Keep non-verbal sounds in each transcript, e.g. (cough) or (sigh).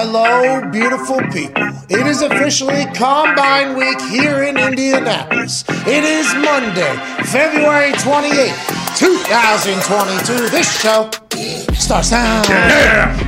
Hello, beautiful people. It is officially Combine Week here in Indianapolis. It is Monday, February 28th, 2022. This show starts now.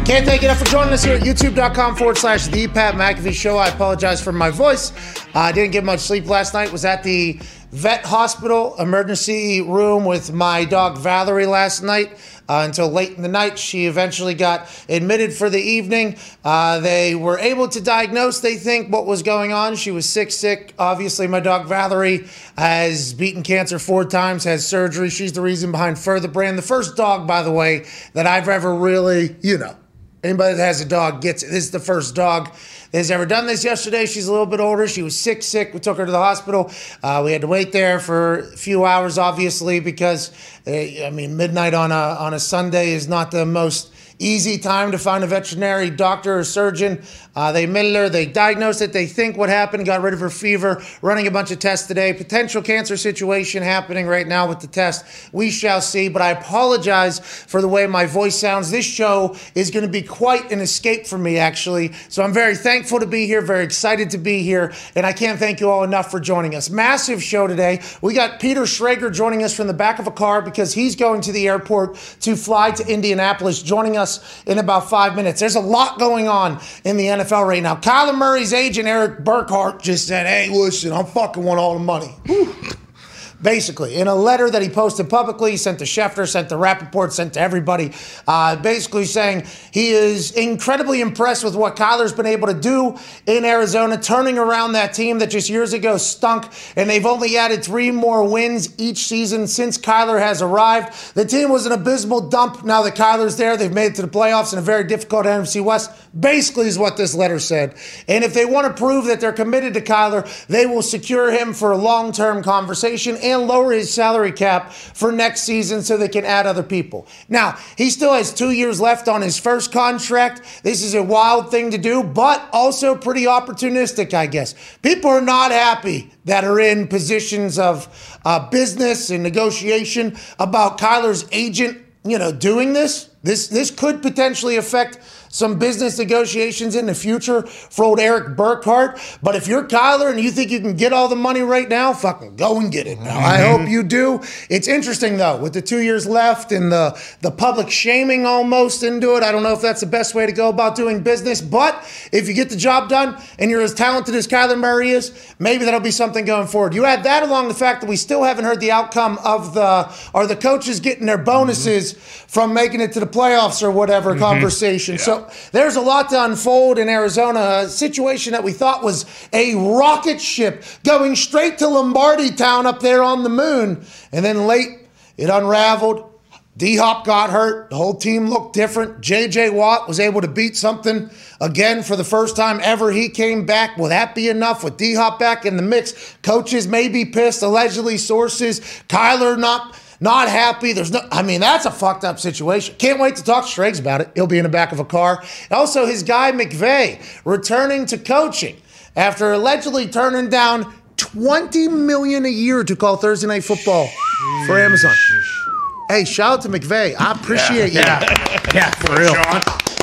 Can't thank you enough for joining us here at youtube.com forward slash the Pat McAfee Show. I apologize for my voice. I didn't get much sleep last night. Was at the vet hospital emergency room with my dog Valerie last night. Uh, until late in the night. She eventually got admitted for the evening. Uh, they were able to diagnose, they think, what was going on. She was sick, sick. Obviously, my dog Valerie has beaten cancer four times, has surgery. She's the reason behind Further Brand. The first dog, by the way, that I've ever really, you know, anybody that has a dog gets it. This is the first dog has ever done this yesterday. She's a little bit older. She was sick, sick. We took her to the hospital. Uh, we had to wait there for a few hours, obviously, because uh, I mean, midnight on a on a Sunday is not the most easy time to find a veterinary doctor or surgeon. Uh, they admitted her, they diagnosed it, they think what happened, got rid of her fever, running a bunch of tests today. Potential cancer situation happening right now with the test. We shall see, but I apologize for the way my voice sounds. This show is going to be quite an escape for me, actually. So I'm very thankful to be here, very excited to be here, and I can't thank you all enough for joining us. Massive show today. We got Peter Schrager joining us from the back of a car because he's going to the airport to fly to Indianapolis, joining us in about five minutes. There's a lot going on in the NFL right now. Kyler Murray's agent, Eric Burkhardt, just said, hey, listen, I'm fucking want all the money. Basically, in a letter that he posted publicly, sent to Schefter, sent to Rapoport, sent to everybody, uh, basically saying he is incredibly impressed with what Kyler's been able to do in Arizona, turning around that team that just years ago stunk, and they've only added three more wins each season since Kyler has arrived. The team was an abysmal dump. Now that Kyler's there, they've made it to the playoffs in a very difficult NFC West. Basically, is what this letter said. And if they want to prove that they're committed to Kyler, they will secure him for a long term conversation and lower his salary cap for next season so they can add other people. Now, he still has two years left on his first contract. This is a wild thing to do, but also pretty opportunistic, I guess. People are not happy that are in positions of uh, business and negotiation about Kyler's agent, you know, doing this. This this could potentially affect some business negotiations in the future for old Erik Burkhardt. But if you're Kyler and you think you can get all the money right now, fucking go and get it now. Mm-hmm. I hope you do. It's interesting though, with the two years left and the, the public shaming almost into it. I don't know if that's the best way to go about doing business, but if you get the job done and you're as talented as Kyler Murray is, maybe that'll be something going forward. You add that along the fact that we still haven't heard the outcome of the are the coaches getting their bonuses mm-hmm. from making it to the playoffs or whatever mm-hmm. conversation. Yeah. So there's a lot to unfold in Arizona. A situation that we thought was a rocket ship going straight to Lombardi Town up there on the moon. And then late, it unraveled. D Hop got hurt. The whole team looked different. JJ Watt was able to beat something again for the first time ever. He came back. Will that be enough with D Hop back in the mix? Coaches may be pissed. Allegedly, sources. Kyler not not happy. There's no, I mean, that's a fucked up situation. Can't wait to talk to Schrags about it. He'll be in the back of a car. Also, his guy McVay returning to coaching after allegedly turning down 20 million a year to call Thursday Night Football for Amazon. Hey, shout out to McVay. I appreciate yeah, you. Yeah, yeah, for real. Sean.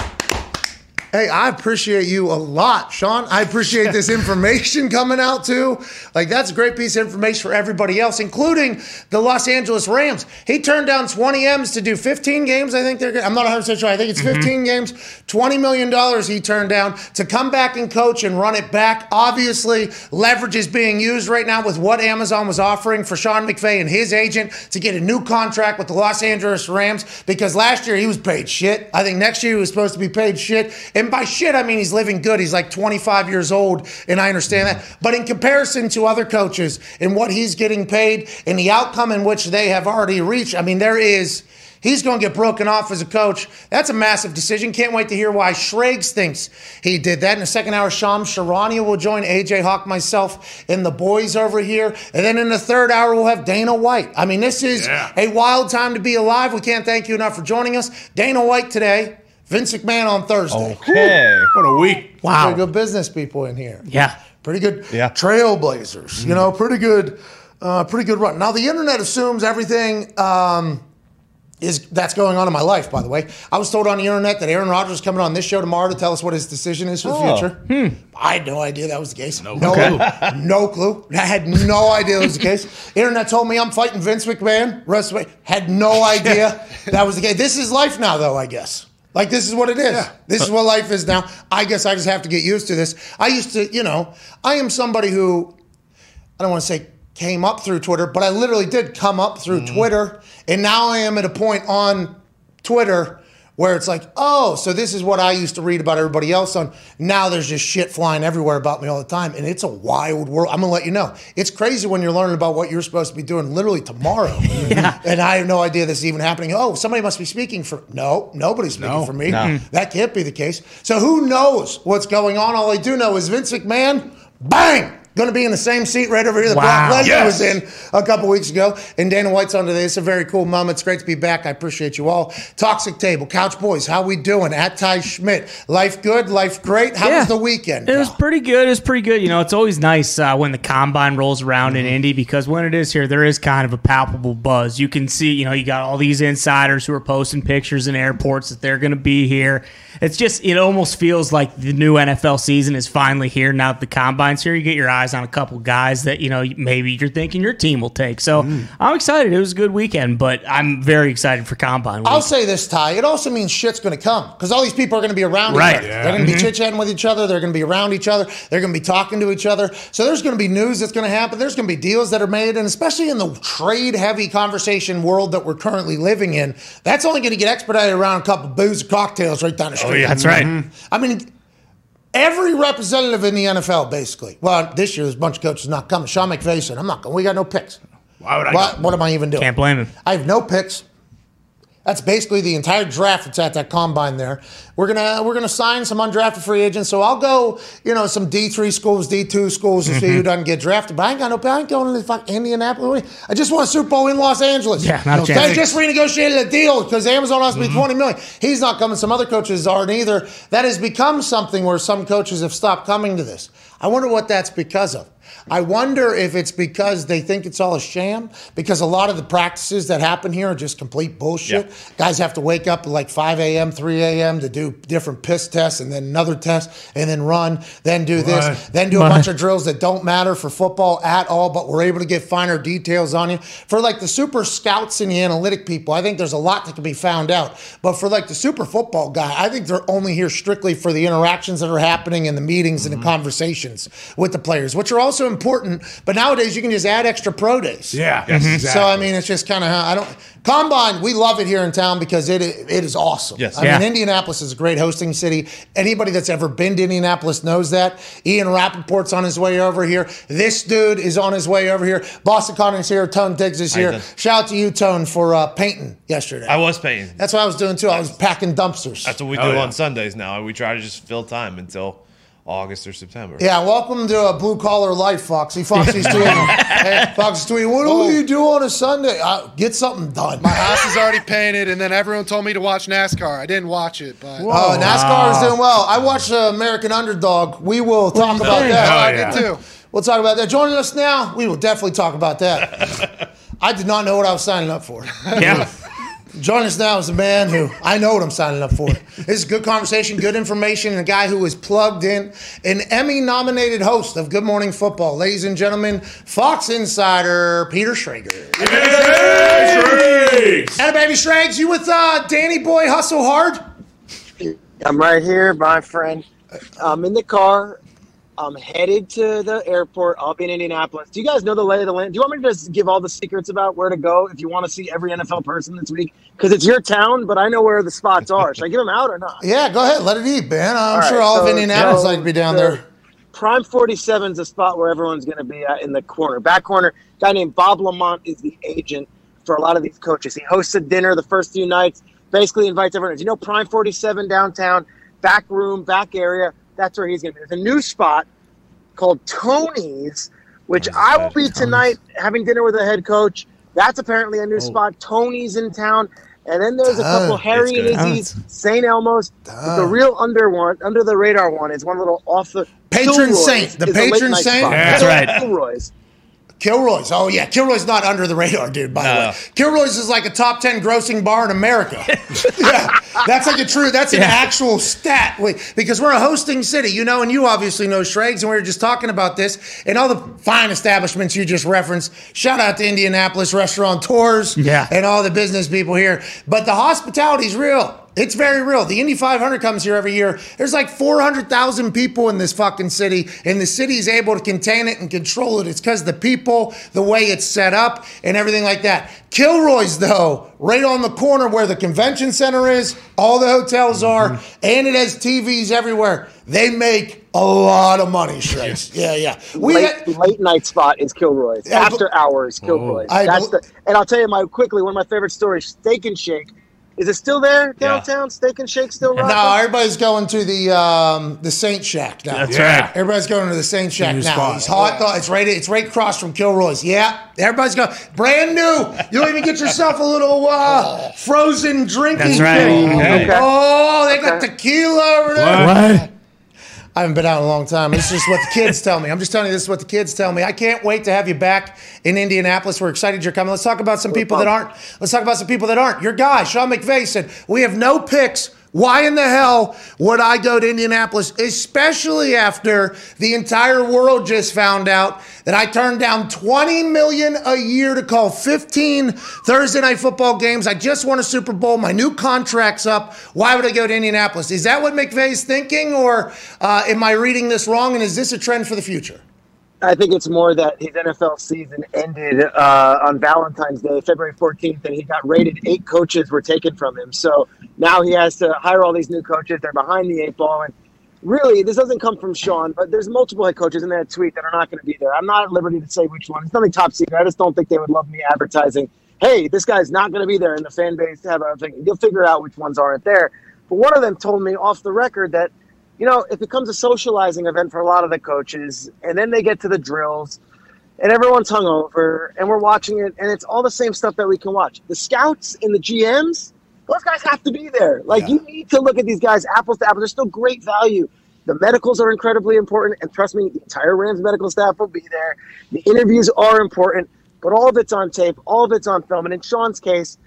Hey, I appreciate you a lot, Sean. I appreciate this (laughs) information coming out too. Like that's a great piece of information for everybody else, including the Los Angeles Rams. He turned down 20 M's to do 15 games. I think they're. I'm not 100 percent sure. I think it's 15 mm-hmm. games. 20 million dollars he turned down to come back and coach and run it back. Obviously, leverage is being used right now with what Amazon was offering for Sean McVay and his agent to get a new contract with the Los Angeles Rams because last year he was paid shit. I think next year he was supposed to be paid shit. And by shit, I mean he's living good. He's like 25 years old, and I understand that. Mm-hmm. But in comparison to other coaches and what he's getting paid and the outcome in which they have already reached, I mean, there is. He's going to get broken off as a coach. That's a massive decision. Can't wait to hear why Schrags thinks he did that. In the second hour, Shams Charania will join AJ Hawk, myself, and the boys over here. And then in the third hour, we'll have Dana White. I mean, this is yeah. a wild time to be alive. We can't thank you enough for joining us. Dana White today Vince McMahon on Thursday. Okay. What a week. Wow. Pretty good business people in here. Yeah. Pretty good yeah. trailblazers. You know, pretty good, uh, pretty good run. Now the internet assumes everything um, is that's going on in my life, by the way. I was told on the internet that Aaron Rodgers is coming on this show tomorrow to tell us what his decision is for the Oh. future. I had no idea that was the case. No, clue. (laughs) no clue. I had no idea that was the case. Internet told me I'm fighting Vince McMahon. Rest of it, had no (laughs) idea that was the case. This is life now, though. I guess. Like this is what it is. This is what life is now. I guess I just have to get used to this. I used to, you know, I am somebody who I don't want to say came up through Twitter, but I literally did come up through mm-hmm. Twitter. And now I am at a point on Twitter where it's like, oh, so this is what I used to read about everybody else on. Now there's just shit flying everywhere about me all the time. And it's a wild world. I'm going to let you know. It's crazy when you're learning about what you're supposed to be doing literally tomorrow. (laughs) And I have no idea this is even happening. Oh, somebody must be speaking for. No, nobody's speaking No, for me. no. (laughs) That can't be the case. So who knows what's going on? All I do know is Vince McMahon, bang, going to be in the same seat right over here that Wow. Brock Lesnar Yes. was in a couple weeks ago. And Dana White's on today. It's a very cool moment. It's great to be back. I appreciate you all. Toxic Table, Couch Boys, how we doing? At Ty Schmidt, life good, life great. How Yeah. was the weekend? It was pretty good. It was pretty good. You know, it's always nice uh, when the combine rolls around in Indy because when it is here, there is kind of a palpable buzz. You can see, you know, you got all these insiders who are posting pictures in airports that they're going to be here. It's just, it almost feels like the new NFL season is finally here now that the combine's here. You get your eyes on a couple guys that, you know, maybe you're thinking your team will take. So mm. I'm excited. It was a good weekend, but I'm very excited for combine. Week. I'll say this, Ty. It also means shit's going to come because all these people are going to be around Right. each other. Yeah. They're going to be mm-hmm. chit chatting with each other. They're going to be around each other. They're going to be talking to each other. So there's going to be news that's going to happen. There's going to be deals that are made. And especially in the trade heavy conversation world that we're currently living in, that's only going to get expedited around a couple booze and cocktails right down the street. Oh, that's right. Mm-hmm. I mean, every representative in the NFL, basically. Well, this year there's a bunch of coaches not coming. Sean McVay said, I'm not going. We got no picks. Why would I What, what am I even doing? Can't blame him. I have no picks. That's basically the entire draft that's at that combine there. We're gonna we're gonna sign some undrafted free agents. So I'll go, you know, some D three schools, D two schools, to see Mm-hmm. who doesn't get drafted. But I ain't got no. I ain't going to fuck Indianapolis. I just want a Super Bowl in Los Angeles. Yeah, not They chance. just renegotiated a deal because Amazon has to Mm-hmm. twenty million. He's not coming. Some other coaches aren't either. That has become something where some coaches have stopped coming to this. I wonder what that's because of. I wonder if it's because they think it's all a sham, because a lot of the practices that happen here are just complete bullshit. Guys have to wake up at like 5 a.m., 3 a.m. to do different piss tests and then another test and then run, then do this, Right. then do a bunch of drills that don't matter for football at all, but we're able to get finer details on you. For like the super scouts and the analytic people, I think there's a lot that can be found out. But for like the super football guy, I think they're only here strictly for the interactions that are happening in the meetings and the mm-hmm. conversations with the players, which are also important. But nowadays, you can just add extra pro days. Yeah. Yes, exactly. So I mean, it's just kind of how I don't combine. We love it here in town because it it is awesome. Yes. I Yeah. mean, Indianapolis is a great hosting city. Anybody that's ever been to Indianapolis knows that. Ian Rapoport's on his way over here. This dude is on his way over here. Boston Connor's here. Tone Diggs is here. Shout out to you, Tone, for uh, painting yesterday. I was painting. that's what I was doing too. I was packing dumpsters. That's what we Oh, do yeah. on Sundays now. We try to just fill time until August or September. Yeah, welcome to a blue collar life, Foxy. Foxy's tweeting. (laughs) hey, Foxy's tweeting. What do you do on a Sunday? Uh, get something done. My house is already painted, and then everyone told me to watch NASCAR. I didn't watch it, but Oh, NASCAR is doing well. I watched uh, American Underdog. We will talk about that. Oh, I did too. We'll talk about that. Joining us now, we will definitely talk about that. (laughs) I did not know what I was signing up for. Yeah. Joining us now is a man who I know what I'm signing up for. This is good conversation, good information, and a guy who is plugged in, an Emmy nominated host of Good Morning Football. Ladies and gentlemen, Fox Insider Peter Schrager. Hey, And baby Schrags, you with uh, Danny Boy Hustle Hard? I'm right here, my friend. I'm in the car. I'm headed to the airport. I'll be in Indianapolis. Do you guys know the lay of the land? Do you want me to just give all the secrets about where to go if you want to see every NFL person this week? Because it's your town, but I know where the spots are. Should I give them out or not? Yeah, go ahead. Let it eat, man. I'm All sure right, all of Indianapolis so like to be down the there. Prime 47 is a spot where everyone's going to be at in the corner. Back corner, guy named Bob LaMonte is the agent for a lot of these coaches. He hosts a dinner the first few nights, basically invites everyone. You know, Prime 47 downtown, back room, back area. That's where he's going to be. There's a new spot called Tony's, which I will be tonight having dinner with the head coach. That's apparently a new oh. spot. Tony's in town. And then there's a couple Harry and It's. Izzy's, St. Elmo's. But the real under one, under the radar one is one little off the Patron Kilroy's saint. The is a late patron saint? Yeah. That's right. Kilroy's. Kilroy's. Oh yeah, Kilroy's not under the radar, dude. By the way, Kilroy's is like a top ten grossing bar in America. (laughs) yeah, that's like a true. That's an Yeah. actual stat. Wait, because we're a hosting city, you know, and you obviously know Schrags, and we were just talking about this and all the fine establishments you just referenced. Shout out to Indianapolis restaurateurs, Yeah. and all the business people here. But the hospitality's real. It's very real. The Indy 500 comes here every year. There's like 400,000 people in this fucking city, and the city's able to contain it and control it. It's because the people, the way it's set up, and everything like that. Kilroy's, though, right on the corner where the convention center is, all the hotels are, mm-hmm. and it has TVs everywhere. They make a lot of money, Shreks. Yeah, yeah. We late, late night spot is Kilroy's. Yeah, After hours, Kilroy's. Oh. I That's the, and I'll tell you my quickly one of my favorite stories. Steak and Shake. Is it still there downtown? Steak and Shake still rocking? No, everybody's going to the um, the Shake Shack now. That's Yeah. right. Everybody's going to the Shake Shack new now. spot. It's hot. though. It's right. It's right across from Kilroy's. Yeah, everybody's going. Brand new. You'll even get yourself a little uh, frozen drinking. That's right. thing. Okay. Oh, they got tequila over there. What? I haven't been out in a long time. This is just what the kids tell me. I'm just telling you, this is what the kids tell me. I can't wait to have you back in Indianapolis. We're excited you're coming. Let's talk about some people that aren't. Let's talk about some people that aren't. Your guy, Sean McVay, said, We have no picks. Why in the hell would I go to Indianapolis, especially after the entire world just found out that I turned down 20 million a year to call 15 Thursday night football games. I just won a Super Bowl. My new contract's up. Why would I go to Indianapolis? Is that what McVay's thinking, or uh, am I reading this wrong? And is this a trend for the future? I think it's more that his NFL season ended uh, on Valentine's Day, February 14th, and he got rated. Eight coaches were taken from him. So now he has to hire all these new coaches. They're behind the eight ball. And really, this doesn't come from Sean, but there's multiple head coaches in that tweet that are not going to be there. I'm not at liberty to say which one. It's nothing top secret. I just don't think they would love me advertising, hey, this guy's not going to be there, and the fan base have a thing. You'll figure out which ones aren't there. But one of them told me off the record that you know, it becomes a socializing event for a lot of the coaches, and then they get to the drills, and everyone's hungover, and we're watching it, and it's all the same stuff that we can watch. The scouts and the GMs, those guys have to be there. Like, you need to look at these guys apples to apples. They're still great value. The medicals are incredibly important, and trust me, the entire Rams medical staff will be there. The interviews are important, but all of it's on tape, all of it's on film. And in Sean's case,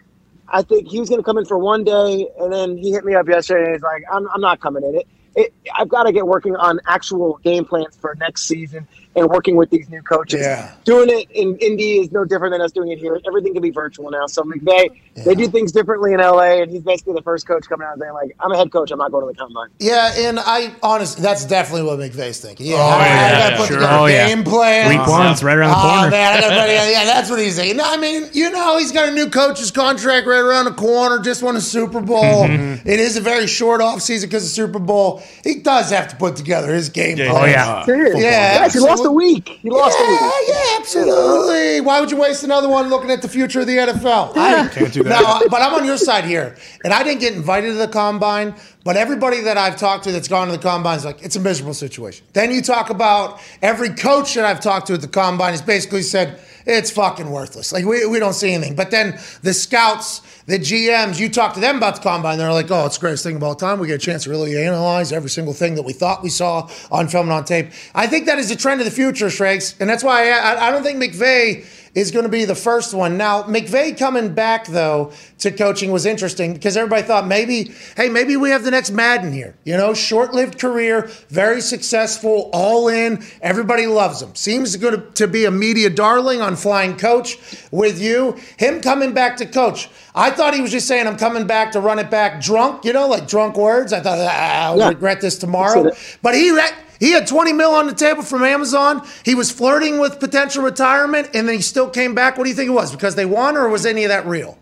I think he was going to come in for one day, and then he hit me up yesterday, and he's like, "I'm, I'm not coming in it. It I've got to get working on actual game plans for next season and working with these new coaches. Yeah. Doing it in Indy is no different than us doing it here. Everything can be virtual now. So McVay, they do things differently in LA, and he's basically the first coach coming out and saying, like, I'm a head coach. I'm not going to the combine. Yeah, and I honestly, that's definitely what McVay's thinking. Yeah, Oh, I, I gotta yeah, put sure. together Oh, yeah. game plan. Week one's right around the corner. Oh, man, I gotta yeah, (laughs) yeah, that's what he's saying. No, I mean, you know, he's got a new coach's contract right around the corner. Just won a Super Bowl. Mm-hmm. (laughs) It is a very short off season because of Super Bowl. He does have to put together his game Yeah, plan. Oh, yeah. Serious. Yeah, Guys, he lost a week. He lost a week. Yeah, yeah, absolutely. Why would you waste another one looking at the future of the NFL? I Can't do that. No, uh, but I'm on your side here, and I didn't get invited to the combine. But everybody that I've talked to that's gone to the combine is like, it's a miserable situation. Then you talk about every coach that I've talked to at the combine has basically said it's fucking worthless. Like we, we don't see anything. But then the scouts, the GMs, you talk to them about the combine, they're like, oh, it's the greatest thing of all time. We get a chance to really analyze every single thing that we thought we saw on film and on tape. I think that is a trend of the future, Schrags, and that's why I, I, don't think McVay is going to be the first one. Now, McVay coming back, though, to coaching was interesting because everybody thought maybe, hey, maybe we have the next Madden here. You know, short lived career, very successful, all in. Everybody loves him. Seems good to be a media darling on Flying Coach with you. Him coming back to coach. I thought he was just saying, I'm coming back to run it back drunk, you know, like drunk words. I thought, ah, I'll Yeah. regret this tomorrow. But he he had 20 mil on the table from Amazon. He was flirting with potential retirement, and then he still came back. What do you think it was? Because they won, or was any of that real?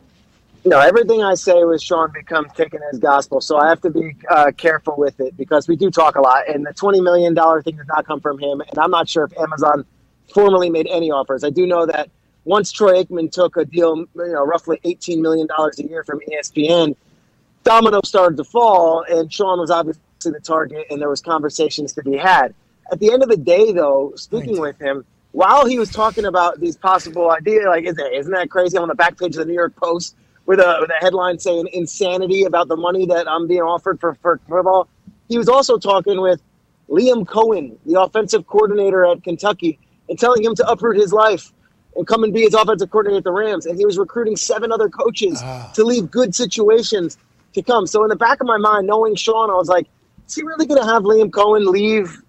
No, everything I say with Sean becomes taken as gospel. So I have to be uh, careful with it because we do talk a lot. And the $20 million thing does not come from him. And I'm not sure if Amazon formally made any offers. I do know that once Troy Aikman took a deal, you know, roughly $18 million a year from ESPN, domino started to fall, and Sean was obviously the target, and there was conversations to be had. At the end of the day, though, speaking with him, while he was talking about these possible ideas, like isn't that, isn't that crazy? On the back page of the New York Post, with a with a headline saying insanity about the money that I'm being offered for for football, he was also talking with Liam Coen, the offensive coordinator at Kentucky, and telling him to uproot his life and come and be his offensive coordinator at the Rams. And he was recruiting seven other coaches ah. to leave good situations to come. So in the back of my mind, knowing Sean, I was like, is he really going to have Liam Coen leave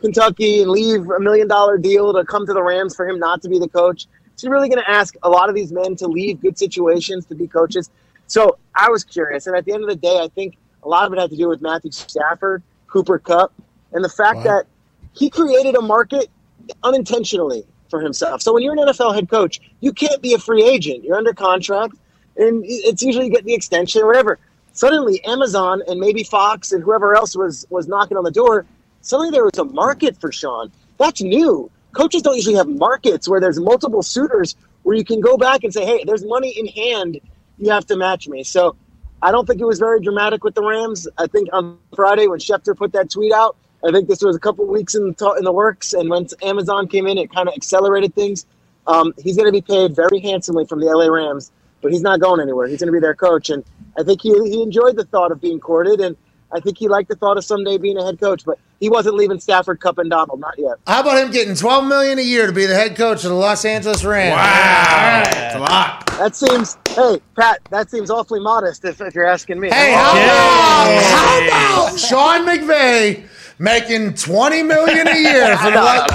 Kentucky and leave a million dollar deal to come to the Rams for him not to be the coach? Is he really going to ask a lot of these men to leave good situations to be coaches? So I was curious. And at the end of the day, I think a lot of it had to do with Matthew Stafford, Cooper Kupp, and the fact that he created a market unintentionally for himself. So when you're an NFL head coach, you can't be a free agent. You're under contract, and it's usually you get the extension or whatever. Suddenly, Amazon and maybe Fox and whoever else was was knocking on the door. Suddenly, there was a market for Sean. That's new. Coaches don't usually have markets where there's multiple suitors where you can go back and say, "Hey, there's money in hand. You have to match me." So, I don't think it was very dramatic with the Rams. I think on Friday when Schefter put that tweet out, I think this was a couple weeks in the, in the works, and once Amazon came in, it kind of accelerated things. Um, he's going to be paid very handsomely from the LA Rams, but he's not going anywhere. He's going to be their coach, and I think he he enjoyed the thought of being courted, and I think he liked the thought of someday being a head coach. But he wasn't leaving Stafford, Kupp, and Donald, not yet. How about him getting twelve million a year to be the head coach of the Los Angeles Rams? Wow. That's a lot. That seems, hey Pat, that seems awfully modest if, if you're asking me. Hey, how about, how about Sean McVay making twenty million a year for the? Lo-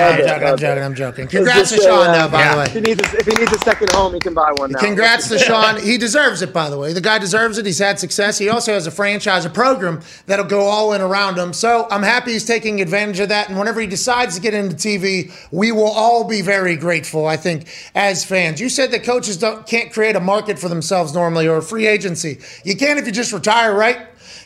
I'm joking. I'm joking. I'm joking. Congrats to Sean, uh, though. By the way. If he needs a, if he needs a second home, he can buy one now. Congrats to Sean. He deserves it, by the way. The guy deserves it. He's had success. He also has a franchise, a program that'll go all in around him. So I'm happy he's taking advantage of that. And whenever he decides to get into TV, we will all be very grateful, I think, as fans. You said that coaches don't, can't create a market for themselves normally or a free agency. You can if you just retire, right?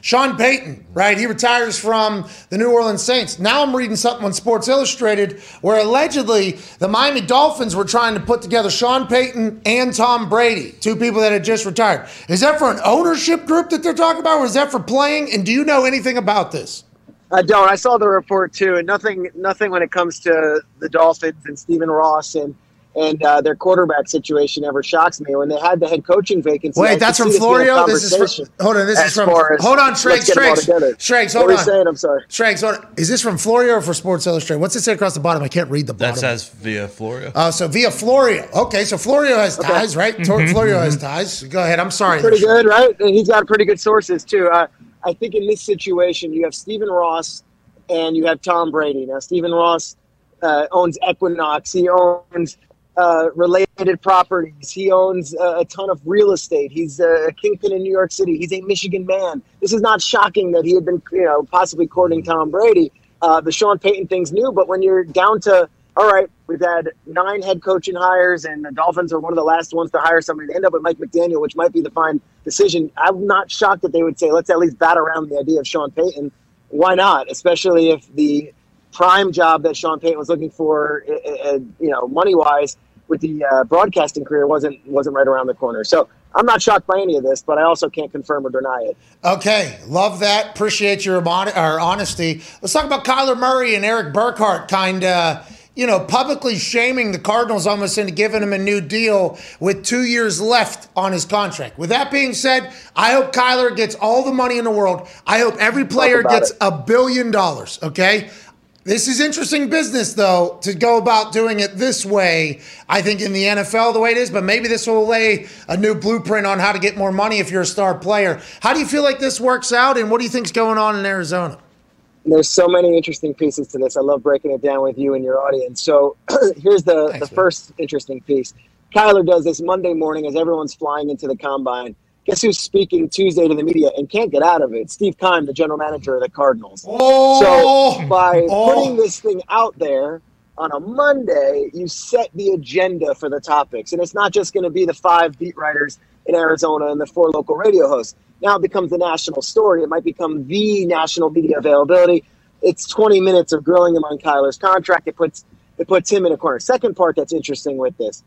Sean Payton, right? He retires from the New Orleans Saints. Now I'm reading something on Sports Illustrated where allegedly the Miami Dolphins were trying to put together Sean Payton and Tom Brady, two people that had just retired. Is that for an ownership group that they're talking about, or is that for playing? And do you know anything about this? I don't. I saw the report too, and nothing, nothing when it comes to the Dolphins and Stephen Ross and and uh, their quarterback situation ever shocks me. When they had the head coaching vacancy, Wait, could that's from this being a Florio. This is from, hold on. This is from hold on, let's Schrags, get them all Schrags, together. Schrags. What Hold you on, saying? I'm sorry. Schrags. Hold on. Is this from Florio or for Sports Illustrated? What's it say across the bottom? I can't read the bottom. That says via Florio. Uh, so via Florio. Okay, so Florio has ties, right? Tor- Florio has ties. Go ahead. I'm sorry. pretty good, right? And he's got pretty good sources too. Uh, I think in this situation, you have Stephen Ross and you have Tom Brady. Now, Stephen Ross uh, owns Equinox. He owns uh, related properties. He owns uh, a ton of real estate. He's a kingpin in New York City. He's a Michigan man. This is not shocking that he had been, you know, possibly courting Tom Brady. Uh, the Sean Payton thing's new, but when you're down to all right, we've had nine head coaching hires, and the Dolphins are one of the last ones to hire somebody to end up with Mike McDaniel, which might be the fine decision. I'm not shocked that they would say, let's at least bat around the idea of Sean Payton. Why not? Especially if the prime job that Sean Payton was looking for, uh, uh, you know, money wise, with the uh, broadcasting career wasn't wasn't right around the corner. So I'm not shocked by any of this, but I also can't confirm or deny it. Okay, love that. Appreciate your honesty. Let's talk about Kyler Murray and Eric Burkhardt, kind of. You know, publicly shaming the Cardinals almost into giving him a new deal with two years left on his contract. With that being said, I hope Kyler gets all the money in the world. I hope every player gets it. a billion dollars, okay? This is interesting business, though, to go about doing it this way. I think in the NFL, the way it is, but maybe this will lay a new blueprint on how to get more money if you're a star player. How do you feel like this works out, and what do you think's going on in Arizona? There's so many interesting pieces to this. I love breaking it down with you and your audience. So (clears throat) here's the, Thanks, the man. first interesting piece. Kyler does this Monday morning as everyone's flying into the combine. Guess who's speaking Tuesday to the media and can't get out of it? Steve Keim, the general manager of the Cardinals. Oh, So by oh. putting this thing out there on a Monday, you set the agenda for the topics. And it's not just going to be the five beat writers in Arizona and the four local radio hosts. Now it becomes the national story. It might become the national media availability. It's 20 minutes of grilling him on Kyler's contract. It puts it puts him in a corner. Second part that's interesting with this.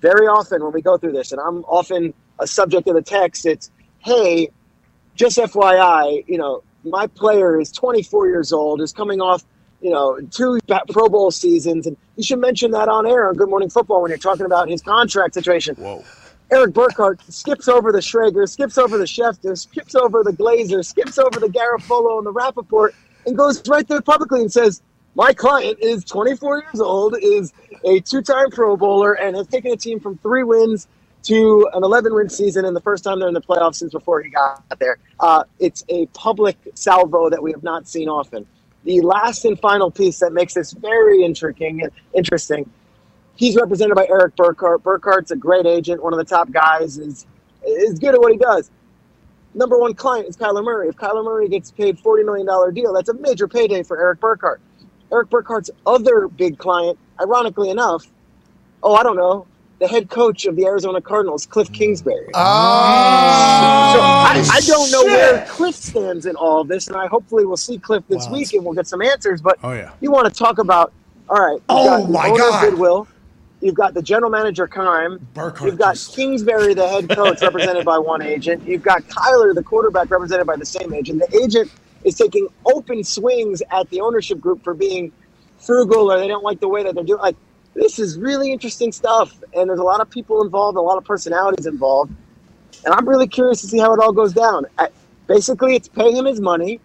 Very often when we go through this, and I'm often a subject of the text, it's hey, just FYI, you know, my player is 24 years old, is coming off, you know, two Pro Bowl seasons, and you should mention that on air on Good Morning Football when you're talking about his contract situation. Whoa. Eric Burkhardt skips over the Schrager, skips over the Schefter, skips over the Glazer, skips over the Garafolo and the Rapoport, and goes right there publicly and says, My client is 24 years old, is a two-time Pro Bowler, and has taken a team from three wins to an 11-win season, and the first time they're in the playoffs since before he got there. Uh, it's a public salvo that we have not seen often. The last and final piece that makes this very intriguing and interesting. He's represented by Eric Burkhardt. Burkhardt's a great agent, one of the top guys. is is good at what he does number one client is Kyler Murray. If Kyler Murray gets paid $40 million deal, that's a major payday for Eric Burkhardt. Eric Burkhardt's other big client, ironically enough, oh, I don't know, the head coach of the Arizona Cardinals, Cliff Kingsbury. Oh, so I, I don't know shit. where Cliff stands in all of this, and I hopefully will see Cliff this Wow. week and we'll get some answers. But Oh, yeah. you want to talk about, all right, you've Oh, got the my owner, God. Bidwill, you've got the general manager, Keim, Burkhardt You've got just- Kingsbury, the head coach, represented by one agent. You've got Kyler, the quarterback, represented by the same agent. The agent is taking open swings at the ownership group for being frugal or they don't like the way that they're doing. Like this is really interesting stuff, and there's a lot of people involved, a lot of personalities involved, and I'm really curious to see how it all goes down. I, basically, it's pay him his money,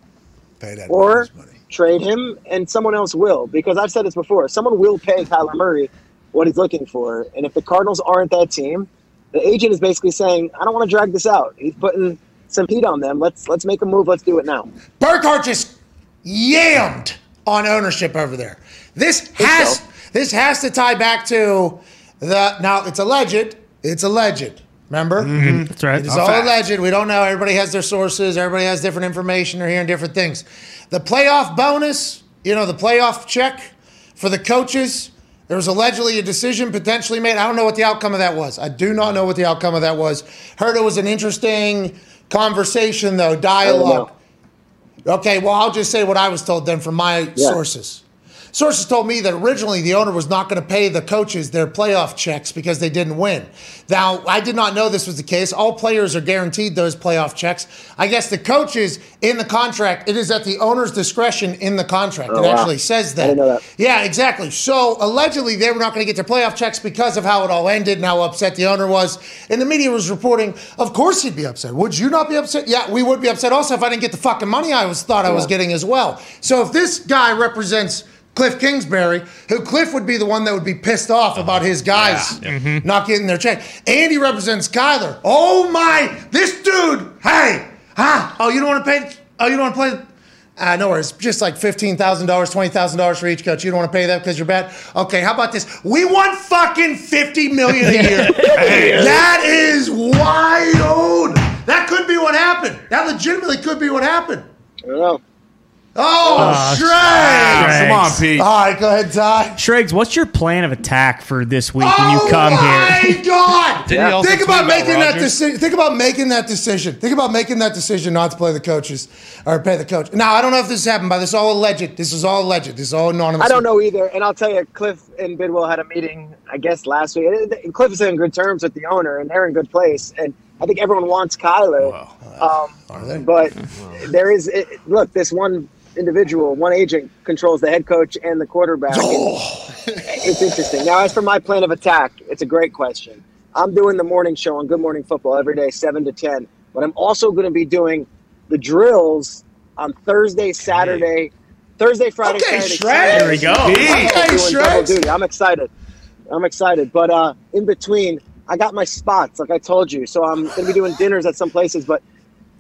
Pay that or man's money. trade him, and someone else will. Because I've said this before, someone will pay Kyler Murray what he's looking for, and if the Cardinals aren't that team, the agent is basically saying, "I don't want to drag this out." He's putting some heat on them. Let's let's make a move. Let's do it now. Burkhardt just yammed on ownership over there. This has so. This has to tie back to the now it's alleged. It's alleged. Remember? Mm-hmm. Mm-hmm. That's right. It is A all fact. alleged. We don't know. Everybody has their sources. Everybody has different information. They're hearing different things. The playoff bonus, you know, the playoff check for the coaches. There was allegedly a decision potentially made. I don't know what the outcome of that was. I do not know what the outcome of that was. Heard it was an interesting conversation, though, dialogue. Okay, well, I'll just say what I was told then from my Yeah. sources. Sources told me that originally the owner was not going to pay the coaches their playoff checks because they didn't win. Now, I did not know this was the case. All players are guaranteed those playoff checks. I guess the coaches in the contract, it is at the owner's discretion in the contract. Oh, it wow. actually says that. I didn't know that. Yeah, exactly. So allegedly they were not going to get their playoff checks because of how it all ended and how upset the owner was. And the media was reporting, of course he'd be upset. Would you not be upset? Yeah, we would be upset also if I didn't get the fucking money I was thought I was getting as well. So if this guy represents Cliff Kingsbury, who Cliff would be the one that would be pissed off about his guys not getting their check. And he represents Kyler. Oh my, this dude, hey, huh? Oh, you don't want to pay, oh, you don't want to play. Uh, no worries. Just like $15,000, $20,000 for each coach. You don't want to pay that because you're bad? Okay, how about this? We want fucking 50 million a (laughs) year. that is wild. That could be what happened. That legitimately could be what happened. I don't know. Oh, Uh, Shrek. Come on, Pete. All right, go ahead, Ty. Schrags, what's your plan of attack for this week when you oh come my here? God! (laughs) Didn't he also Think tweet about about making that decision. Think about making that decision. Think about making that decision not to play the coaches or pay the coach. Now, I don't know if this happened, but this is all alleged. This is all alleged. This is all anonymous. I don't know either. And I'll tell you, Cliff and Bidwill had a meeting, I guess, last week. And Cliff is in good terms with the owner, and they're in good place. And I think everyone wants Kyler. um, but there is, it, look, this one individual, one agent controls the head coach and the quarterback. And it's interesting. Now, as for my plan of attack, it's a great question. I'm doing the morning show on Good Morning Football every day, 7 to 10. But I'm also going to be doing the drills on Thursday, Saturday, Thursday, Friday, Okay, Saturday. Shrek. There we go. I'm Okay, Shrek. duty. I'm excited. I'm excited. But uh, in between, I got my spots, like I told you. So I'm going to be doing dinners at some places, but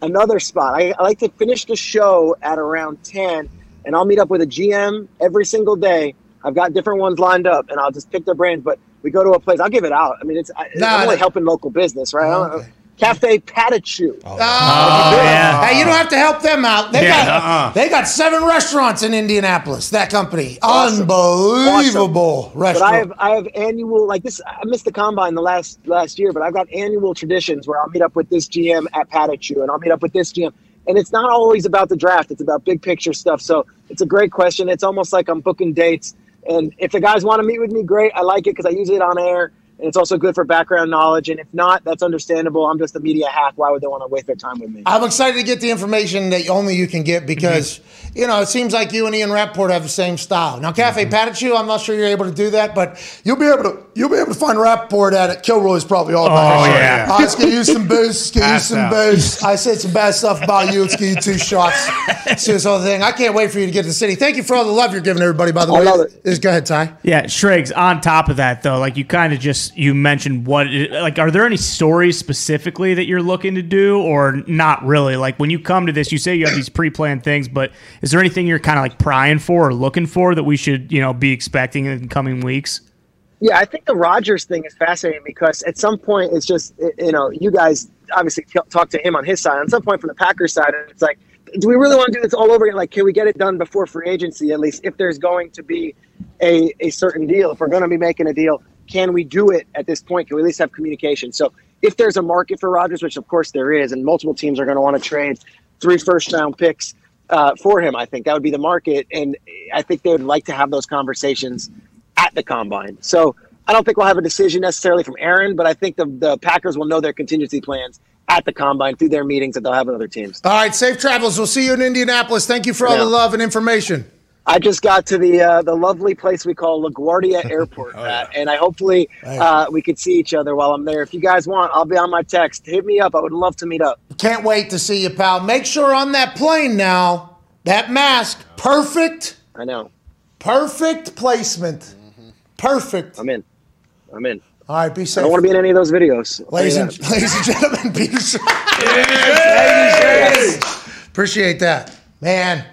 another spot. I, I like to finish the show at around 10, and I'll meet up with a GM every single day. I've got different ones lined up, and I'll just pick their brains. But we go to a place. I'll give it out. I mean, it's I, Nah, I'm only helping local business, right? Oh, don't- Okay. Cafe Patachou. Oh, oh yeah. Hey, you don't have to help them out. They Yeah. got Uh-uh. they got seven restaurants in Indianapolis. That company, Awesome. unbelievable But restaurant. I have I have annual like this. I missed the combine the last last year, but I've got annual traditions where I'll meet up with this GM at Patachou, and I'll meet up with this GM. And it's not always about the draft; it's about big picture stuff. So it's a great question. It's almost like I'm booking dates. And if the guys want to meet with me, great. I like it because I use it on air, and it's also good for background knowledge. And if not, that's understandable. I'm just a media hack. Why would they want to waste their time with me? I'm excited to get the information that only you can get because you know, it seems like you and Ian Rapoport have the same style. Now, Cafe Patachou, I'm not sure you're able to do that, but you'll be able to you'll be able to find Rapoport at it. Kilroy's probably all about Oh, it. yeah. Uh, let's get you some booze. Let's get you some out. booze. I said some bad stuff about you. Let's get you two shots. (laughs) See this whole thing. I can't wait for you to get to the city. Thank you for all the love you're giving everybody, by the I way. love it. Go ahead, Ty. Yeah, Schrags. On top of that, though, like you kind of just you mentioned what like are there any stories specifically that you're looking to do, or not really? Like when you come to this, you say you have these pre-planned things, but is there anything you're kind of like prying for or looking for that we should you know be expecting in coming weeks? Yeah, I think the Rodgers thing is fascinating because at some point it's just you know you guys obviously talk to him on his side. On some point from the Packers side, it's like, do we really want to do this all over again? Like, can we get it done before free agency at least? If there's going to be a a certain deal, if we're going to be making a deal, can we do it at this point? Can we at least have communication? So if there's a market for Rodgers, which of course there is, and multiple teams are going to want to trade three first round picks uh, for him, I think that would be the market, and I think they would like to have those conversations at the combine. So I don't think we'll have a decision necessarily from Aaron, but I think the, the Packers will know their contingency plans at the combine through their meetings that they'll have with other teams. All right, safe travels. We'll see you in Indianapolis. Thank you for all Yeah. the love and information. I just got to the uh, the lovely place we call LaGuardia (laughs) Airport, Matt, and I hopefully uh, we could see each other while I'm there. If you guys want, I'll be on my text. Hit me up. I would love to meet up. Can't wait to see you, pal. Make sure on that plane now, that mask, perfect, I know. perfect placement. Perfect. I'm in. I'm in. All right, be safe. I don't want to be in any of those videos. I'll Ladies and, that. (laughs) ladies and gentlemen, Peter Ladies, yes. Appreciate that. Man,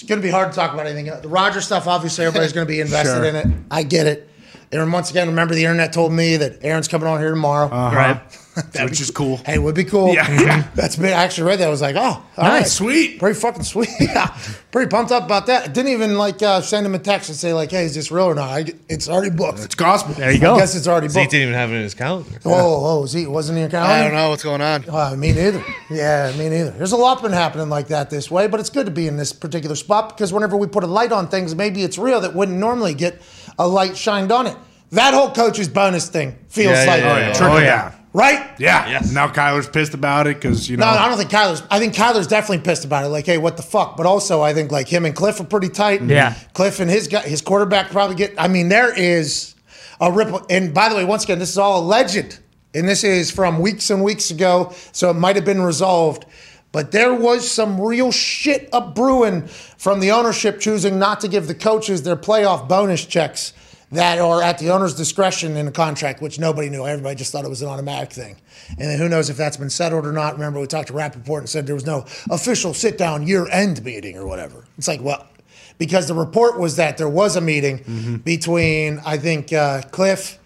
it's going to be hard to talk about anything. The Roger stuff, obviously, everybody's going to be (laughs) invested Sure. in it. I get it. And once again, remember the internet told me that Aaron's coming on here tomorrow. Uh-huh. Right. (laughs) Which is cool. Hey, would be cool. Yeah. (laughs) That's been, I actually read that. I was like, oh, all Nice. right. Sweet. Pretty fucking sweet. (laughs) yeah. Pretty pumped up about that. Didn't even like uh, send him a text and say, like, hey, is this real or not? I, it's already booked. It's gospel. There you go. I guess it's already Zeke booked. didn't even have it in his calendar. Oh, oh, Z, wasn't he your calendar? I don't know what's going on. Uh, me neither. Yeah, me neither. There's a lot been happening like that this way, but it's good to be in this particular spot because whenever we put a light on things, maybe it's real that wouldn't normally get a light shined on it. That whole coach's bonus thing feels Yeah, yeah, like yeah, yeah. trickle Oh, down, yeah. Right? Yeah. Yes. Now Kyler's pissed about it because, you know. No, I don't think Kyler's. I think Kyler's definitely pissed about it. Like, hey, what the fuck? But also, I think like him and Cliff are pretty tight. Yeah. Cliff and his guy, his quarterback probably get. I mean, there is a ripple. And by the way, once again, this is all alleged, and this is from weeks and weeks ago, so it might have been resolved. But there was some real shit up brewing from the ownership choosing not to give the coaches their playoff bonus checks that are at the owner's discretion in the contract, which nobody knew. Everybody just thought it was an automatic thing. And then who knows if that's been settled or not. Remember, we talked to Rapoport and said there was no official sit down year end meeting or whatever. It's like, well, because the report was that there was a meeting between, I think, uh, Cliff,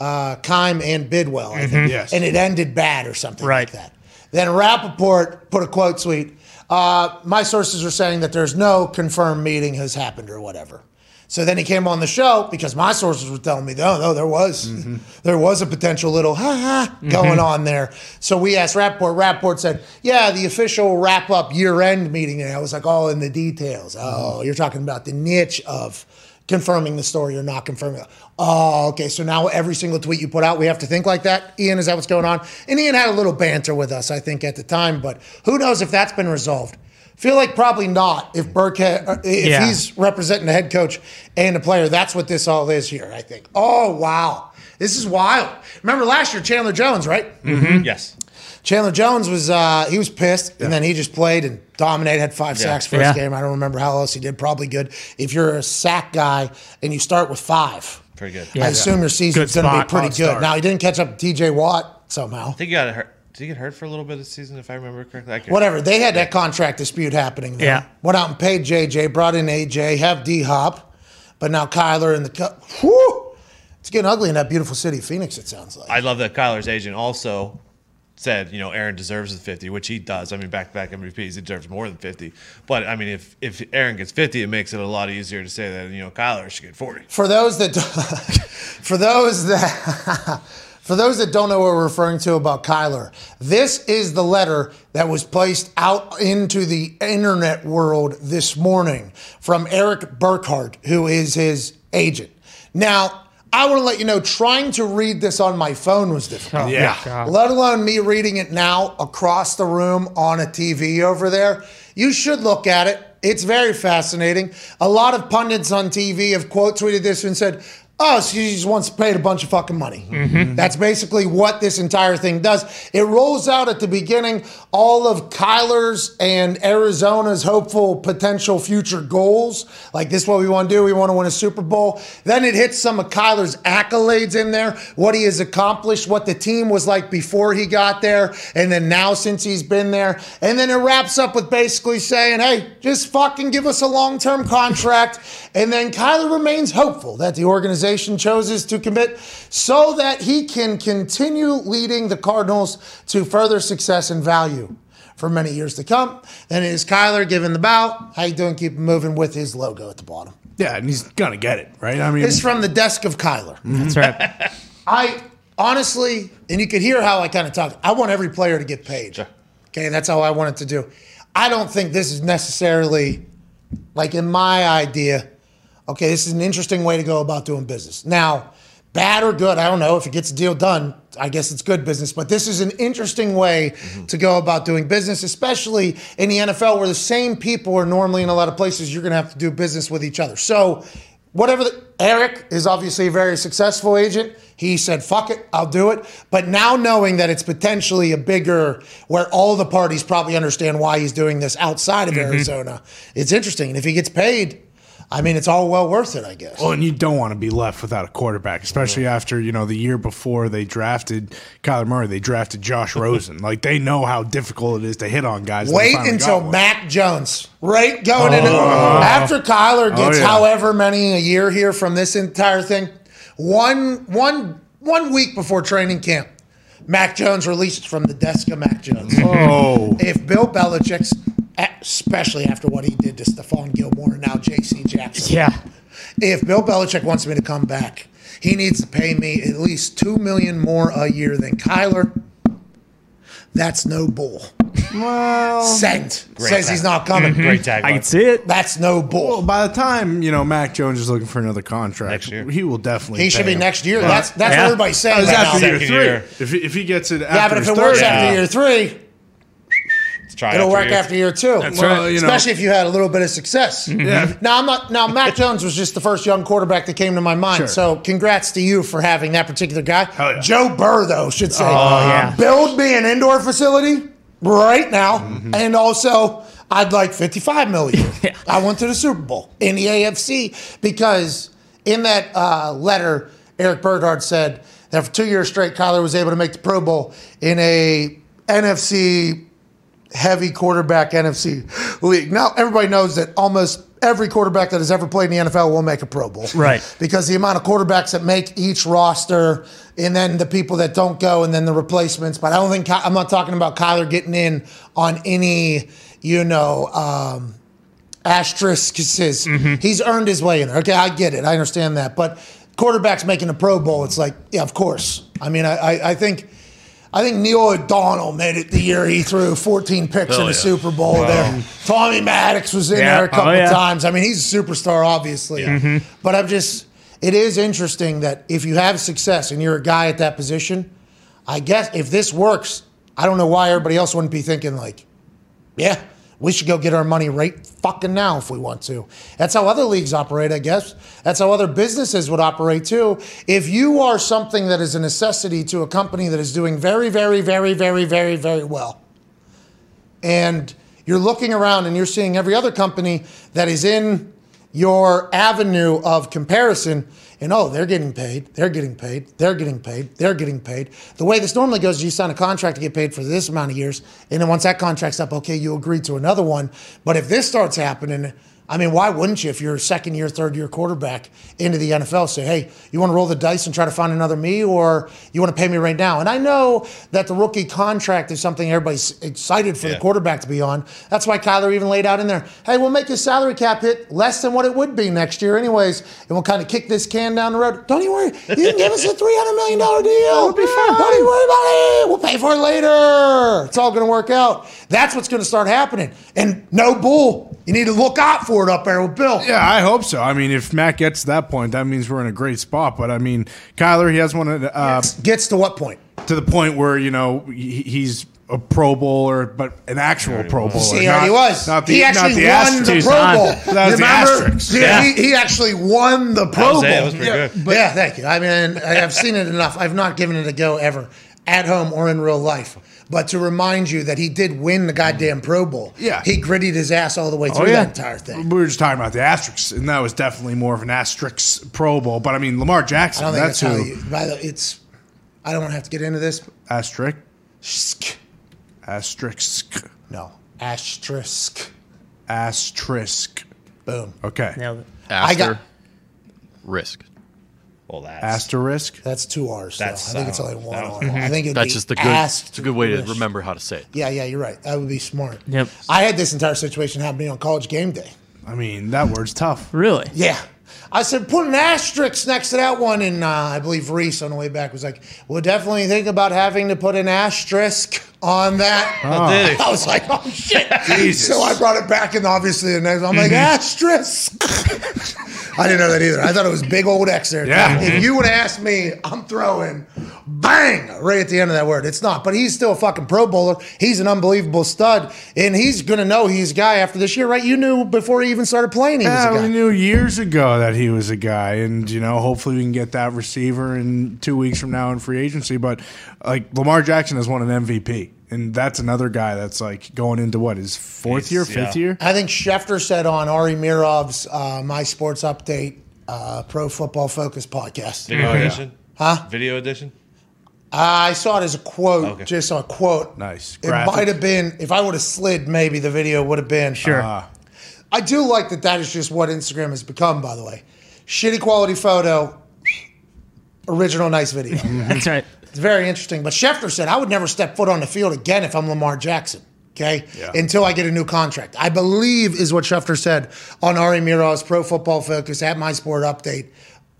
uh, Keim, and Bidwill, I think. Yes. And it ended bad or something Right. like that. Then Rapoport put a quote tweet. Uh, my sources are saying that there's no confirmed meeting has happened or whatever. So then he came on the show because my sources were telling me, no, no, there was, mm-hmm. there was a potential little ha ha going mm-hmm. on there. So we asked Rapoport. Rapoport said, yeah, the official wrap up year end meeting. And I was like, all in the details. Mm-hmm. Oh, you're talking about the niche of confirming the story or not confirming it. Oh, okay. So now every single tweet you put out, we have to think like that. Ian, is that what's going on? And Ian had a little banter with us, I think, at the time, but who knows if that's been resolved? Feel like probably not. If Burke, had, uh, if Yeah. he's representing the head coach and the player, that's what this all is here. I think. Oh wow, this is wild. Remember last year, Chandler Jones, right? Yes. Chandler Jones was uh, he was pissed, and then he just played and dominated. Had five Yeah. sacks first Yeah. game. I don't remember how else he did. Probably good. If you're a sack guy and you start with five, Pretty good. I assume your season's going to be pretty good. start. Now he didn't catch up to T.J. Watt somehow. I think he got hurt. Did he get hurt for a little bit of the season, if I remember correctly? I can't- Whatever. They had that contract dispute happening. Though. Yeah. Went out and paid J.J. Brought in A.J. Have D Hop, but now Kyler and the cup. Whew, it's getting ugly in that beautiful city, of Phoenix. It sounds like. I love that Kyler's agent also said, you know, Aaron deserves the 50, which he does. I mean, back to back MVPs, he deserves more than 50. But I mean, if if Aaron gets 50, it makes it a lot easier to say that, you know, Kyler should get 40. for those that (laughs) for those that (laughs) for those that don't know what we're referring to about Kyler, this is the letter that was placed out into the internet world this morning from Eric Burkhardt, who is his agent. Now, I want to let you know, trying to read this on my phone was difficult. Oh, yeah. God. Let alone me reading it now across the room on a TV over there. You should look at it. it's very fascinating. A lot of pundits on TV have quote tweeted this and said, Oh, she just wants paid a bunch of fucking money. Mm-hmm. That's basically what this entire thing does. It rolls out at the beginning all of Kyler's and Arizona's hopeful potential future goals. Like this, is what we want to do. We want to win a Super Bowl. Then it hits some of Kyler's accolades in there, what he has accomplished, what the team was like before he got there, and then now since he's been there. And then it wraps up with basically saying, hey, just fucking give us a long term contract. And then Kyler remains hopeful that the organization chooses to commit so that he can continue leading the Cardinals to further success and value for many years to come. Then it is Kyler giving the bow. How you doing? Keep moving with his logo at the bottom. Yeah, and he's gonna get it right. I mean, It's from the desk of Kyler. Mm-hmm. That's right. (laughs) I honestly, and you could hear how I kind of talk. I want every player to get paid. Okay, that's how I want it to do. I don't think this is necessarily like in my idea. Okay, this is an interesting way to go about doing business. Now, bad or good, I don't know. If it gets a deal done, I guess it's good business. But this is an interesting way mm-hmm. to go about doing business, especially in the NFL where the same people are normally in a lot of places. You're going to have to do business with each other. So, whatever the, Eric is obviously a very successful agent. He said, fuck it, I'll do it. But now knowing that it's potentially a bigger, where all the parties probably understand why he's doing this outside of mm-hmm. Arizona, it's interesting. And if he gets paid, I mean, it's all well worth it, I guess. Well, and you don't want to be left without a quarterback, especially after you know the year before they drafted Kyler Murray. They drafted Josh Rosen. (laughs) like they know how difficult it is to hit on guys. Wait until. Mac Jones, right? Going into oh. after Kyler oh, gets Oh, yeah. however many a year here from this entire thing. One one one week before training camp, Mac Jones released from the desk of Mac Jones. Oh, If Bill Belichick's, especially after what he did to Stephon Gilmore and now J.C. Jackson, yeah. if Bill Belichick wants me to come back, he needs to pay me at least two million more a year than Kyler. That's no bull. well, Sent says tag. he's not coming. Mm-hmm. Great tagline. I can see it. That's no bull. well, by the time you know Mac Jones is looking for another contract Next year. he will definitely. He should be him. next year. But- That's that's Yeah. what everybody's saying. That was right now. year Second three. year. If he, if he gets it, Yeah, after but if his it works third after year- year three, Let's try it it'll after work year. after year two. well, you know- Especially if you had a little bit of success. Yeah. Now I'm not. Now Mac Jones was just the first young quarterback that came to my mind. Sure. So congrats to you for having that particular guy. Yeah. Joe Burrow though should say, yeah. build me an indoor facility right now, Mm-hmm. and also I'd like 55 million. (laughs) I went to the Super Bowl in the AFC because in that uh, letter, Eric Burkhardt said that for two years straight, Kyler was able to make the Pro Bowl in a NFC heavy quarterback NFC league. Now everybody knows that almost every quarterback that has ever played in the NFL will make a Pro Bowl. Right. Because the amount of quarterbacks that make each roster and then the people that don't go and then the replacements. But I don't think I'm not talking about Kyler getting in on any, you know, um, asterisks. He's earned his way in there. Okay, I get it. I understand that. But quarterbacks making a Pro Bowl, it's like, yeah, of course. I mean, I, I, I think. I think Neil O'Donnell made it the year he threw 14 picks in the yeah. Super Bowl there. Tommy Maddox was in Yeah. there a couple Oh, yeah. times. I mean, he's a superstar, obviously. Mm-hmm. But I'm just, it is interesting that if you have success and you're a guy at that position, I guess if this works, I don't know why everybody else wouldn't be thinking, like, yeah, we should go get our money right fucking now if we want to. That's how other leagues operate, I guess. That's how other businesses would operate too. If you are something that is a necessity to a company that is doing very, very, very, very, very, very well, and you're looking around and you're seeing every other company that is in your avenue of comparison and oh they're getting paid they're getting paid they're getting paid they're getting paid. The way this normally goes is you sign a contract to get paid for this amount of years and then once that contract's up okay you agree to another one. But if this starts happening I mean, why wouldn't you, if you're a second year, third year quarterback into the NFL, say, hey, you want to roll the dice and try to find another me, or you want to pay me right now? And I know that the rookie contract is something everybody's excited for the quarterback to be on. That's why Kyler even laid out in there, hey, we'll make his salary cap hit less than what it would be next year, anyways, and we'll kind of kick this can down the road. Don't you worry, you can give us a $300 million deal. We'll be fine. Don't you worry about it. We'll pay for it later. It's all going to work out. That's what's going to start happening. And no bull. You need to look out for it up there with Bill. Yeah, I hope so. I mean, if Matt gets to that point, that means we're in a great spot. But I mean, Kyler, he has one of the, uh, Gets to what point? to the point where you know he- he's a Pro Bowler, but an actual Pro Bowler. See, he not- already was. Not the, he not actually the won asterisk. the He's Pro on. Bowl. That was You the remember? Yeah, Yeah. He, he actually won the Pro was Bowl. it. That was yeah. good. yeah, thank you. I mean, I've seen it enough. I've not given it a go ever, at home or in real life. But to remind you that he did win the goddamn mm. Pro Bowl. Yeah. he gritted his ass all the way oh, through yeah. that entire thing. We were just talking about the asterisks, and that was definitely more of an asterisk Pro Bowl. But I mean, Lamar I Jackson, don't think that's that's, how who. you. By the, it's. I don't have to get into this. asterisk. Sk- Asterisk. No, asterisk. Asterisk. Boom. Okay. Nailed it. I got- Risk. Well, that's Asterisk. That's two R's. though. That's- I think it's only one I R. don't- I think it'd That's be just a good. It's a good way to remember how to say it. Yeah, yeah, you're right. That would be smart. Yep. I had this entire situation happen to me on college game day. I mean, that word's tough. Really? Yeah. I said, put an asterisk next to that one. And uh, I believe Reese on the way back was like, we'll definitely think about having to put an asterisk on that. did he? I was like, oh, shit. (laughs) Jesus. So I brought it back, and obviously the next I'm like, asterisk. (laughs) I didn't know that either. I thought it was big old X there. Yeah. If you would have asked me, I'm throwing bang right at the end of that word. It's not, but he's still a fucking Pro Bowler. He's an unbelievable stud, and he's going to know he's a guy after this year, right? You knew before he even started playing he was Yeah, a guy. we knew years ago that he was a guy, and you know, hopefully we can get that receiver in two weeks from now in free agency. But like Lamar Jackson has won an MVP, and that's another guy that's like going into what his fourth He's- year, yeah. fifth year. I think Schefter said on Ari Meirov's uh, My Sports Update uh, Pro Football Focus podcast. video edition. Huh? Video edition. I saw it as a quote, Okay. just a quote. Nice. It might have been, if I would have slid, maybe the video would have been. Sure. Ah, I do like that that is just what Instagram has become, by the way. Shitty quality photo, original nice video. (laughs) That's right. It's very interesting. But Schefter said, I would never step foot on the field again if I'm Lamar Jackson. Okay. Yeah. Until I get a new contract. I believe is what Schefter said on Ari Meirov's Pro Football Focus at My Sport Update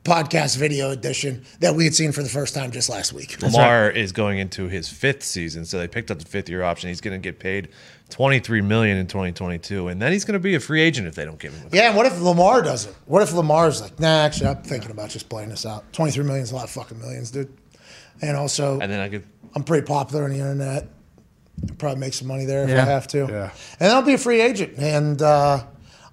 podcast video edition that we had seen for the first time just last week. Lamar is going into his fifth season, so they picked up the fifth year option. He's going to get paid twenty three million in twenty twenty two, and then he's going to be a free agent if they don't give him. Yeah, and what if Lamar doesn't? What if Lamar's like, nah, actually, I'm thinking about just playing this out. 23 million is a lot of fucking millions, dude. And also, And then I could. I'm pretty popular on the internet. Probably make some money there if Yeah. I have to. Yeah. And I'll be a free agent. And uh,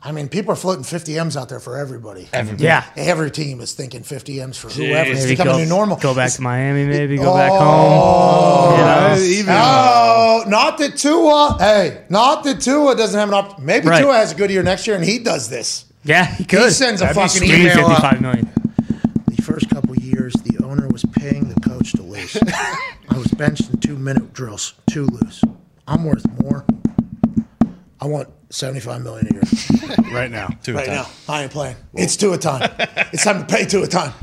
I mean, people are floating 50 M's out there for everybody. Yeah. Every team is thinking 50 M's for whoever. It's Maybe becoming go, new normal. go back It's- to Miami, maybe go Oh. back home. You know? Even Oh, not that Tua. Hey, not that Tua doesn't have an opportunity. Maybe Right. Tua has a good year next year, and he does this. Yeah, he could. He could. sends a That'd be fucking email. 55 million. Coach. (laughs) I was benched in two minute drills, two loose. I'm worth more. I want 75 million a year right now. Two right time. now. I ain't playing. It's two a time. it's time to pay two a time.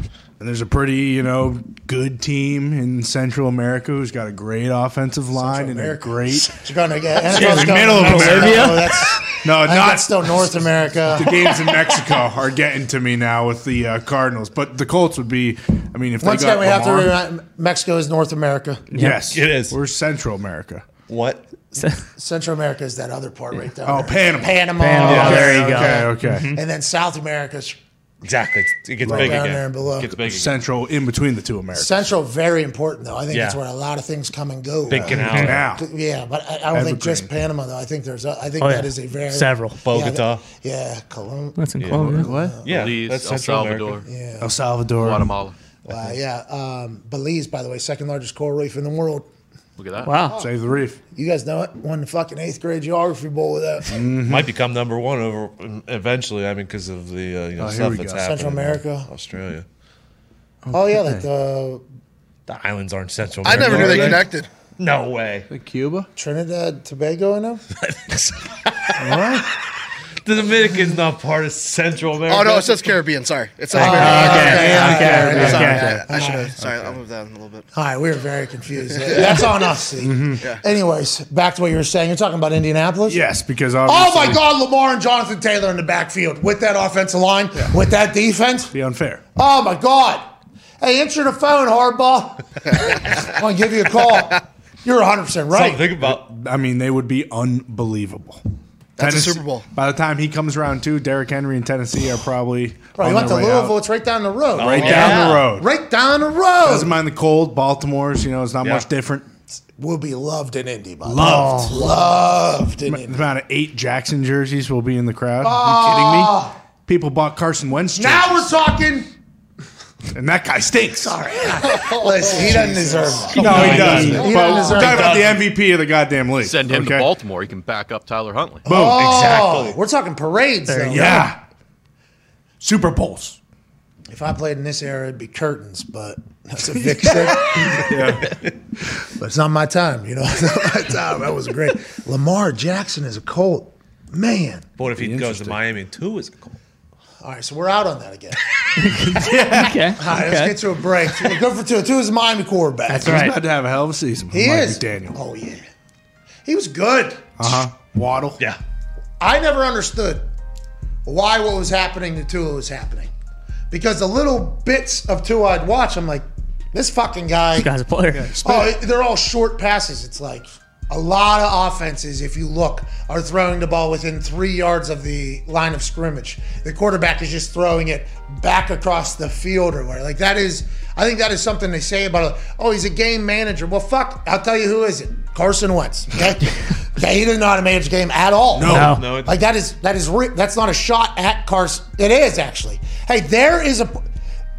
And there's a pretty, you know, good team in Central America who's got a great offensive line and a America. great. (laughs) You're going to get Yeah, the middle of America. Oh, that's, (laughs) No, I not still North America. (laughs) the games in Mexico are getting to me now with the uh, Cardinals, but the Colts would be. I mean, if Once they got again, we have to Lamar- remember Mexico is North America. yes, It is. We're Central America. What? Central America is that other part right there. Oh, Panama. Panama. Panama. okay, there you go. Okay, okay. And then South America's Exactly. It gets Right big down again. there and below. It gets big again. Central in between the two Americas. Central very important though. I think Yeah. that's where a lot of things come and go. Big canal. Now, Yeah, but I, I don't think just Evergreen. Panama though. I think there's a, I think Oh, that yeah. is a very Several. Yeah, Bogota. that- Yeah, Cologne. That's in Colombia. what? Yeah, Belize, that's El Central Salvador, America. Yeah. El Salvador. Guatemala. Wow, yeah. Um, Belize, by the way, second largest coral reef in the world. Look at that. Wow. Save the reef. You guys know it. Won the fucking eighth grade geography bowl with that. Mm-hmm. Might become number one over eventually. I mean, because of the uh, you know Oh, stuff that's go. happening. Central America. Australia. Oh yeah, like the The islands aren't Central. I never knew they connected. No way. Cuba. Trinidad Tobago in (laughs) them. The Dominican's not part of Central America. Oh no, it says Caribbean. Sorry, it says okay, Caribbean. okay, Sorry, okay. I, I should have. Sorry, I'll move that a little bit. All right, we were very confused. That's on us. See. Mm-hmm. Anyways, back to what you were saying. You're talking about Indianapolis. Yes, because obviously, Oh my God, Lamar and Jonathan Taylor in the backfield with that offensive line, with that defense. be unfair. Oh my God. Hey, answer the phone, Hardball. (laughs) I want to give you a call. You're 100 percent right. Something about I mean, they would be unbelievable. That's a Tennessee- Super Bowl. By the time he comes around, too, Derrick Henry and Tennessee are probably Bro, he went to their way Louisville. out. It's right down the road. right yeah. down the road. Right down the road. Doesn't mind the cold. Baltimore's, you know, it's not Yeah. much different. will be loved in Indy. By the way. Loved. Oh. loved in The amount of eight Jackson jerseys will be in the crowd. are you ah. kidding me? People bought Carson Wentz jerseys, Now we're talking. And that guy stinks. Sorry. (laughs) (laughs) Listen, he doesn't deserve that. No, he doesn't. He But doesn't we're talking about the MVP of the goddamn league. Send him to okay? Baltimore. He can back up Tyler Huntley. Boom. Oh, we're talking parades. Though. Yeah. Super Bowls. If I played in this era, it'd be curtains, but that's a Vic stick. (laughs) But it's not my time. You know, it's not my time. That was great. Lamar Jackson is a Colt. Man. But what if he goes to Miami too? Is a Colt? All right, so we're out on that again. (laughs) Okay. All right, let's get to a break. We're good for two. Tua is a Miami quarterback. That's right. He's about to have a hell of a season. He Mike is. McDaniel. Oh, yeah. He was good. Uh huh. Waddle. Yeah. I never understood why what was happening to Tua was happening. Because the little bits of Tua I'd watch, I'm like, this fucking guy. This guy's a player. Oh, they're all short passes. It's like a lot of offenses, if you look, are throwing the ball within three yards of the line of scrimmage. The quarterback is just throwing it back across the field or whatever. Like that is, I think that is something they say about. Oh, he's a game manager. Well, fuck, I'll tell you who is it. Carson Wentz. Okay, okay he didn't know how to manage a game at all. No. No, it's, Like that is that is re- that's not a shot at Carson. It is actually. Hey, there is a.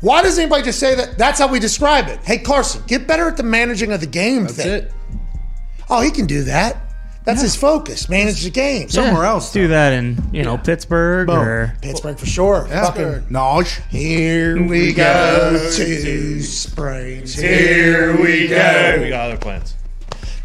Why does anybody just say that? That's how we describe it. Hey, Carson, get better at the managing of the game That's thing. it. Oh, he can do that. That's his focus. Manage the game. Somewhere else. Do that in you know Pittsburgh Boom. or Pittsburgh for sure. Fucking. Naj. Here we go to Springs. Here we go. we got other plans.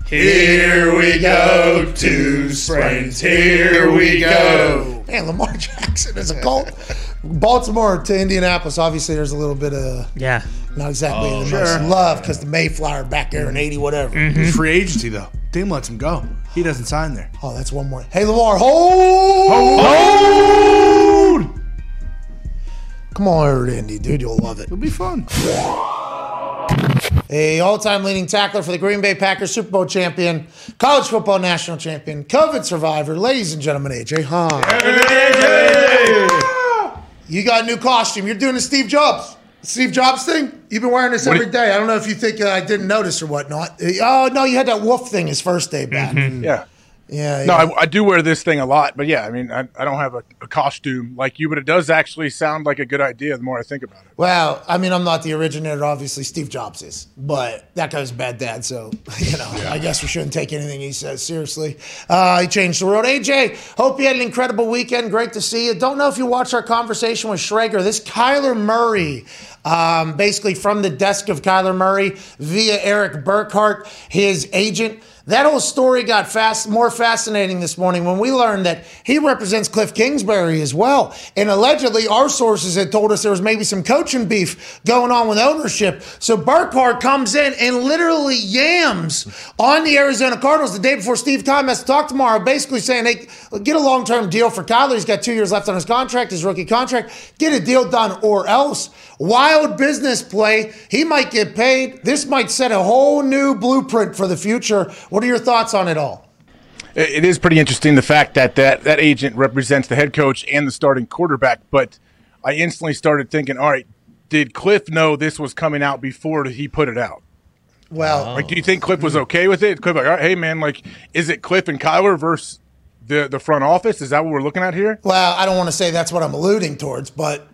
Here we go to Springs. Here we go. Man, Lamar (laughs) Jackson is a cult. (laughs) Baltimore to Indianapolis. Obviously, there's a little bit of yeah. not exactly Oh, the sure. most love because the Mayflower back there in '80, whatever. Mm-hmm. It's free agency though. Team lets him go. He doesn't sign there. Oh, that's one more. Hey, Lamar, hold. hold, Come on over to Indy, dude. You'll love it. It'll be fun. A all-time leading tackler for the Green Bay Packers, Super Bowl champion, college football national champion, COVID survivor, ladies and gentlemen, AJ Hawk. You got a new costume. You're doing the Steve Jobs. Steve Jobs thing? You've been wearing this every day. I don't know if you think uh, I didn't notice or whatnot. Uh, Oh, no, you had that wolf thing his first day back. Yeah. Yeah, No, yeah. I, I do wear this thing a lot, but yeah, I mean, I, I don't have a, a costume like you, but it does actually sound like a good idea the more I think about it. Well, I mean, I'm not the originator. Obviously, Steve Jobs is, but that guy's a bad dad. So, (laughs) you know, I guess we shouldn't take anything he says seriously. Uh, he changed the world. AJ, hope you had an incredible weekend. Great to see you. Don't know if you watched our conversation with Schrager. This Kyler Murray, um, basically from the desk of Kyler Murray via Eric Burkhardt, his agent. That whole story got fast, more fascinating this morning when we learned that he represents Cliff Kingsbury as well. And allegedly, our sources had told us there was maybe some coaching beef going on with ownership. So Burkhardt comes in and literally yams on the Arizona Cardinals the day before Steve Keim has to talk tomorrow, basically saying, hey, get a long term deal for Kyler. He's got two years left on his contract, his rookie contract. Get a deal done or else. Wild business play. He might get paid. This might set a whole new blueprint for the future. What are your thoughts on it all? It it is pretty interesting the fact that, that that agent represents the head coach and the starting quarterback, but I instantly started thinking, all right, did Cliff know this was coming out before he put it out? Well, oh. Like, do you think Cliff was okay with it? Cliff, like, all right, hey man, like, is it Cliff and Kyler versus the the front office? Is that what we're looking at here? well, I don't want to say that's what I'm alluding towards, but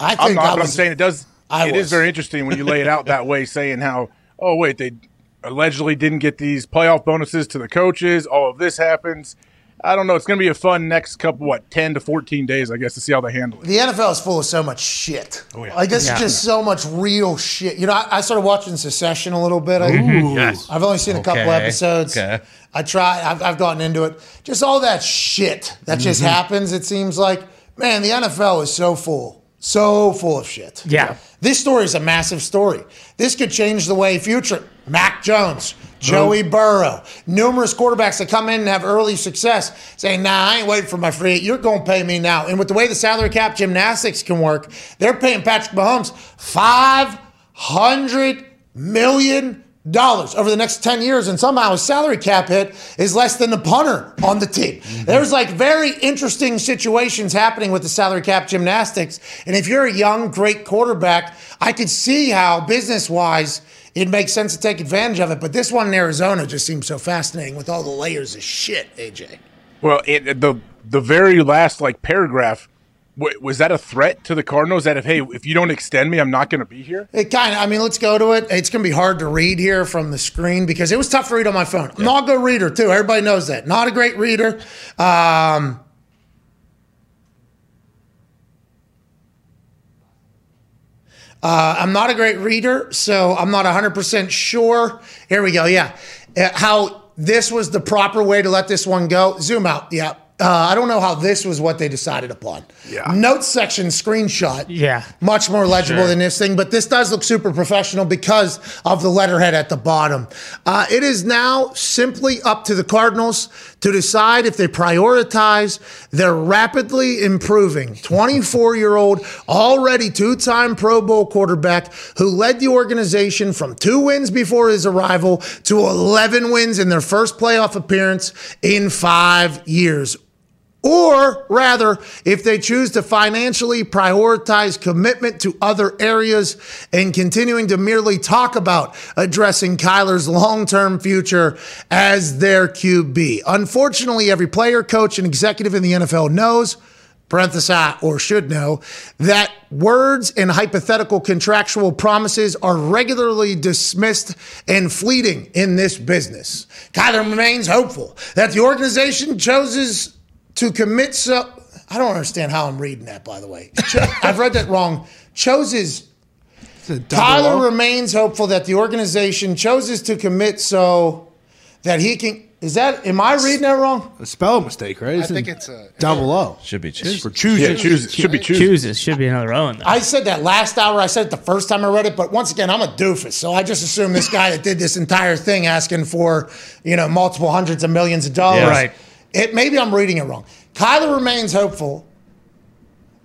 I think I'm not, I but I'm saying it does. I It is was. very interesting when you lay it out that (laughs) way, saying how, oh wait, they allegedly didn't get these playoff bonuses to the coaches. All of this happens. I don't know. It's going to be a fun next couple, what, ten to fourteen days, I guess, to see how they handle it. the NFL is full of so much shit. Oh, yeah. Like, this Yeah. is just so much real shit. You know, I, I started watching Succession a little bit. I, Yes. I've only seen a couple Okay, episodes. okay. I try. I've, I've gotten into it. Just all that shit that just Mm-hmm. happens. It seems like, man, the NFL is so full, so full of shit. Yeah. This story is a massive story. This could change the way future. Mac Jones, Joey Burrow, numerous quarterbacks that come in and have early success saying, nah, I ain't waiting for my free. You're going to pay me now. And with the way the salary cap gymnastics can work, they're paying Patrick Mahomes $500 million over the next 10 years. And somehow his salary cap hit is less than the punter on the team. Mm-hmm. There's like very interesting situations happening with the salary cap gymnastics. And if you're a young, great quarterback, I could see how business wise it makes sense to take advantage of it. But this one in Arizona just seems so fascinating with all the layers of shit, AJ. Well, it, the the very last like paragraph w- was that a threat to the Cardinals that if hey if you don't extend me I'm not going to be here. It kind of, I mean, let's go to it. It's going to be hard to read here from the screen because it was tough to read on my phone. I'm not a good reader, too. Everybody knows that. Not a great reader. Um, uh, I'm not a great reader, so I'm not 100% sure. Here we go. Yeah. Uh, how this was the proper way to let this one go. Zoom out. Yeah. Uh, I don't know how this was what they decided upon. Yeah. Notes section screenshot Yeah. much more legible than this thing, but this does look super professional because of the letterhead at the bottom. Uh, it is now simply up to the Cardinals to decide if they prioritize their rapidly improving (laughs) 24 year old, already two time Pro Bowl quarterback who led the organization from two wins before his arrival to 11 wins in their first playoff appearance in five years. Or rather, if they choose to financially prioritize commitment to other areas and continuing to merely talk about addressing Kyler's long term future as their QB. Unfortunately, every player, coach, and executive in the NFL knows parenthesis or should know that words and hypothetical contractual promises are regularly dismissed and fleeting in this business. Kyler remains hopeful that the organization chooses to commit so I don't understand how I'm reading that by the way. Cho- (laughs) I've read that wrong. Chooses Kyler remains hopeful that the organization chooses to commit so that he can is that am I reading that wrong? A spell mistake, right? I Isn't think it's a double O. Should be choose. For choosing. Yeah, choose should be choose. Chooses should be another O in there. I said that last hour. I said it the first time I read it, but once again, I'm a doofus. So I just assume this guy that did this entire thing asking for, you know, multiple hundreds of millions of dollars. Yeah. Right. It maybe I'm reading it wrong. Kyler remains hopeful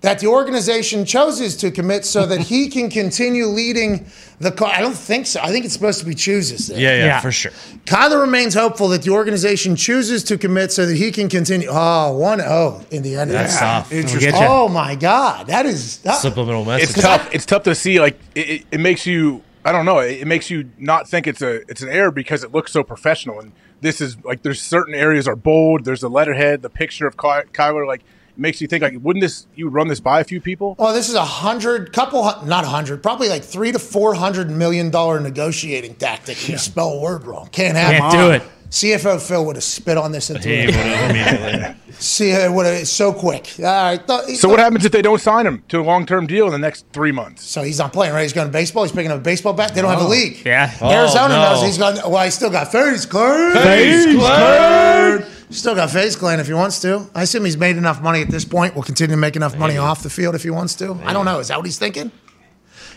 that the organization chooses to commit so that he can continue leading the car. I don't think so. I think it's supposed to be chooses. There. Yeah, yeah, Yeah. for sure. Kyler remains hopeful that the organization chooses to commit so that he can continue. Oh, one O in the end. of That's that. tough. We'll get ya. Oh my God, that is that, Subliminal message. It's tough. It's tough to see. Like it, it, it makes you. I don't know. It, it makes you not think it's a it's an error because it looks so professional. And this is like there's certain areas are bold. There's the letterhead, the picture of Ky- Kyler. Like it makes you think like wouldn't this you run this by a few people? Well, this is a hundred, couple, not a hundred, probably like three to four hundred million dollar negotiating tactic. You spell a word wrong, can't have Can't do it. CFO Phil would have spit on this into He it. would have immediately. (laughs) See, would have so quick. All right, th- So what happens if they don't sign him to a long term deal in the next three months? So he's not playing, right? He's going to baseball. He's picking up a baseball bat. They don't have a oh. league. Yeah. Arizona Oh, no. knows he's got. Well, he's still got face clean. Face clean. Still got face clean if he wants to. I assume he's made enough money at this point. Will continue to make enough money off the field if he wants to. I don't know. Is that what he's thinking?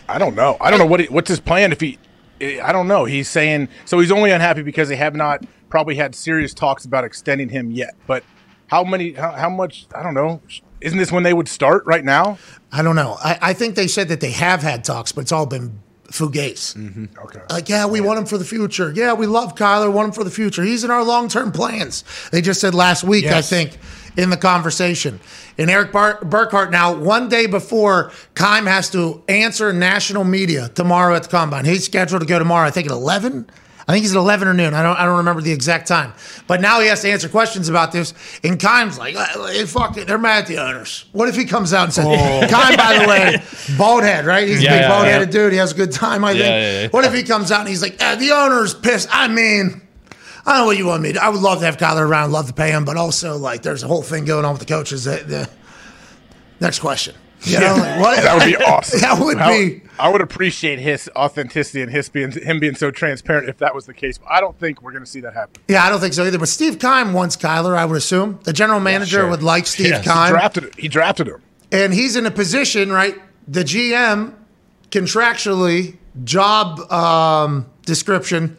I don't know. I don't know what he, what's his plan if he. I don't know. He's saying so. He's only unhappy because they have not probably had serious talks about extending him yet. But how many? How, how much? I don't know. Isn't this when they would start right now? I don't know. I, I think they said that they have had talks, but it's all been fugace. Mm-hmm. Okay. Like, yeah, we want him for the future. Yeah, we love Kyler, want him for the future. He's in our long term plans. They just said last week, I think, in the conversation. And Eric Bar- Burkhardt now, one day before Keim has to answer national media tomorrow at the combine. He's scheduled to go tomorrow, I think at 11. I think he's at 11 or noon. I don't, I don't remember the exact time. But now he has to answer questions about this. And Keim's like, "Uh, fuck it. They're mad at the owners. What if he comes out and says, (laughs) Keim, by the way, (laughs) bald head, right? He's a big yeah, bald headed yeah. dude. He has a good time, I think. Yeah, yeah, yeah. What if he comes out and he's like, uh, the owner's pissed? I mean, I don't know what you want me to. I would love to have Kyler around, love to pay him, but also like there's a whole thing going on with the coaches. That, the, next question. You know, like, what? That would be (laughs) awesome. that would How- be. I would appreciate his authenticity and his being him being so transparent if that was the case. But I don't think we're going to see that happen. Yeah, I don't think so either. But Steve Keim wants Kyler, I would assume. The general manager sure. would like Steve Yes. He Keim. Drafted he drafted him. and he's in a position, right? The GM contractually job um, description.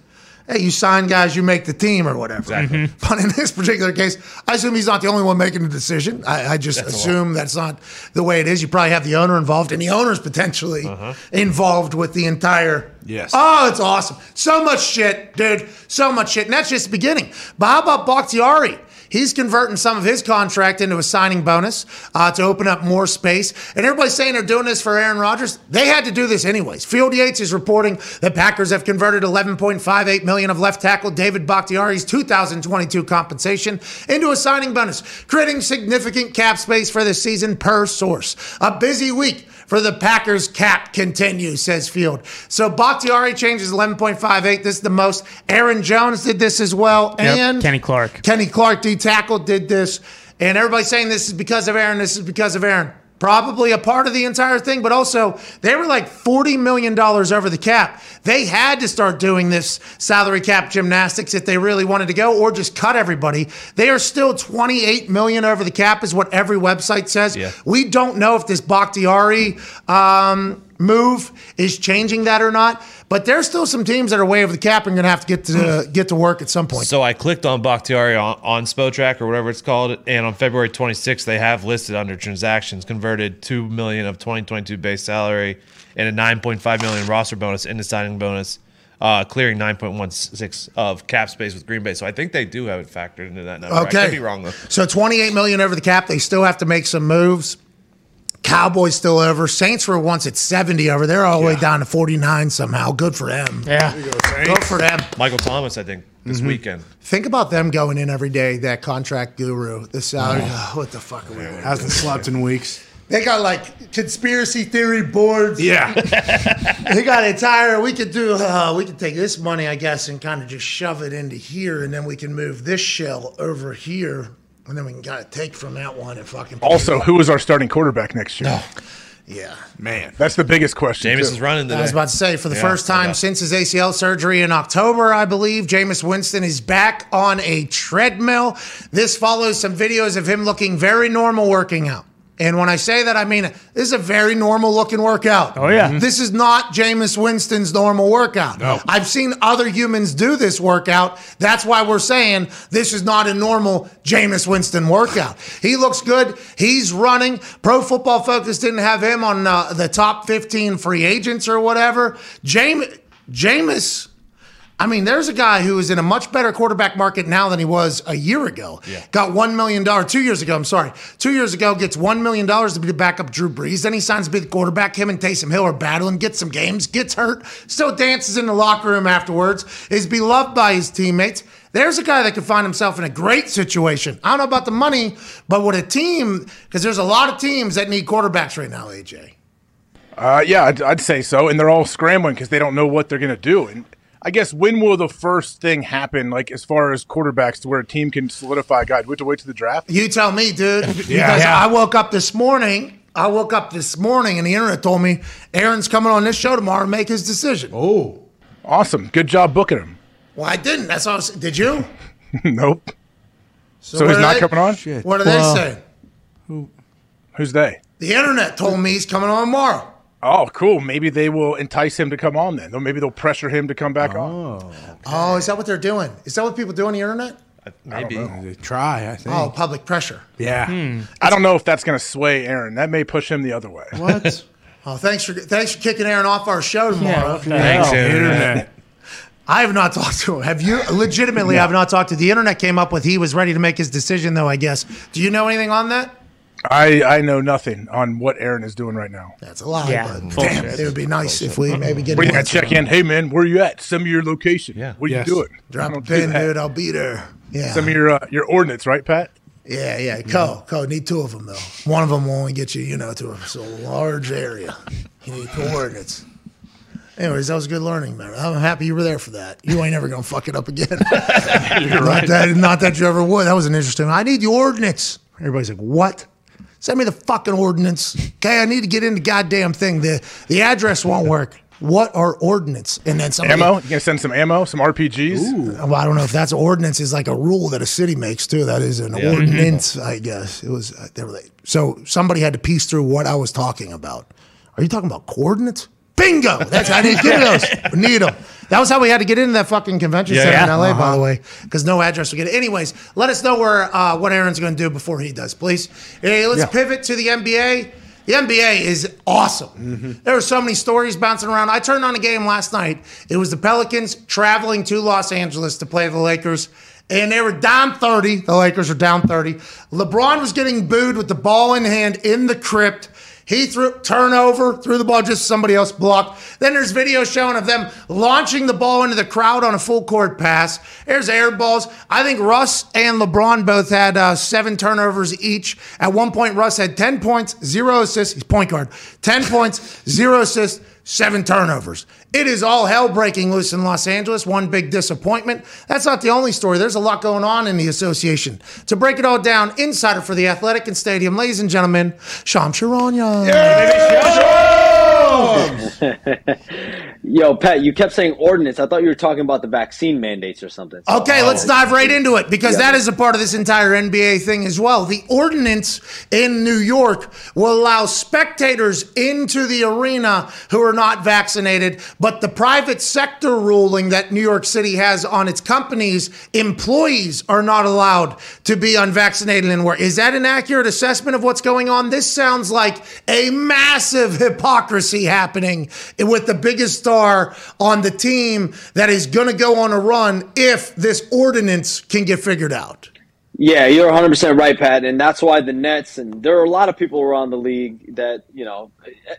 Hey, you sign guys, you make the team or whatever. Exactly. (laughs) But in this particular case, I assume he's not the only one making the decision. I, I just assume that's not the way it is. You probably have the owner involved, and the owner's potentially involved with the entire. Yes. Oh, it's awesome. So much shit, dude. So much shit. And that's just the beginning. But how about Bakhtiari? He's converting some of his contract into a signing bonus uh, to open up more space. And everybody's saying they're doing this for Aaron Rodgers. They had to do this anyways. Field Yates is reporting that Packers have converted 11.58 million of left tackle David Bakhtiari's 2022 compensation into a signing bonus, creating significant cap space for the season per source. A busy week for the Packers cap continues, says Field. So Bakhtiari changes 11.58. This is the most. Aaron Jones did this as well. Yep, And Kenny Clark. Kenny Clark, D tackle, did this. And everybody's saying this is because of Aaron. This is because of Aaron. Probably a part of the entire thing, but also they were like $40 million over the cap. They had to start doing this salary cap gymnastics if they really wanted to go or just cut everybody. They are still 28 million over the cap, is what every website says. Yeah. We don't know if this Bakhtiari um, move is changing that or not, but there's still some teams that are way over the cap and going to have to get to get to work at some point. So I clicked on Bakhtiari on, on Spotrac or whatever it's called, and on February 26th they have listed under transactions converted two million of 2022 base salary and a 9.5 million roster bonus into signing bonus, uh, clearing 9.16 of cap space with Green Bay. So I think they do have it factored into that number. Okay. I could be wrong though. So 28 million over the cap. They still have to make some moves. Cowboys still over. Saints were once at 70 over. They're all the way down to 49 somehow. Good for them. Yeah. Good for them. Michael Thomas, I think, this Mm-hmm. weekend. Think about them going in every day, that contract guru, the salary. what the fuck are we doing? Hasn't slept in weeks. They got like conspiracy theory boards. Yeah. (laughs) They got entire. We could do. Uh, we could take this money, I guess, and kind of just shove it into here, and then we can move this shell over here, and then we can kind of take from that one and fucking. Also, who is our starting quarterback next year? yeah. Man. That's the biggest question. Jameis is running today. I was about to say, for the Yeah, first time since his ACL surgery in October, I believe, Jameis Winston is back on a treadmill. This follows some videos of him looking very normal working out. And when I say that, I mean. This is a very normal looking workout. Oh, yeah. This is not Jameis Winston's normal workout. No. I've seen other humans do this workout. That's why we're saying this is not a normal Jameis Winston workout. He looks good. He's running. Pro Football Focus didn't have him on uh, the top 15 free agents or whatever. Jameis, Jameis I mean, there's a guy who is in a much better quarterback market now than he was a year ago. Yeah. Got $1 million, two years ago, I'm sorry. Two years ago, gets $1 million to be the backup Drew Brees. Then he signs to be the quarterback. Him and Taysom Hill are battling, gets some games, gets hurt, still dances in the locker room afterwards, is beloved by his teammates. There's a guy that could find himself in a great situation. I don't know about the money, but with a team, because there's a lot of teams that need quarterbacks right now, AJ. Uh, yeah, I'd, I'd say so. And they're all scrambling because they don't know what they're going to do. And I guess when will the first thing happen, like as far as quarterbacks, to where a team can solidify a guy? Do we have to wait to the draft? You tell me, dude. (laughs) because Yeah. I woke up this morning. I woke up this morning and the internet told me Aaron's coming on this show tomorrow to make his decision. Oh. Awesome. Good job booking him. Well, I didn't. That's all. I was, did you? (laughs) nope. So, what he's not they- coming on? Shit. What do Well- they saying? Who's they? The internet told me he's coming on tomorrow. Oh, cool. Maybe they will entice him to come on then. Or maybe they'll pressure him to come back on. Oh. oh, is that what they're doing? Is that what people do on the internet? Maybe. They try, I think. Oh, public pressure. yeah. Hmm. I don't know if that's going to sway Aaron. That may push him the other way. What? (laughs) Oh, thanks for thanks for kicking Aaron off our show tomorrow. Thanks, oh, Internet. Internet. (laughs) I have not talked to him. Have you? Legitimately, I have not talked to. The internet came up with he was ready to make his decision, though. I guess. Do you know anything on that? I, I know nothing on what Aaron is doing right now. That's a lie. Yeah, but bullshit. damn, it would be nice if we maybe get. We're an going to check in. Hey, man, where you at? Send me your location. Yeah. What are Yes. you doing? Drop a Don't do pin, that. dude. I'll be there. Yeah. Send me your, uh, your ordinance, right, Pat? Yeah, yeah. Co, co. Need two of them though. One of them will only get you, you know, to a so large area. You need coordinates. Anyways, that was good learning, man. I'm happy you were there for that. You ain't ever gonna fuck it up again. (laughs) not that, not that you ever would. That was an interesting. I need the ordinance. Everybody's like, what? Send me the fucking ordinance. Okay, I need to get in the goddamn thing. The the address won't work. What are ordinance? And then somebody, Ammo? You going to send some ammo, some RPGs? Ooh. well, I don't know if that's ordinance is like a rule that a city makes too. That is an ordinance, I guess. It was uh, they were like, so somebody had to piece through what I was talking about. Are you talking about coordinates? Bingo! That's I need give me those. Need them. That was how we had to get into that fucking convention Yeah, center in yeah. LA, by the way, because no address would get it. Anyways, let us know where uh, what Aaron's going to do before he does, please. Hey, let's pivot to the NBA. The NBA is awesome. There were so many stories bouncing around. I turned on a game last night. It was the Pelicans traveling to Los Angeles to play the Lakers. and they were down 30. The Lakers are down 30. LeBron was getting booed with the ball in hand in the crypt. He threw turnover, threw the ball, just somebody else blocked. Then there's video showing of them launching the ball into the crowd on a full court pass. There's air balls. I think Russ and LeBron both had uh, seven turnovers each. At one point, Russ had 10 points, zero assists. He's point guard. 10 points, zero assists, seven turnovers. It is all hell breaking loose in Los Angeles. One big disappointment. That's not the only story. There's a lot going on in the association. To break it all down, insider for the Athletic and Stadium, ladies and gentlemen, Sham Charania. (laughs) Yo, Pat, you kept saying ordinance. I thought you were talking about the vaccine mandates or something. So- Okay, let's oh. dive right into it because that is a part of this entire NBA thing as well. The ordinance in New York will allow spectators into the arena who are not vaccinated, but the private sector ruling that New York City has on its companies, employees are not allowed to be unvaccinated and work. Is that an accurate assessment of what's going on? This sounds like a massive hypocrisy happening with the biggest star on the team that is going to go on a run if this ordinance can get figured out. Yeah, you're 100% right, Pat. And that's why the Nets, and there are a lot of people around the league that, you know,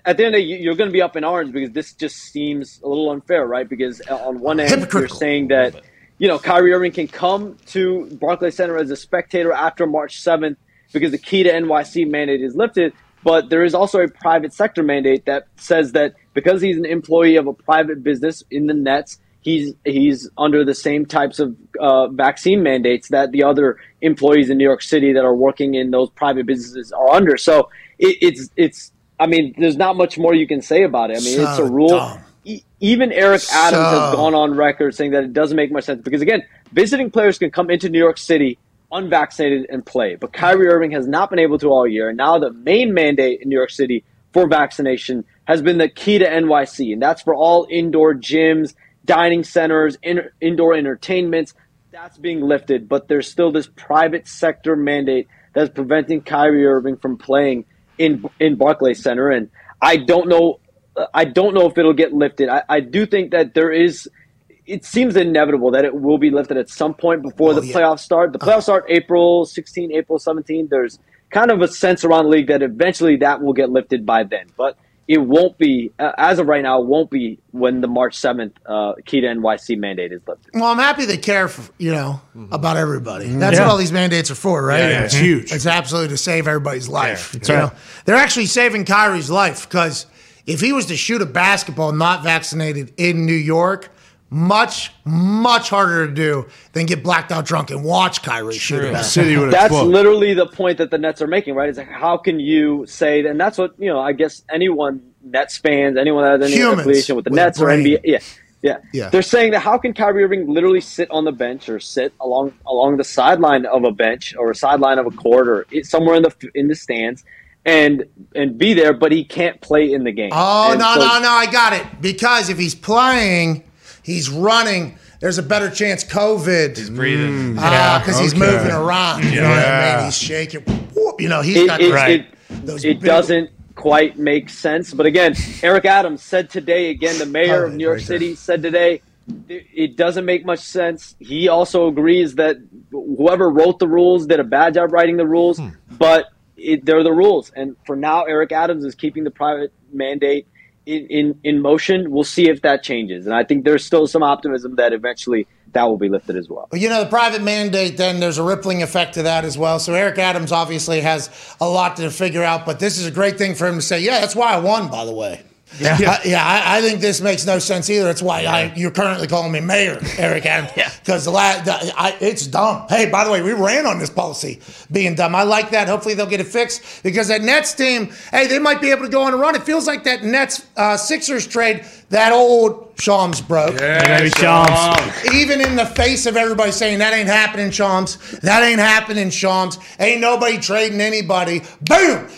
at the end of the day, you're going to be up in arms because this just seems a little unfair, right? Because uh, on one end, you're saying that, you know, Kyrie Irving can come to Barclays Center as a spectator after March 7th because the key to NYC mandate is lifted. But there is also a private sector mandate that says that because he's an employee of a private business in the Nets, he's he's under the same types of uh, vaccine mandates that the other employees in New York City that are working in those private businesses are under. So it, it's it's. I mean, there's not much more you can say about it. I mean, it's a rule. E- Even Eric Adams has gone on record saying that it doesn't make much sense because again, visiting players can come into New York City unvaccinated and play, but Kyrie Irving has not been able to all year. And now the main mandate in New York City for vaccination has been the key to NYC, and that's for all indoor gyms, dining centers, in, indoor entertainments. That's being lifted, but there's still this private sector mandate that's preventing Kyrie Irving from playing in in Barclays Center, and I don't know. I don't know if it'll get lifted. I, I do think that there is. It seems inevitable that it will be lifted at some point before the yeah. playoffs start. The playoffs start April 16, April 17. There's kind of a sense around the league that eventually that will get lifted by then, but it won't be uh, as of right now. It won't be when the March 7th uh, key to NYC mandate is lifted. Well, I'm happy they care, for, you know, about everybody. That's what all these mandates are for, right? Yeah, yeah, it's huge. It's absolutely to save everybody's life. that's you right. know? They're actually saving Kyrie's life because if he was to shoot a basketball not vaccinated in New York, much, much harder to do than get blacked out drunk and watch Kyrie shoot a The city would That's explode. literally the point that the Nets are making, right? It's like how can you say, and that's what you know. I guess anyone Nets fans, anyone that has any Humans affiliation with the with Nets or. NBA, yeah, yeah, Yeah. They're saying that how can Kyrie Irving literally sit on the bench or sit along along the sideline of a bench or a sideline of a court or somewhere in the in the stands and and be there, but he can't play in the game. Oh And no, so- no, no! I got it. Because if he's playing, he's running. There's a better chance COVID. He's breathing. because he's okay. moving around. You know what I Yeah. mean? He's shaking. Whoop, You know, he's it, got it, those- it, those it big- doesn't quite make sense. But again, Eric Adams said today, again, the mayor of New York right there. City said today, it it doesn't make much sense. He also agrees that whoever wrote the rules did a bad job writing the rules, Hmm. but it, they're the rules. And for now, Eric Adams is keeping the private mandate in, in, in motion. We'll see if that changes. And I think there's still some optimism that eventually that will be lifted as well. You know, the private mandate, then there's a rippling effect to that as well. So Eric Adams obviously has a lot to figure out, but this is a great thing for him to say, yeah, that's why I won, by the way. Yeah, I, yeah. I, I think this makes no sense either. That's why I, you're currently calling me Mayor Eric Adams. (laughs) Because the, la- the I, it's dumb. Hey, by the way, we ran on this policy being dumb. I like that. Hopefully they'll get it fixed because that Nets team, hey, they might be able to go on a run. It feels like that Nets uh, Sixers trade that old Shams broke. Maybe Shams. Even in the face of everybody saying that ain't happening, Shams. That ain't happening, Shams. Ain't nobody trading anybody. Boom!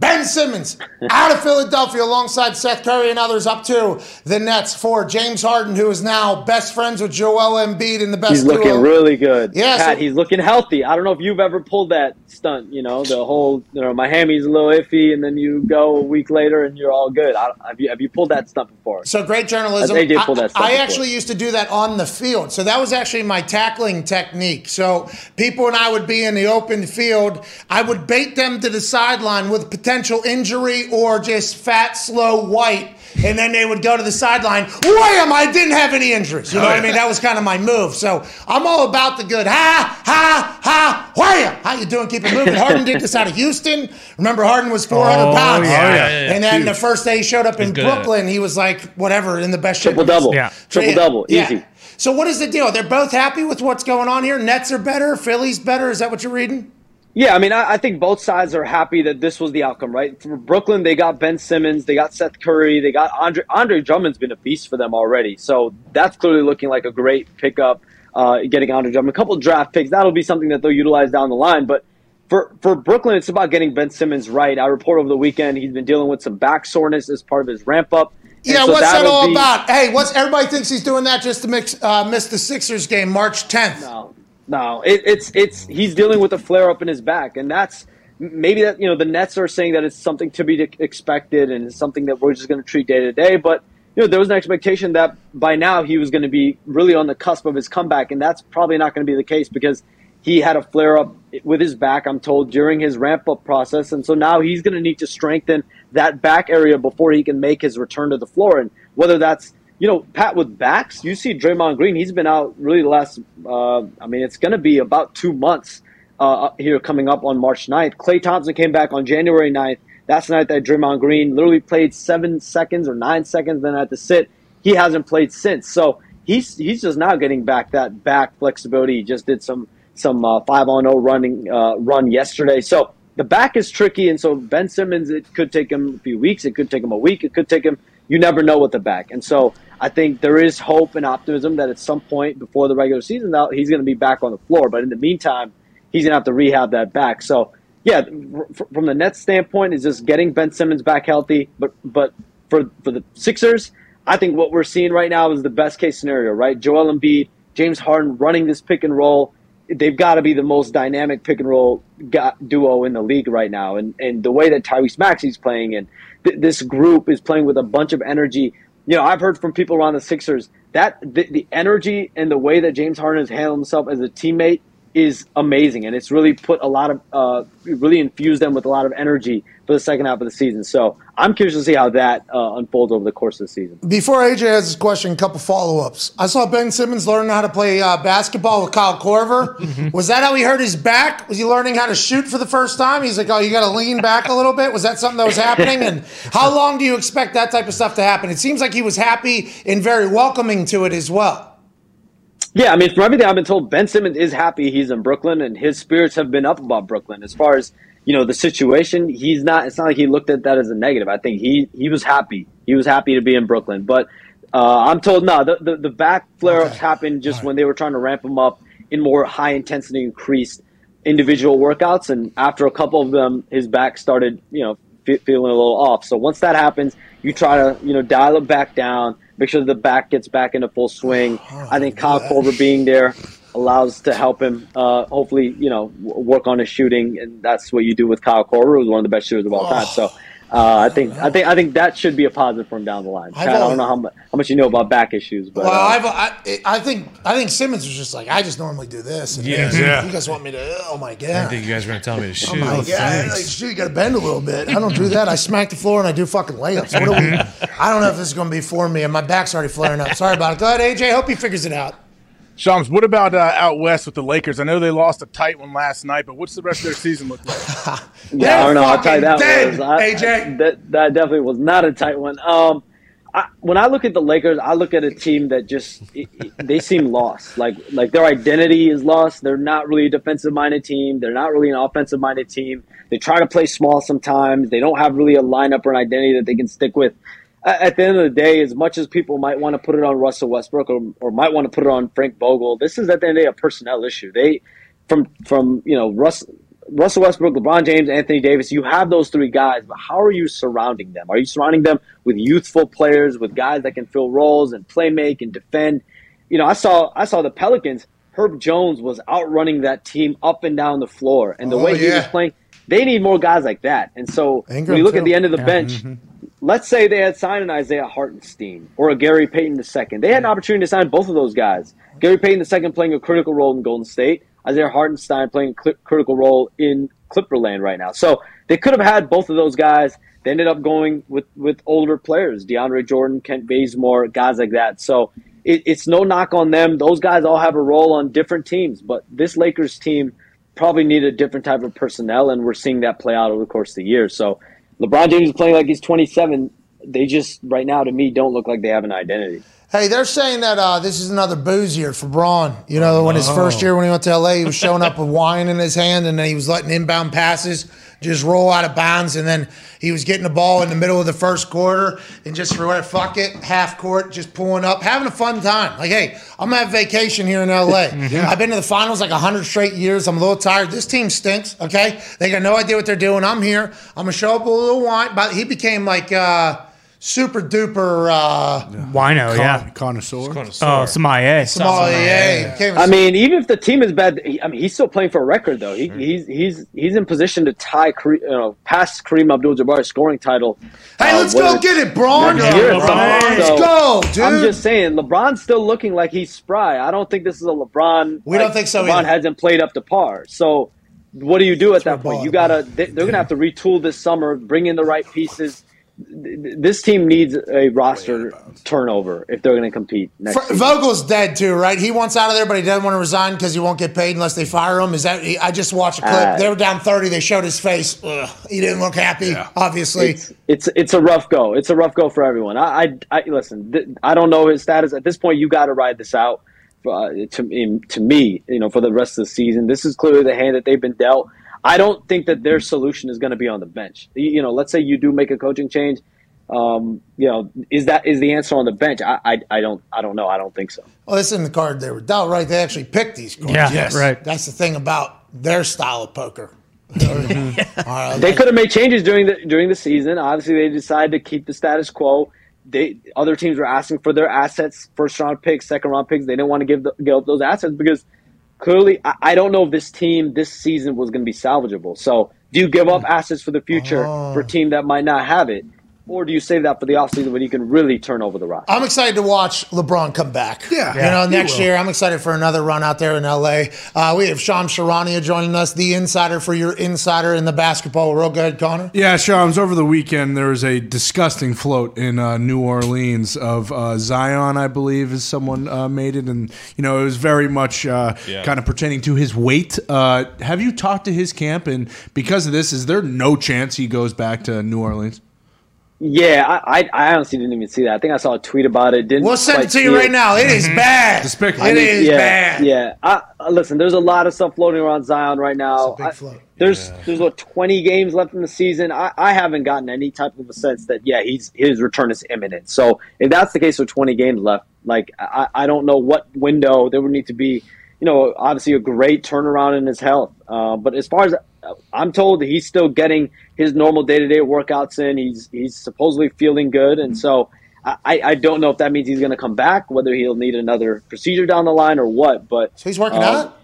Ben Simmons out of Philadelphia alongside Seth Curry and others up to the Nets for James Harden, who is now best friends with Joel Embiid in the best He's looking duo. really good. Yeah, Pat, so- he's looking healthy. I don't know if you've ever pulled that stunt. You know, the whole you know my hammy's a little iffy, and then you go a week later and you're all good. I, have you have you pulled that stunt before? So great journalism. They pulled that stuff I, I actually used to do that on the field. So that was actually my tackling technique. So people and I would be in the open field. I would bait them to the sideline with potential injury or just fat, slow white. And then they would go to the sideline. Wham! I didn't have any injuries. You know what I oh, mean? That was kind of my move. So I'm all about the good. Ha, ha, ha, wham! How you doing? Keep it moving. (laughs) Harden did this out of Houston. Remember, Harden was 400 Oh, pounds. yeah. Oh, yeah, yeah, And then huge. the first day he showed up in good at it. Brooklyn, he was like, whatever, in the best shape. Triple double. Yeah. Triple double. Yeah. Easy. So what is the deal? They're both happy with what's going on here. Nets are better. Philly's better. Is that what you're reading? Yeah, I mean, I, I think both sides are happy that this was the outcome, right? For Brooklyn, they got Ben Simmons, they got Seth Curry, they got Andre. Andre Drummond's been a beast for them already, so that's clearly looking like a great pickup. Uh, getting Andre Drummond, a couple draft picks, that'll be something that they'll utilize down the line. But for for Brooklyn, it's about getting Ben Simmons right. I report over the weekend he's been dealing with some back soreness as part of his ramp up. Yeah, so what's that all be- about? Hey, what's everybody thinks he's doing that just to mix, uh, miss the Sixers game March 10th? No, no, it, it's it's he's dealing with a flare up in his back, and that's maybe that you know the Nets are saying that it's something to be expected and it's something that we're just going to treat day to day. But you know there was an expectation that by now he was going to be really on the cusp of his comeback, and that's probably not going to be the case because he had a flare up with his back. I'm told during his ramp up process, and so now he's going to need to strengthen that back area before he can make his return to the floor, and whether that's you know, Pat, with backs, you see Draymond Green, he's been out really the last, uh, I mean, it's going to be about two months uh, here coming up on March 9th. Klay Thompson came back on January 9th. That's the night that Draymond Green literally played seven seconds or nine seconds, then had to sit. He hasn't played since. So he's he's just now getting back that back flexibility. He just did some some uh, five on zero running uh, run yesterday. So the back is tricky, and so Ben Simmons, it could take him a few weeks, it could take him a week, it could take him. You never know with the back, and so I think there is hope and optimism that at some point before the regular season, now he's going to be back on the floor. But in the meantime, he's going to have to rehab that back. So yeah, from the Nets standpoint, is just getting Ben Simmons back healthy. But but for for the Sixers, I think what we're seeing right now is the best case scenario. Right, Joel Embiid, James Harden running this pick and roll. They've got to be the most dynamic pick and roll duo in the league right now, and and the way that Tyrese Maxey's playing, and th- this group is playing with a bunch of energy. You know, I've heard from people around the Sixers that the, the energy and the way that James Harden has handled himself as a teammate is amazing, and it's really put a lot of, uh, really infused them with a lot of energy for the second half of the season. So I'm curious to see how that uh, unfolds over the course of the season. Before AJ has his question, a couple follow ups. I saw Ben Simmons learn how to play uh, basketball with Kyle Korver. (laughs) Was that how he hurt his back? Was he learning how to shoot for the first time? He's like, oh, you got to lean back a little bit. Was that something that was happening? And (laughs) how long do you expect that type of stuff to happen? It seems like he was happy and very welcoming to it as well. Yeah, I mean, from everything I've been told, Ben Simmons is happy he's in Brooklyn, and his spirits have been up about Brooklyn. As far as you know, the situation, he's not. It's not like he looked at that as a negative. I think he he was happy. He was happy to be in Brooklyn. But uh, I'm told no, the the, the back flare ups Okay. happened just when they were trying to ramp him up in more high intensity, increased individual workouts, and after a couple of them, his back started, you know, fe- feeling a little off. So once that happens, you try to you know dial it back down, make sure the back gets back into full swing. I think Kyle Korver being there allows to help him. Uh, hopefully, you know, w- work on his shooting, and that's what you do with Kyle Korver, who's one of the best shooters of all time. So. Uh, I think I think I think that should be a positive for him down the line. I've Pat, I don't know how much how much you know about back issues, but Well, uh, I've, I, I think I think Simmons was just like, I just normally do this. And Yeah. Yeah. You guys want me to? Oh my god! I think you guys were going to tell me to shoot. Oh my god! Like, shoot, you got to bend a little bit. I don't do that. I smack the floor and I do fucking layups. What do we? I don't know if this is going to be for me, and my back's already flaring up. Sorry about it. Go ahead, AJ. Hope he figures it out. Shams, what about uh, out west with the Lakers? I know they lost a tight one last night, but what's the rest of their season look like? (laughs) Yeah, I don't know. I'll tell you that Dead, was I, AJ. that that definitely was not a tight one. Um, I, when I look at the Lakers, I look at a team that just it, it- they seem lost. Like like their identity is lost. They're not really a defensive minded team. They're not really an offensive minded team. They try to play small sometimes. They don't have really a lineup or an identity that they can stick with. At the end of the day, as much as people might want to put it on Russell Westbrook or, or might want to put it on Frank Vogel, this is at the end of the day a personnel issue. They from from you know Russ Russell Westbrook, LeBron James, Anthony Davis, you have those three guys, but how are you surrounding them? Are you surrounding them with youthful players, with guys that can fill roles and play make and defend? You know, I saw I saw the Pelicans. Herb Jones was outrunning that team up and down the floor, and the Oh, way he was playing, they need more guys like that. And so Ingram, when you look too. at the end of the bench, mm-hmm. Let's say they had signed an Isaiah Hartenstein or a Gary Payton II. They had an mm-hmm. opportunity to sign both of those guys. Gary Payton II playing a critical role in Golden State, Isaiah Hartenstein playing a critical role in Clipperland right now. So they could have had both of those guys. They ended up going with, with older players, DeAndre Jordan, Kent Bazemore, guys like that. So it, it's no knock on them. Those guys all have a role on different teams, but this Lakers team probably need a different type of personnel, and we're seeing that play out over the course of the year. So LeBron James is playing like he's 27. They just right now to me don't look like they have an identity. Hey, they're saying that uh, this is another booze year for Bron. You know, when his first year when he went to LA, he was showing up (laughs) with wine in his hand, and then he was letting inbound passes just roll out of bounds, and then he was getting the ball in the middle of the first quarter, and just for what fuck it, half court, just pulling up, having a fun time. Like, hey, I'm at vacation here in LA. (laughs) I've been to the finals like hundred straight years. I'm a little tired. This team stinks. Okay, they got no idea what they're doing. I'm here. I'm gonna show up a little wine, but he became like. uh super duper uh, Wino, yeah. Connoisseur. connoisseur. Oh, Sommelier. sommelier. Came I mean, even if the team is bad, I mean, he's still playing for a record though. He, he's he's he's in position to tie, Kare- you know, past Kareem Abdul-Jabbar's scoring title. Hey, uh, let's go get it, Bron. next year or. Let's So, go, dude. I'm just saying, LeBron's still looking like he's spry. I don't think this is a LeBron. We don't think so LeBron either. hasn't played up to par. So, what do you do at that ball point? You gotta. They, they're gonna have to retool this summer, bring in the right pieces. Th- th- This team needs a roster turnover if they're going to compete next. Fr- season. Vogel's dead too, right? He wants out of there, but he doesn't want to resign because he won't get paid unless they fire him. Is that? I just watched a clip. Uh, they were down thirty. They showed his face. Ugh, he didn't look happy. Obviously, it's it's it's a rough go. It's a rough go for everyone. I I, I listen. Th- I don't know his status at this point. You got to ride this out. Uh, to in, to me, you know, for the rest of the season, this is clearly the hand that they've been dealt. I don't think that their solution is going to be on the bench. You you know, let's say you do make a coaching change. Um, you know, is that is the answer on the bench? I, I I don't I don't know. I don't think so. well, this isn't the card they were dealt, right? They actually picked these cards. Yeah, yes, right. That's the thing about their style of poker. (laughs) They could have made changes during the during the season. Obviously, they decided to keep the status quo. They other teams were asking for their assets, first round picks, second round picks. They didn't want to give the, give up those assets because clearly, I, I don't know if this team this season was going to be salvageable. So, do you give up hmm. assets for the future for a oh. team that might not have it, or do you save that for the offseason when you can really turn over the roster? I'm excited to watch LeBron come back. Yeah. you know, he next year I'm excited for another run out there in LA. Uh, we have Sean Charania joining us, the insider for your insider in the basketball world. Go ahead, Connor. Yeah, Shams, over the weekend there was a disgusting float in uh, New Orleans of uh, Zion, I believe, is someone uh, made it. And, you know, it was very much uh, Yeah. kind of pertaining to his weight. Uh, have you talked to his camp? And because of this, is there no chance he goes back to New Orleans? Yeah, I, I I honestly didn't even see that. I think I saw a tweet about it. Didn't We'll send it to you see right now. It is bad. Despicable. It is yeah, bad. Yeah. I, I- listen, there's a lot of stuff floating around Zion right now. It's a big I- float. there's there's what 20 games left in the season. I, I haven't gotten any type of a sense that yeah, he's his return is imminent. So if that's the case with 20 games left, like I, I don't know what window there would need to be. You know, obviously a great turnaround in his health. Uh, but as far as I'm told, he's still getting his normal day to day workouts in. He's he's supposedly feeling good, and so. I, I don't know if that means he's going to come back, whether he'll need another procedure down the line or what. But So he's working um, out.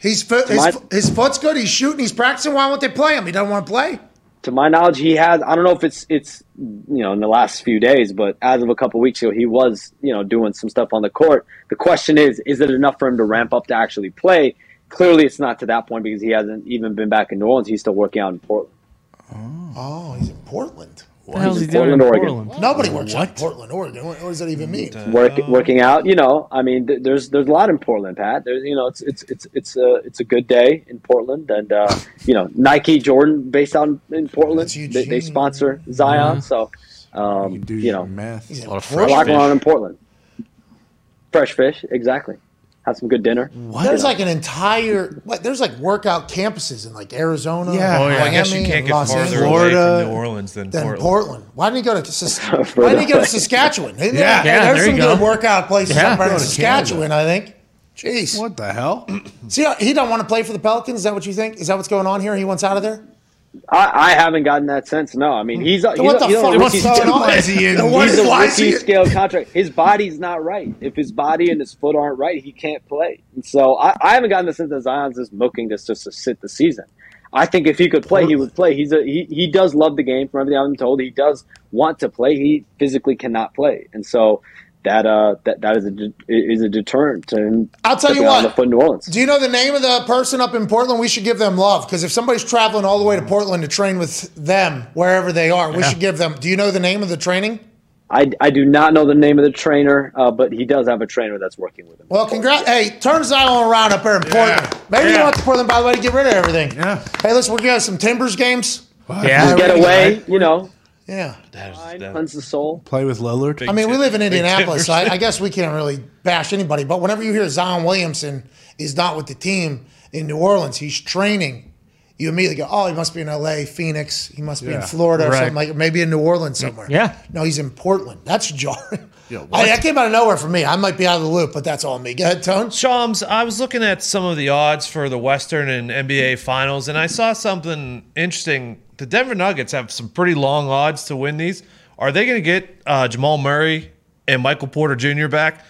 He's foot, his, my- his foot's good. He's shooting. He's practicing. Why won't they play him? He doesn't want to play. to my knowledge, he has. I don't know if it's it's you know in the last few days, but as of a couple weeks ago, he was you know doing some stuff on the court. The question is, is it enough for him to ramp up to actually play? Clearly, it's not to that point because he hasn't even been back in New Orleans. He's still working out in Portland. Oh, he's in Portland. What the hell is he in doing in Portland, Oregon. Portland? Nobody works out in Portland, Oregon. What, what does that even mean? Work, working out, you know. I mean, th- there's there's a lot in Portland, Pat. There's you know, it's it's it's it's a it's a good day in Portland, and uh, (laughs) you know, Nike, Jordan, based out in, in Portland, they, they sponsor Zion, so um, You do you know, math. A lot of fresh a lot fish. going on in Portland. Fresh fish, exactly. Have some good dinner. There's like an entire what? There's like workout campuses in like Arizona, Yeah. Oh, yeah. I guess you can't get Los farther Angeles, away from New Orleans than than Portland. Portland. Why didn't he go to Sus- (laughs) Why didn't he go to. Saskatchewan? Yeah. there- Yeah, there's there some you good go. workout places Yeah. up there in Saskatchewan. I think. Jeez. What the hell? See, he don't want to play for the Pelicans. Is that what you think? Is that what's going on here? He wants out of there. I, I haven't gotten that sense. No, I mean he's, he's, what the he's on a fuck? rookie What's going on? Is he in? He's a rookie scale contract. His body's not right. If his body and his foot aren't right, he can't play. And so I, I haven't gotten the sense that Zion's just milking this just to sit the season. I think if he could play, he would play. He's a he, he does love the game. From everything I've been told, he does want to play. He physically cannot play, and so that uh that that is a de- is a deterrent to him. I'll tell you stepping what. the foot in New Orleans. Do you know the name of the person up in Portland? We should give them love because if somebody's traveling all the way to Portland to train with them wherever they are, we should give them. Do you know the name of the training? I, I do not know the name of the trainer, uh, but he does have a trainer that's working with him. Well, congrats. Hey, turn Zion around up here in Portland. Maybe you want to Portland, by the way, to get rid of everything. Yeah. Hey, listen, we're going to have some Timbers games. Yeah. Get away, you know, Yeah. That was- that- cleanse the soul. Play with Lillard. I mean, we live in Big Indianapolis, so I, I guess we can't really bash anybody. But whenever you hear Zion Williamson is not with the team in New Orleans, he's training. You immediately go, oh, he must be in L.A., Phoenix. He must be in Florida or Right. something like, maybe in New Orleans mm, somewhere. Yeah. No, he's in Portland. That's (laughs) jarring. What? I, that came out of nowhere for me. I might be out of the loop, but that's all me. Go ahead, Tone. Shams, I was looking at some of the odds for the Western and NBA finals, and I saw something interesting. The Denver Nuggets have some pretty long odds to win these. Are they going to get uh, Jamal Murray and Michael Porter Jr. back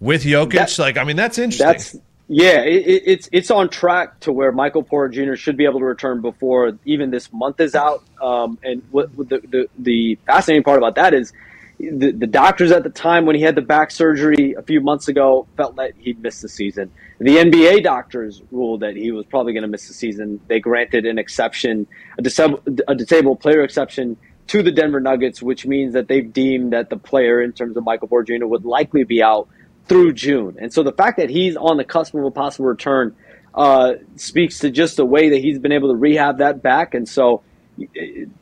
with Jokic? That- like, I mean, that's interesting. That's yeah, it, it, it's it's on track to where Michael Porter Jr. should be able to return before even this month is out. Um, and what, what the, the the fascinating part about that is the, the doctors at the time when he had the back surgery a few months ago felt that he'd missed the season. The NBA doctors ruled that he was probably going to miss the season. They granted an exception, a disabled, a disabled player exception to the Denver Nuggets, which means that they've deemed that the player, in terms of Michael Jr., would likely be out through June. And so the fact that he's on the cusp of a possible return uh, speaks to just the way that he's been able to rehab that back. And so,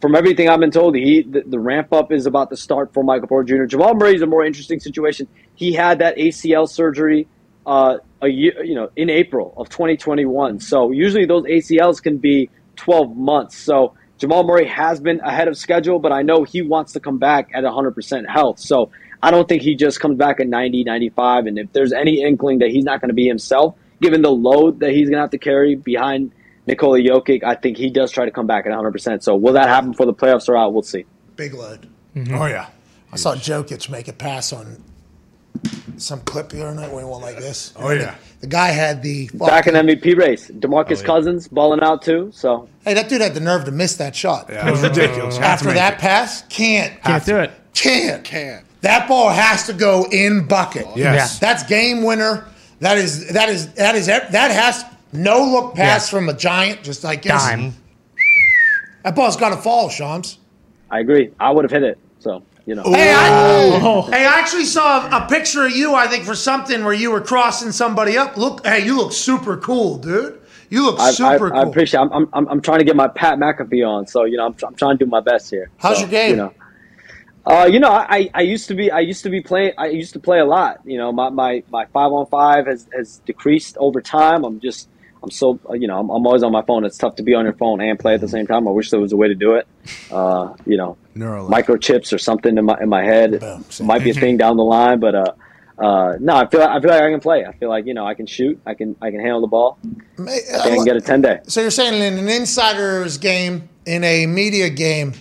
from everything I've been told, he the, the ramp up is about to start for Michael Porter Jr. Jamal Murray is a more interesting situation. He had that ACL surgery uh, a year, you know, in April of 2021. So usually those ACLs can be 12 months. So Jamal Murray has been ahead of schedule, but I know he wants to come back at 100% health. So I don't think he just comes back at 90, 95. And if there's any inkling that he's not going to be himself, given the load that he's going to have to carry behind Nikola Jokic, I think he does try to come back at 100%. So will that happen before the playoffs are out? We'll see. Big load. Mm-hmm. Oh yeah. I saw Jokic make a pass on some clip the other night when he went like this. Oh, And yeah. The, the guy had the Back in MVP race, Demarcus oh, Cousins balling out too. So Hey, that dude had the nerve to miss that shot. Yeah, it was ridiculous. After that it. pass, can't. Can't do it. Can't. Can't. That ball has to go in bucket. Yes. That's game winner. That is that is that is that has no look pass Yeah. from a giant. Just like this. Dime. That ball's got to fall, Shams. I agree. I would have hit it. So, you know. Hey, I, hey, I actually saw a, a picture of you. I think for something where you were crossing somebody up. Look, hey, you look super cool, dude. You look I, I, super I cool. appreciate. I'm, I'm, I'm- I'm trying to get my Pat McAfee on, so you know, I'm, I'm trying to do my best here. How's So, your game? You know, uh, you know, I, I used to be, I used to be playing, I used to play a lot. You know, my, my, my five on five has, has decreased over time. I'm just, I'm so, uh, you know, I'm, I'm always on my phone. It's tough to be on your phone and play at the same time. I wish there was a way to do it. Uh, you know, Neuralink. microchips or something in my in my head Boom. might be a thing (laughs) down the line, but uh, uh, no, I feel I feel like I can play. I feel like you know I can shoot. I can I can handle the ball. May- I can get a ten day. So you're saying in an insider's game, in a media game,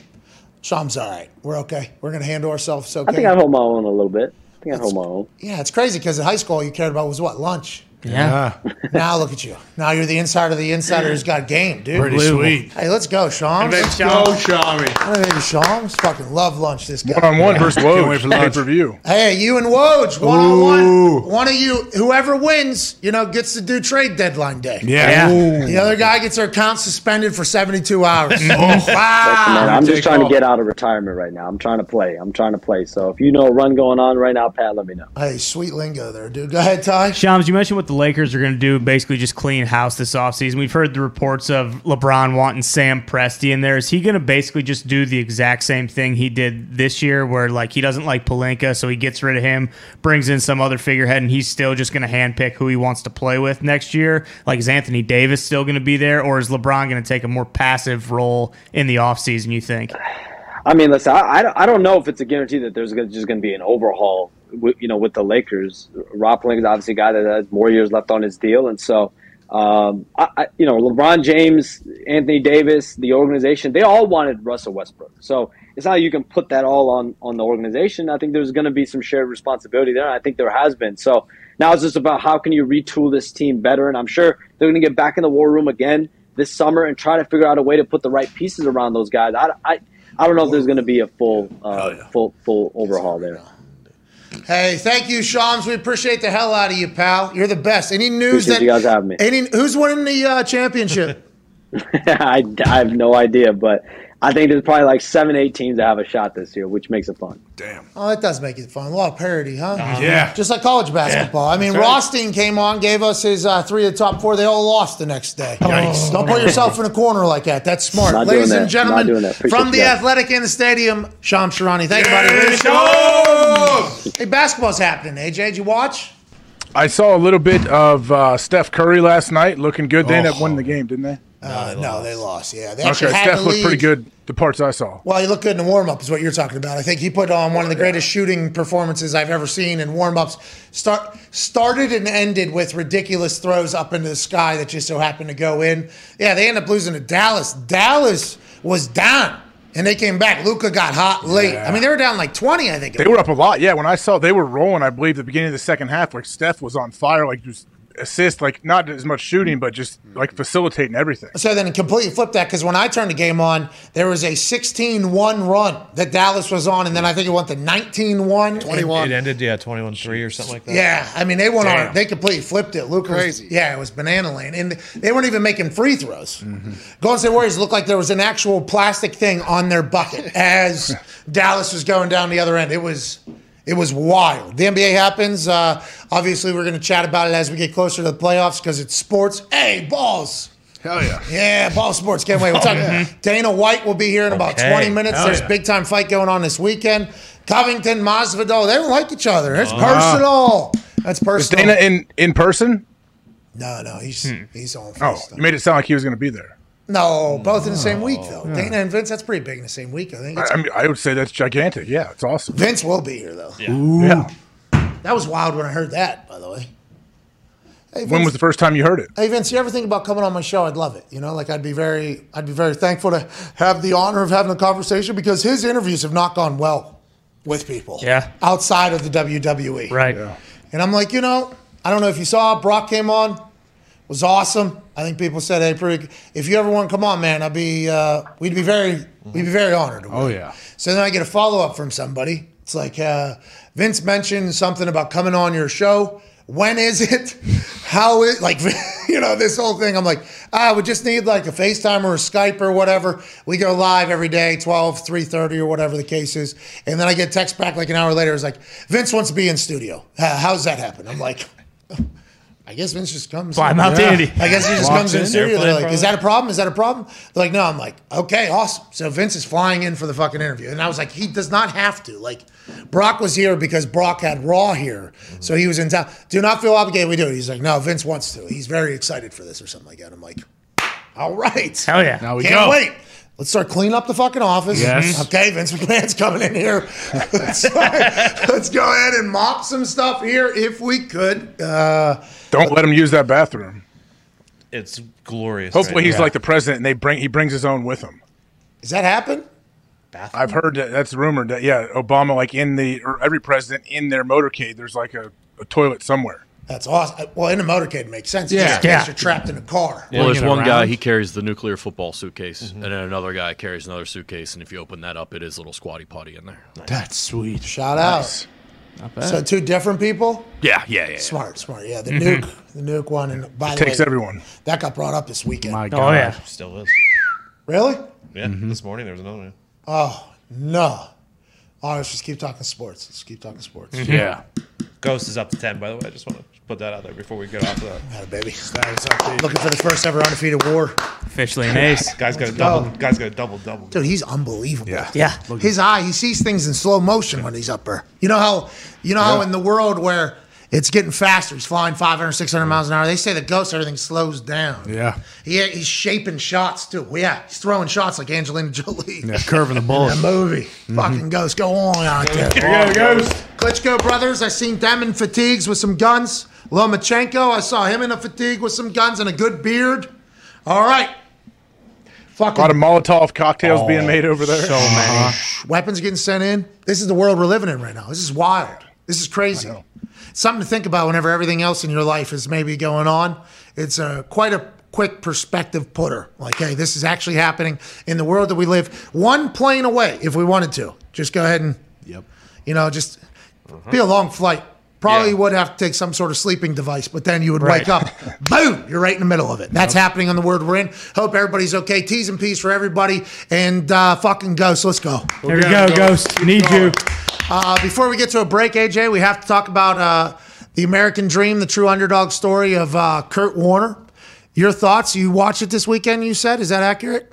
Shams all right. We're okay. We're gonna handle ourselves okay. I think I hold my own a little bit. I think I hold my own. yeah, it's crazy because in high school all you cared about was what lunch. Yeah. Yeah. now look at you. Now you're the insider. of The insider who's got game, dude. Pretty sweet. Hey, let's go, Shams. Let's go, Shami. Hey, Shams. Fucking love lunch. This guy. One on one versus Can't wait Woj for pay per view. Hey, you and Woj, one on one. One of you, whoever wins, you know, gets to do trade deadline day. Yeah. Yeah. The other guy gets their account suspended for 72 hours. (laughs) Oh. Man, wow. I'm just take trying off. to get out of retirement right now. I'm trying to play. I'm trying to play. So if you know a run going on right now, Pat, let me know. Hey, sweet lingo there, dude. Go ahead, Ty. Shams, you mentioned what the Lakers are going to do, basically just clean house this offseason. We've heard the reports of LeBron wanting Sam Presti in there. Is he going to basically just do the exact same thing he did this year, where like he doesn't like Pelinka, so he gets rid of him, brings in some other figurehead, and he's still just going to handpick who he wants to play with next year? Like, is Anthony Davis still going to be there, or is LeBron going to take a more passive role in the offseason, you think? I mean, listen, I, I, don't- know if it's a guarantee that there's just going to be an overhaul with, you know, with the Lakers. Rob is obviously a guy that has more years left on his deal, and so. Um, I, I, you know, LeBron James, Anthony Davis, the organization, they all wanted Russell Westbrook. So it's not like you can put that all on, on the organization. I think there's going to be some shared responsibility there. I think there has been. So now it's just about how can you retool this team better. And I'm sure they're going to get back in the war room again this summer and try to figure out a way to put the right pieces around those guys. I, I, I don't know if there's going to be a full, uh, full, full overhaul there. Hey, thank you, Shams. We appreciate the hell out of you, pal. You're the best. Any news Appreciate that you guys having me. Any who's winning the uh, championship? (laughs) I, I have no idea, but I think there's probably like seven, eight teams that have a shot this year, which makes it fun. Damn. Oh, that does make it fun. A lot of parody, huh? Yeah. Just like college basketball. Yeah. I mean, Rothstein came on, gave us his uh, three of the top four. They all lost the next day. Don't put yourself in a corner like that. That's smart. Not Ladies and gentlemen, Not doing that. Appreciate from the guys. Athletic in the Stadium, Sham Sharani. Thank you, buddy. Hey, basketball's happening. AJ, did you watch? I saw a little bit of uh, Steph Curry last night, looking good. They ended up winning the game, didn't they? Uh, no, they lost. Yeah, they Okay, had Steph looked lead. pretty good. The parts I saw. Well, he looked good in the warm up, is what you're talking about. I think he put on one of the greatest shooting performances I've ever seen in warm ups. Start started and ended with ridiculous throws up into the sky that just so happened to go in. Yeah, they end up losing to Dallas. Dallas was down, and they came back. Luka got hot late. I mean, they were down like 20, I think. They were up a lot. Yeah, when I saw they were rolling, I believe the beginning of the second half, like Steph was on fire, like just assist, like not as much shooting, but just like mm-hmm. facilitating everything. So then completely flipped that because when I turned the game on, there was a 16-1 run that Dallas was on, and then I think it went to 19-1. 21. It ended, yeah, 21 3 or something like that. Yeah, I mean they went on. They completely flipped it. Luke Crazy. Was, yeah, it was banana lane. and they weren't even making free throws. Mm-hmm. Golden State Warriors looked like there was an actual plastic thing on their bucket (laughs) as Dallas was going down the other end. It was. It was wild. The NBA happens. Uh, obviously, we're going to chat about it as we get closer to the playoffs because it's sports. Hey, balls! Hell yeah. Yeah, ball sports. Can't wait. We're (laughs) talking. Dana White will be here in about Okay. 20 minutes. Hell There's yeah. big time fight going on this weekend. Covington, Masvidal, they don't like each other. It's Uh-huh. personal. That's Is personal. Dana in in person? no, no, he's he's on Oh, FaceTime. you made it sound like he was going to be there. No, both in the same week though. Dana and Vince, that's pretty big in the same week. I think. It's, I, I mean, I would say that's gigantic. Yeah, it's awesome. Vince will be here though. Yeah. That was wild when I heard that. By the way. Hey, Vince, When was the first time you heard it? Hey Vince, you ever think about coming on my show? I'd love it. You know, like I'd be very, I'd be very thankful to have the honor of having a conversation because his interviews have not gone well with people. Yeah. Outside of the WWE. Right. Yeah. And I'm like, you know, I don't know if you saw Brock came on, was awesome. I think people said, hey, pretty. If you ever want to come on, man, I'd be, uh, we'd be very, we'd be very honored. Oh, yeah. So then I get a follow up from somebody. It's like uh, Vince mentioned something about coming on your show. When is it? (laughs) How is like (laughs) you know this whole thing? I'm like, ah, we just need like a FaceTime or a Skype or whatever. We go live every day, 12, 3.30 or whatever the case is. And then I get text back like an hour later. It's like, Vince wants to be in studio. How's that happen? I'm like, (laughs) I guess Vince just comes. Fly him in. out to I guess he just Walks comes in in, studio. They're airplane like, is that a problem? Is that a problem? They're like, no. I'm like, okay, awesome. So Vince is flying in for the fucking interview. And I was like, he does not have to. Like, Brock was here because Brock had Raw here. So he was in town. Do not feel obligated. We do it. He's like, no, Vince wants to. He's very excited for this or something like that. I'm like, all right. Hell yeah. Now we Can't go. wait. Let's start cleaning up the fucking office. Yes. Okay, Vince McMahon's coming in here. (laughs) let's, let's go ahead and mop some stuff here if we could. Uh, Don't let him use that bathroom. It's glorious. Hopefully, right he's now. like the president, and they bring he brings his own with him. does that happen? I've heard that that's rumored that yeah, Obama like in the or every president in their motorcade, there's like a, a toilet somewhere. That's awesome. Uh, well, in a motorcade makes sense. Yeah. Just Yeah. you're trapped in a car. Well, there's Bring it one guy, he carries the nuclear football suitcase, mm-hmm. and then another guy carries another suitcase, and if you open that up, it is a little squatty potty in there. That's sweet. Shout out. Not bad. So two different people. Yeah, yeah, yeah. Smart, smart. Yeah, the mm-hmm. nuke, the nuke one, and by the Takes way, everyone. that got brought up this weekend. My Oh God. yeah. still is. Really? Yeah, mm-hmm. this morning there was another one. Oh no. Oh, let's just keep talking sports. Let's keep talking sports. Yeah. Ghost is up to 10, by the way. I just want to put that out there before we get off of that. A baby. Status update. Looking for the first ever undefeated war. Officially an ace. Guy's got a go. double. Guy's got a double double. Dude, he's unbelievable. Yeah. Yeah. His eye, he sees things in slow motion when he's up there. You know how, you know how in the world where It's getting faster. He's flying 500, 600 miles an hour. They say the ghost, everything slows down. Yeah. He, he's shaping shots too. Well, yeah, he's throwing shots like Angelina Jolie. Yeah, curving the bullet. (laughs) That movie. Mm-hmm. Fucking ghost. Go on out there. Here goes. Klitschko brothers, I seen them in fatigues with some guns. Lomachenko, I saw him in a fatigue with some guns and a good beard. All right. A lot of Molotov cocktails oh, being made over there. So many. Uh-huh. weapons getting sent in. This is the world we're living in right now. This is wild. This is crazy. Something to think about whenever everything else in your life is maybe going on. It's a quite a quick perspective putter. Like, hey, this is actually happening in the world that we live. One plane away, if we wanted to. Just go ahead and, Yep. you know, just be a long flight. Probably Yeah. would have to take some sort of sleeping device, but then you would Right. wake up, (laughs) boom, you're right in the middle of it. That's happening on the world we're in. Hope everybody's okay. T's and P's for everybody, and uh, fucking ghost. Let's go. Here we go, Ghost. Need you. Uh, before we get to a break, AJ, we have to talk about uh, the American Dream, the true underdog story of uh, Kurt Warner. Your thoughts? You watched it this weekend, you said? Is that accurate?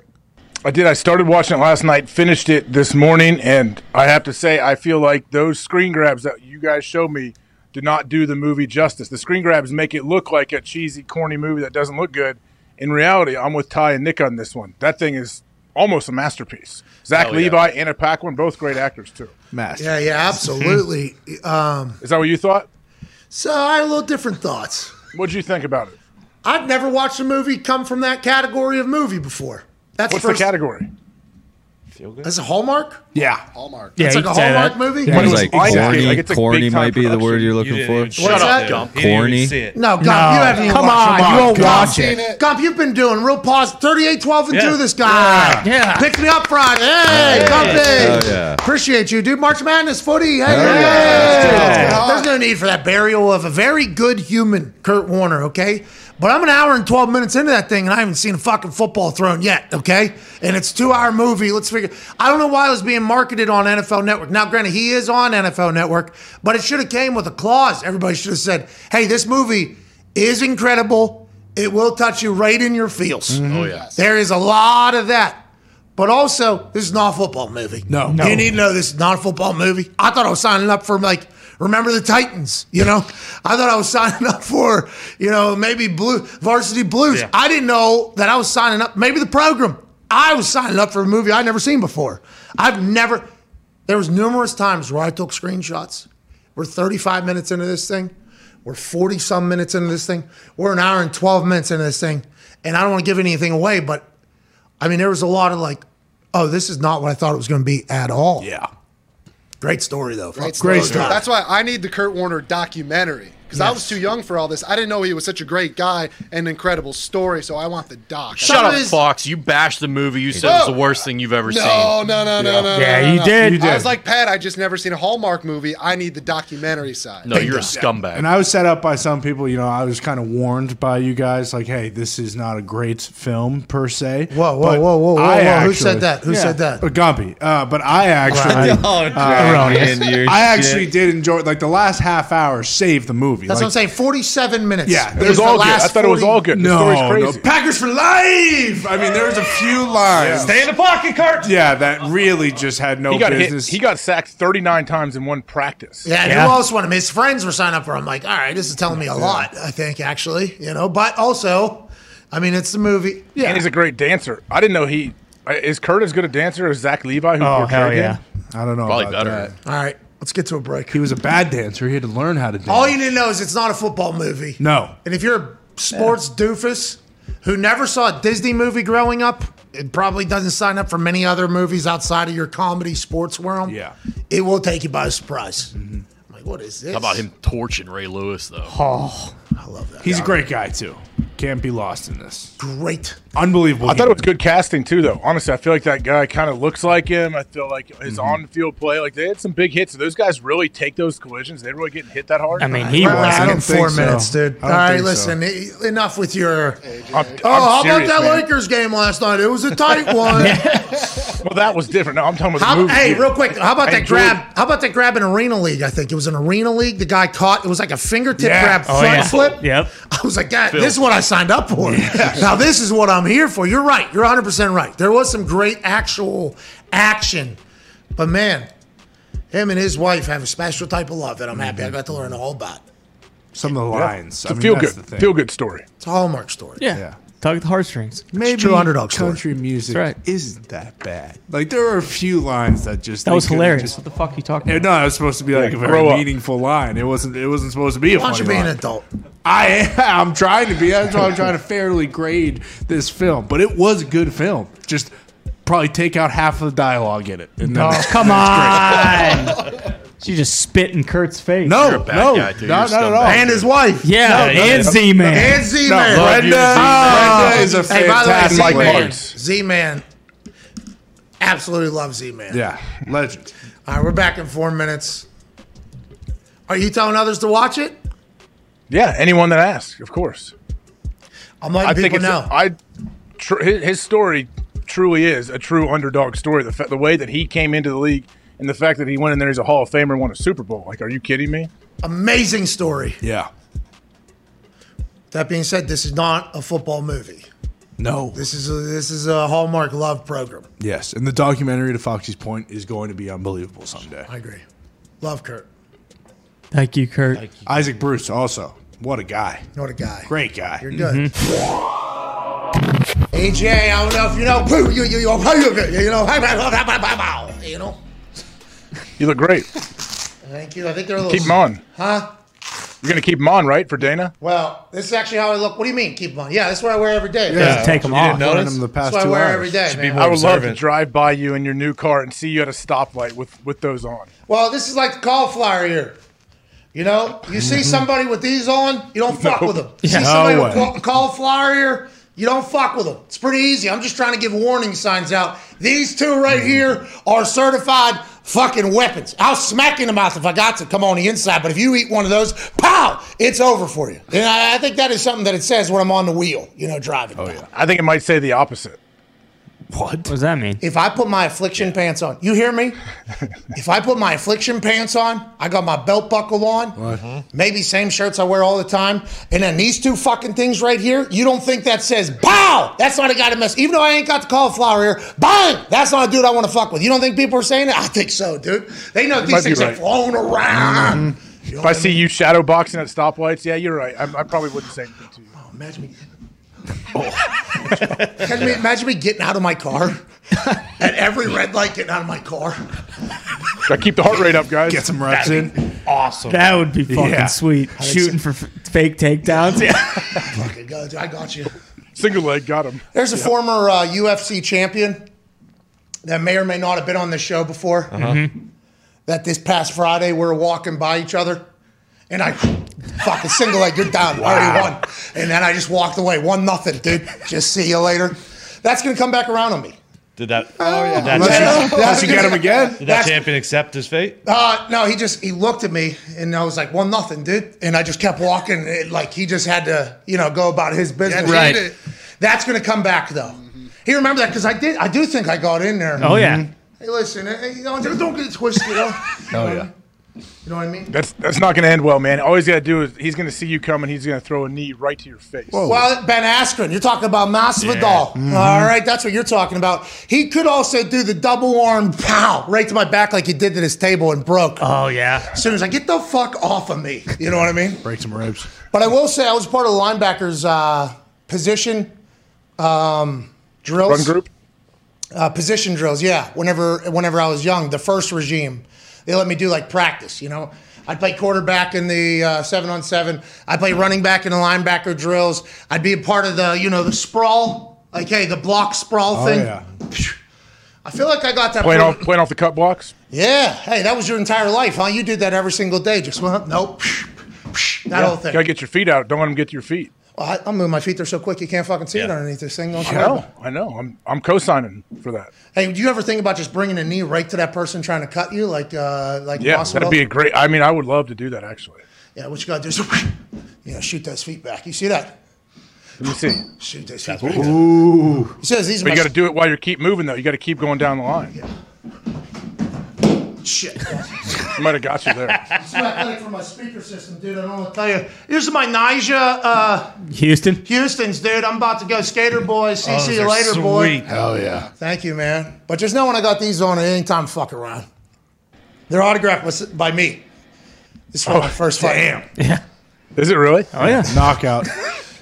I did. I started watching it last night, finished it this morning, and I have to say, I feel like those screen grabs that you guys showed me did not do the movie justice. The screen grabs make it look like a cheesy, corny movie that doesn't look good. In reality, I'm with Ty and Nick on this one. That thing is almost a masterpiece. Zach Hell yeah. Levi, Anna Paquin, both great actors too. Master. Yeah, yeah, absolutely. (laughs) um, Is that what you thought? so I had a little different thoughts. What did you think about it? I've never watched a movie come from that category of movie before. That's What's first, the category? That's a Hallmark? Yeah. Hallmark. Yeah, It's you like a could say Hallmark that. movie? Yeah. When It's was like Lionsgate, corny. like, it's a corny big-time might be the word production. you're You looking didn't for. even What's see that? Gump. He didn't even Corny. see it. No, Gump, No. you haven't even Come watched on, it. you won't Gump. watch Seen it. it. Gump, you've been doing real pause. 38, 12, and Yeah. 2 this guy. Yeah. Picked me up Friday. Hey, Gumpy. Oh, yeah. Appreciate you, dude. March Madness footy. Hey, oh, hey, yeah. hey. There's no need for that burial of a very good human, Kurt Warner, okay? But I'm an hour and 12 minutes into that thing, and I haven't seen a fucking football thrown yet, okay? And it's a two hour movie. Let's figure. I don't know why it was being marketed on NFL Network. Now, granted, he is on NFL Network, but it should have came with a clause. Everybody should have said, hey, this movie is incredible. It will touch you right in your feels. Mm-hmm. Oh yeah. There is a lot of that. But also, this is not a football movie. No. No. You need to know this is not a football movie. I thought I was signing up for like remember the Titans, you know? I thought I was signing up for, you know, maybe blue varsity blues. Yeah. I didn't know that I was signing up, maybe the program. I was signing up for a movie I'd never seen before. I've never there was numerous times where I took screenshots. We're 35 minutes into this thing. We're 40 some minutes into this thing. We're an hour and 12 minutes into this thing. And I don't want to give anything away, but I mean, there was a lot of like, oh, this is not what I thought it was going to be at all. Yeah. Great story, though. Great Great story. story. That's why I need the Kurt Warner documentary because I was too young for all this. I didn't know he was such a great guy and an incredible story. So I want the doc. Shut up, his- Fox. You bashed the movie. You said it was the worst thing you've ever No, seen. no, no, no, no, no. Yeah, no, you no. did. You did. I was like Pat. I just never seen a Hallmark movie. I need the documentary side. No, you're a scumbag. And I was set up by some people, you know, I was kind of warned by you guys, like, hey, this is not a great film per se. Whoa, whoa, But whoa, whoa, whoa, I whoa. Who said that? Who said that? Uh, Gumpy. Uh, but I actually, (laughs) Oh, Erroneous. I actually did enjoy, like, the last half hour saved the movie. That's like, what I'm saying. 47 minutes. Yeah, It was the all good. I last thought it was all good. The No, story's no, crazy. Packers for life. I mean, there was a few lines. Stay in the pocket, Kurt. Yeah, that really just had no He got hit. business. He got sacked 39 times in one practice. Yeah, and Yeah. who else wanted him? His friends were signing up for him. Like, all right, this is telling me a lot, I think, actually. You know, but also, I mean, it's the movie. Yeah. And he's a great dancer. I didn't know he is Kurt as good a dancer as Zach Levi, who Oh, portrayed hell him. yeah. I don't know Probably about better. that. all right, let's get to a break. He was a bad dancer. He had to learn how to dance. All you need to know is it's not a football movie. no. And if you're a sports doofus who never saw a Disney movie growing up, it probably doesn't sign up for many other movies outside of your comedy sports world. Yeah. It will take you by surprise. Mm-hmm. I'm like, what is this? How about him torching Ray Lewis though? Oh, I love that. He's a great guy, too. Can't be lost in this. Great. Unbelievable. I thought it was good casting too, though. Honestly, I feel like that guy kind of looks like him. I feel like his Mm-hmm. on-field play, like they had some big hits. Those guys really take those collisions. They really getting hit that hard. I mean, he Well, was. I I don't don't think four so. minutes, dude. I All don't right, think listen. e- Enough with your. I'm, Oh, I'm how serious, about that man. Lakers game last night? It was a tight (laughs) one. Well, that was different. No, I'm talking about How, the movie. hey, real quick, how about I that grab? it. How about that grab in Arena League? I think it was an Arena League. The guy caught. It was like a fingertip Yeah. grab Oh, front yeah. flip. Yep. I was like, God, this is what I signed up for. (laughs) Now this is what I'm here for. You're right. You're 100 percent right. There was some great actual action, but man, him and his wife have a special type of love that I'm happy I mm-hmm. got to learn all about. Some of the lines. It's I a mean, feel good, the feel good story. It's a Hallmark story. Yeah. Yeah. Tug at the heartstrings. Maybe true underdog story. country music That's right. isn't that bad. Like there are a few lines that just That they was could've hilarious. just- what the fuck are you talking about? no, it was supposed to be like a very grow up. meaningful line. It wasn't. It wasn't supposed to be a Why don't funny you be an line. adult? I am. (laughs) I'm trying to be. That's why I'm trying to fairly grade this film. But it was a good film. Just probably take out half of the dialogue in it. And then Oh, come (laughs) on. (laughs) she just spit in Kurt's face. no, You're a bad no, guy, too. no, not at all. And his wife. Yeah, No, and no. Z-Man. And Z Man. No, Brenda, oh. Brenda is a Hey, by the way, fantastic Z-Man. Z Man. Absolutely love Z Man. Yeah, legend. All right, we're back in four minutes. Are you telling others to watch it? Yeah, anyone that asks, of course. I'm letting I think people it's know. I tr- his, his story truly is a true underdog story. The fa- the way that he came into the league and the fact that he went in there as a Hall of Famer and won a Super Bowl. Like, are you kidding me? Amazing story. Yeah. That being said, this is not a football movie. No. This is a, this is a Hallmark love program. Yes, and the documentary to Foxy's point is going to be unbelievable someday. I agree. Love Kurt. Thank you, Kurt. Isaac Bruce also. What a guy. What a guy. Great guy. You're good. Mm-hmm. AJ, I don't know if you know. You, you, you, you know, (laughs) you know. You look great. Thank you. I think they're a little. Keep them on. Huh? You're gonna keep them on, right, for Dana? Well, this is actually how I look. What do you mean? Keep them on? Yeah, that's what I wear every day. Yeah. Take them You didn't off. notice? Wearing him the past That's what I wear hours. every day, Should be man. more I would love to drive by you in your new car and see you at a stoplight with with those on. Well, this is like the cauliflower ear. You know, you see mm-hmm. somebody with these on, you don't (laughs) fuck with them. You see No somebody way. with ca- cauliflower ear, you don't fuck with them. It's pretty easy. I'm just trying to give warning signs out. These two right mm-hmm. here are certified fucking weapons. I'll smack you in the mouth if I got to come on the inside, but if you eat one of those, pow, it's over for you. And I, I think that is something that it says when I'm on the wheel, you know, driving. Oh, yeah. I think it might say the opposite. What? What does that mean? If I put my affliction pants on, you hear me? (laughs) if I put my affliction pants on, I got my belt buckle on, mm-hmm. maybe same shirts I wear all the time, and then these two fucking things right here, you don't think that says, bow, that's not a guy to mess. Even though I ain't got the cauliflower here, bang, that's not a dude I want to fuck with. You don't think people are saying that? I think so, dude. They know these might be things are right. flown around. Mm-hmm. You know If what I see you shadow boxing at stoplights, yeah, you're right. I, I probably wouldn't say anything to you. Oh, imagine me. Imagine me, imagine me getting out of my car at every red light, getting out of my car. Gotta keep the heart rate up, guys. Get some reps in. Awesome. That would be fucking Yeah. sweet. Shooting for f- fake takedowns. Yeah. Fucking (laughs) go, dude. I got you. Single leg, got him. There's a former uh, UFC champion that may or may not have been on this show before. That this past Friday we were walking by each other, and I fucking single leg, you're down. I already won, and then I just walked away, one nothing, dude. Just see you later. That's gonna come back around on me. Did that? Oh yeah. Did that, Unless champ- you, unless you get him again. did that That's- champion accept his fate? Uh, no, he just he looked at me and I was like one nothing, dude, and I just kept walking. It, like he just had to, you know, go about his business. Right. Right. That's gonna come back though. He remember that because I did. I do think I got in there. Oh yeah. Hey, listen, eh, you know, don't get it twisted. You know? Oh yeah. You know what I mean? That's that's not gonna end well, man. All he's gotta do is he's gonna see you coming. He's gonna throw a knee right to your face. Well, Ben Askren, you're talking about Masvidal. All right, that's what you're talking about. He could also do the double arm pow right to my back like he did to this table and broke. Oh yeah. as soon as I get the fuck off of me, you know what I mean? Break some ribs. But I will say I was part of the linebackers uh, position um, drills. Run group. Uh, position drills, yeah. Whenever whenever I was young, the first regime, they let me do like practice. You know, I'd play quarterback in the uh, seven on seven. I'd play running back in the linebacker drills. I'd be a part of the you know the sprawl, like hey the block sprawl Oh thing. yeah. I feel like I got that. Playing off playing off the cut blocks. yeah. Hey, that was your entire life, huh? You did that every single day. Just went up. Nope. That whole thing. Gotta get your feet out. Don't let them get to your feet. Well, I, I'm moving my feet. They're so quick you can't fucking see it underneath this thing. I know. I know. I'm I'm co-signing for that. Hey, do you ever think about just bringing a knee right to that person trying to cut you, like uh, like Yeah, Masvidal? that'd be a great. I mean, I would love to do that actually. Yeah, what you gotta do is, (laughs) you know, shoot those feet back. You see that? Let me see. (laughs) Shoot those feet back. He says these are But you got to do it while you keep moving though. You got to keep going down the line. Shit. You (laughs) might have got you there. this is my for my speaker system, dude. I don't want to tell you. This is my Nyjah uh, Huston. Huston's, dude. I'm about to go skater boys. See, Oh, see you are later, boy. Hell yeah. Thank you, man. But just know when I got these on at any time, fuck around. They're autographed by- by me. This is Oh, my first fight. Damn. Yeah. Is it really? Oh yeah. Knockout. (laughs)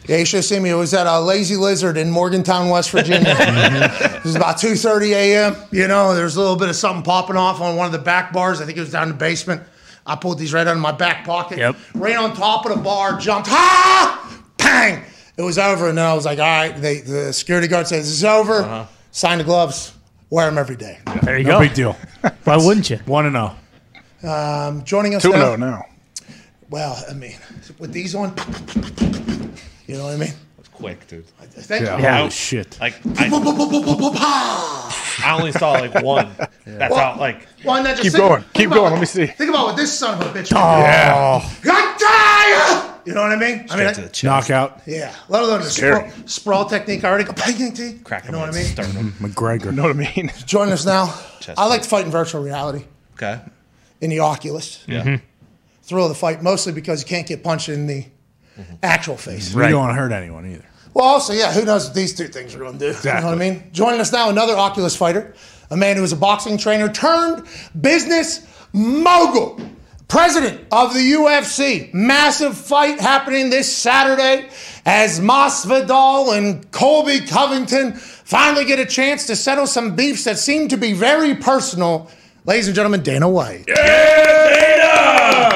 Yeah, you should have seen me. It was at a Lazy Lizard in Morgantown, West Virginia. (laughs) it was about 2.30 a.m. You know, there's a little bit of something popping off on one of the back bars. I think it was down in the basement. I pulled these right out of my back pocket. Yep. Ran on top of the bar, jumped, ha! Bang! It was over. And then I was like, all right. They, the security guard says, this is over. Sign the gloves. Wear them every day. There you No go. big deal. (laughs) Why wouldn't you? One and oh. zero. Um, joining us 2 now. 0 now. Well, I mean, with these on, you know what I mean? That's quick, dude. Thank Yeah. you. Yeah. Holy shit. Like I, I only saw like one. (laughs) That's how like Why not just Keep think- going. think Keep about going. what- Let me see. Think about what this son of a bitch. Oh Yeah. Yeah. You know what I mean? I mean, straight to the chest. Knockout. yeah. Let alone the Scary. sprawl, sprawl technique. I already go bang, ting. Crack You know what I mean? sternum. Mm, McGregor. You know what I mean? (laughs) Join us now. Chest I like to fight in virtual reality Okay. in the Oculus. Yeah. Mm-hmm. Thrill of the fight, mostly because you can't get punched in the Mm-hmm. actual face. We don't want to hurt anyone either. Well, also, yeah, who knows what these two things are going to do? You know what I Exactly. mean? Joining us now, another Oculus fighter, a man who is a boxing trainer turned business mogul, president of the UFC. Massive fight happening this Saturday as Masvidal and Colby Covington finally get a chance to settle some beefs that seem to be very personal. Ladies and gentlemen, Dana White. Yeah,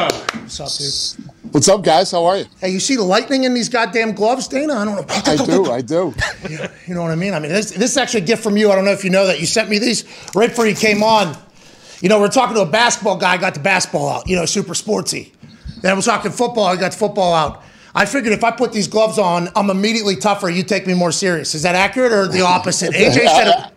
Dana! What's up, dude? What's up, guys? How are you? Hey, you see the lightning in these goddamn gloves, Dana? I don't know. I do. I do. (laughs) You know what I mean? I mean, this, this is actually a gift from you. I don't know if you know that. You sent me these right before you came on. You know, we're talking to a basketball guy, got the basketball out, you know, super sportsy. Then we're talking football, I got the football out. I figured if I put these gloves on, I'm immediately tougher. You take me more serious. Is that accurate or the opposite? AJ said it.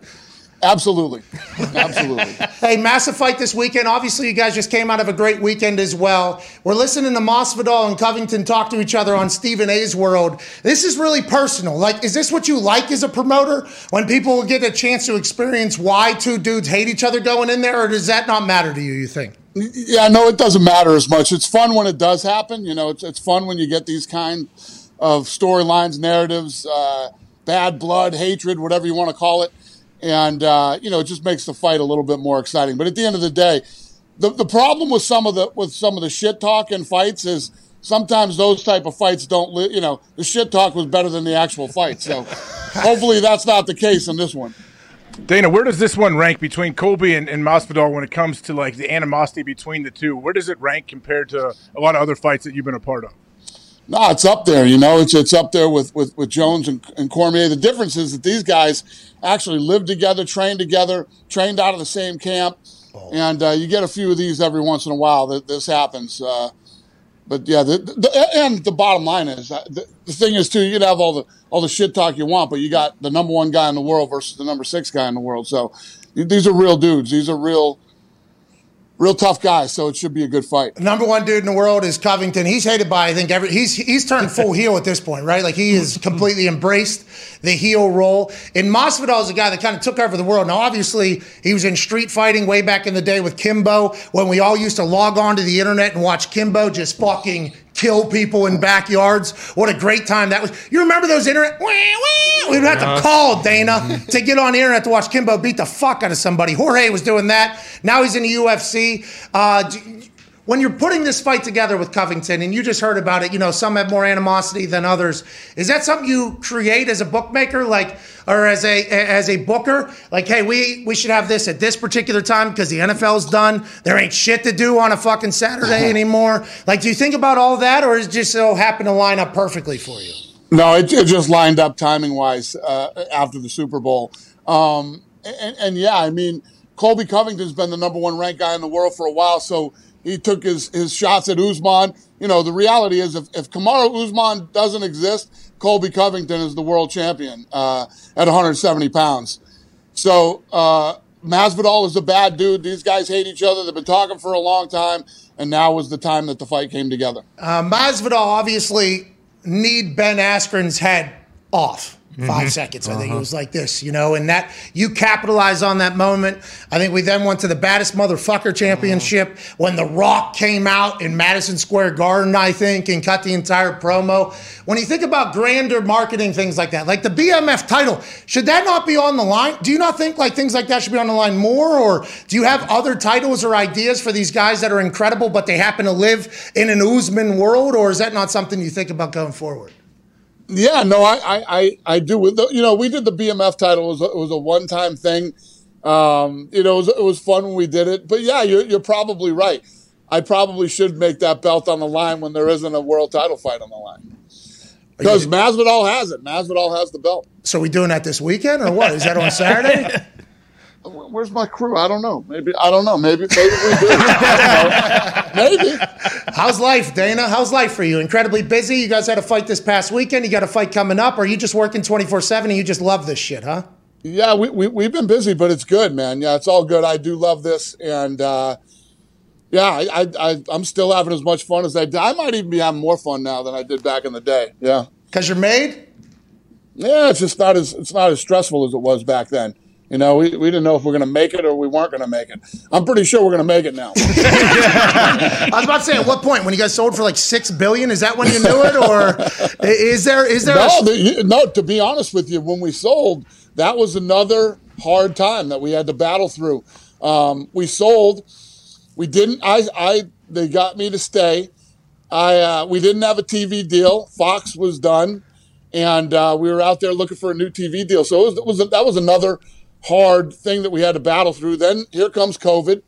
Absolutely. (laughs) Absolutely. Hey, massive fight this weekend. Obviously, you guys just came out of a great weekend as well. We're listening to Masvidal and Covington talk to each other on Stephen A's World. This is really personal. Like, is this what you like as a promoter? When people get a chance to experience why two dudes hate each other going in there, or does that not matter to you? You think? Yeah, no, it doesn't matter as much. It's fun when it does happen. You know, it's, it's fun when you get these kind of storylines, narratives, uh, bad blood, hatred, whatever you want to call it. And, uh, you know, it just makes the fight a little bit more exciting. But at the end of the day, the, the problem with some of the with some of the shit talk in fights is sometimes those type of fights don't li- you know the shit talk was better than the actual fight so (laughs) hopefully that's not the case in this one Dana, where does this one rank between Colby and, and Masvidal when it comes to like the animosity between the two? Where does it rank compared to a lot of other fights that you've been a part of? No, it's up there. You know, it's it's up there with with, with Jones and, and Cormier. The difference is that these guys actually lived together, trained together, trained out of the same camp, and uh, you get a few of these every once in a while. That this happens. Uh, but yeah, the, the, and the bottom line is uh, the, the thing is too. You can have all the all the shit talk you want, but you got the number one guy in the world versus the number six guy in the world. So these are real dudes. These are real, real tough guy, So it should be a good fight. Number one dude in the world is Covington. He's hated by I think every he's he's turned full heel at this point, right? Like he has mm-hmm. completely embraced the heel role. And Masvidal is a guy that kind of took over the world. Now, obviously, he was in street fighting way back in the day with Kimbo when we all used to log on to the internet and watch Kimbo just fucking kill people in backyards. What a great time that was. You remember those internet? Wah. We'd have to call Dana to get on the internet to watch Kimbo beat the fuck out of somebody. Jorge was doing that. Now he's in the UFC. Uh, when you're putting this fight together with Covington, and you just heard about it, you know, some have more animosity than others. Is that something you create as a bookmaker, like, or as a as a booker? Like, hey, we we should have this at this particular time because the NFL's done. There ain't shit to do on a fucking Saturday anymore. Like, do you think about all that, or is it just so happen to line up perfectly for you? No, it, it just lined up timing wise uh, after the Super Bowl. Um, and, and yeah, I mean, Colby Covington's been the number one ranked guy in the world for a while, so he took his, his shots at Usman. You know, the reality is if, if Kamaru Usman doesn't exist, Colby Covington is the world champion uh, at 170 pounds. So uh, Masvidal is a bad dude. These guys hate each other. They've been talking for a long time, and now was the time that the fight came together. Uh, Masvidal obviously kneed Ben Askren's head off. 5 mm-hmm. seconds. I think it uh-huh. was like this, you know, and that you capitalize on that moment. I think we then went to the baddest motherfucker championship mm-hmm. when The Rock came out in Madison Square Garden, I think, and cut the entire promo. When you think about grander marketing things like that, like the BMF title, should that not be on the line? Do you not think like things like that should be on the line more? Or do you have other titles or ideas for these guys that are incredible, but they happen to live in an Usman world? Or is that not something you think about going forward? Yeah, no, I, I, I, I do. With the, you know, we did the BMF title. It was a, it was a one time thing. Um, you know, it was, it was fun when we did it. But yeah, you're, you're probably right. I probably should make that belt on the line when there isn't a world title fight on the line. Because Masvidal has it. Masvidal has the belt. So we doing that this weekend or what? Is that on Saturday? (laughs) Where's my crew? I don't know. Maybe I don't know. Maybe maybe we do. (laughs) I don't know. Maybe. How's life, Dana? How's life for you? Incredibly busy. You guys had a fight this past weekend. You got a fight coming up. Are you just working 24 7 and you just love this shit, huh? Yeah, we, we, we've been busy, but it's good, man. Yeah, it's all good. I do love this. And uh, yeah, I, I, I, I'm still having as much fun as I did. I might even be having more fun now than I did back in the day. Yeah. Because you're made? Yeah, it's just not as it's not as stressful as it was back then. You know, we, we didn't know if we're going to make it or we weren't going to make it. I'm pretty sure we're going to make it now. (laughs) I was about to say, at what point when you guys sold for like six billion? Is that when you knew it, or is there is there? no, a, the, no. To be honest with you, when we sold, that was another hard time that we had to battle through. Um, we sold. We didn't. I. I. They got me to stay. I. Uh, we didn't have a TV deal. Fox was done, and uh, we were out there looking for a new TV deal. So it was, it was that was another hard thing that we had to battle through. Then here comes COVID.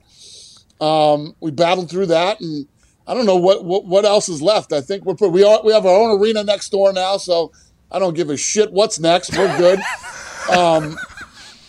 Um, we battled through that, and I don't know what, what what else is left. I think we're we are we have our own arena next door now, so I don't give a shit what's next. We're good. (laughs) um,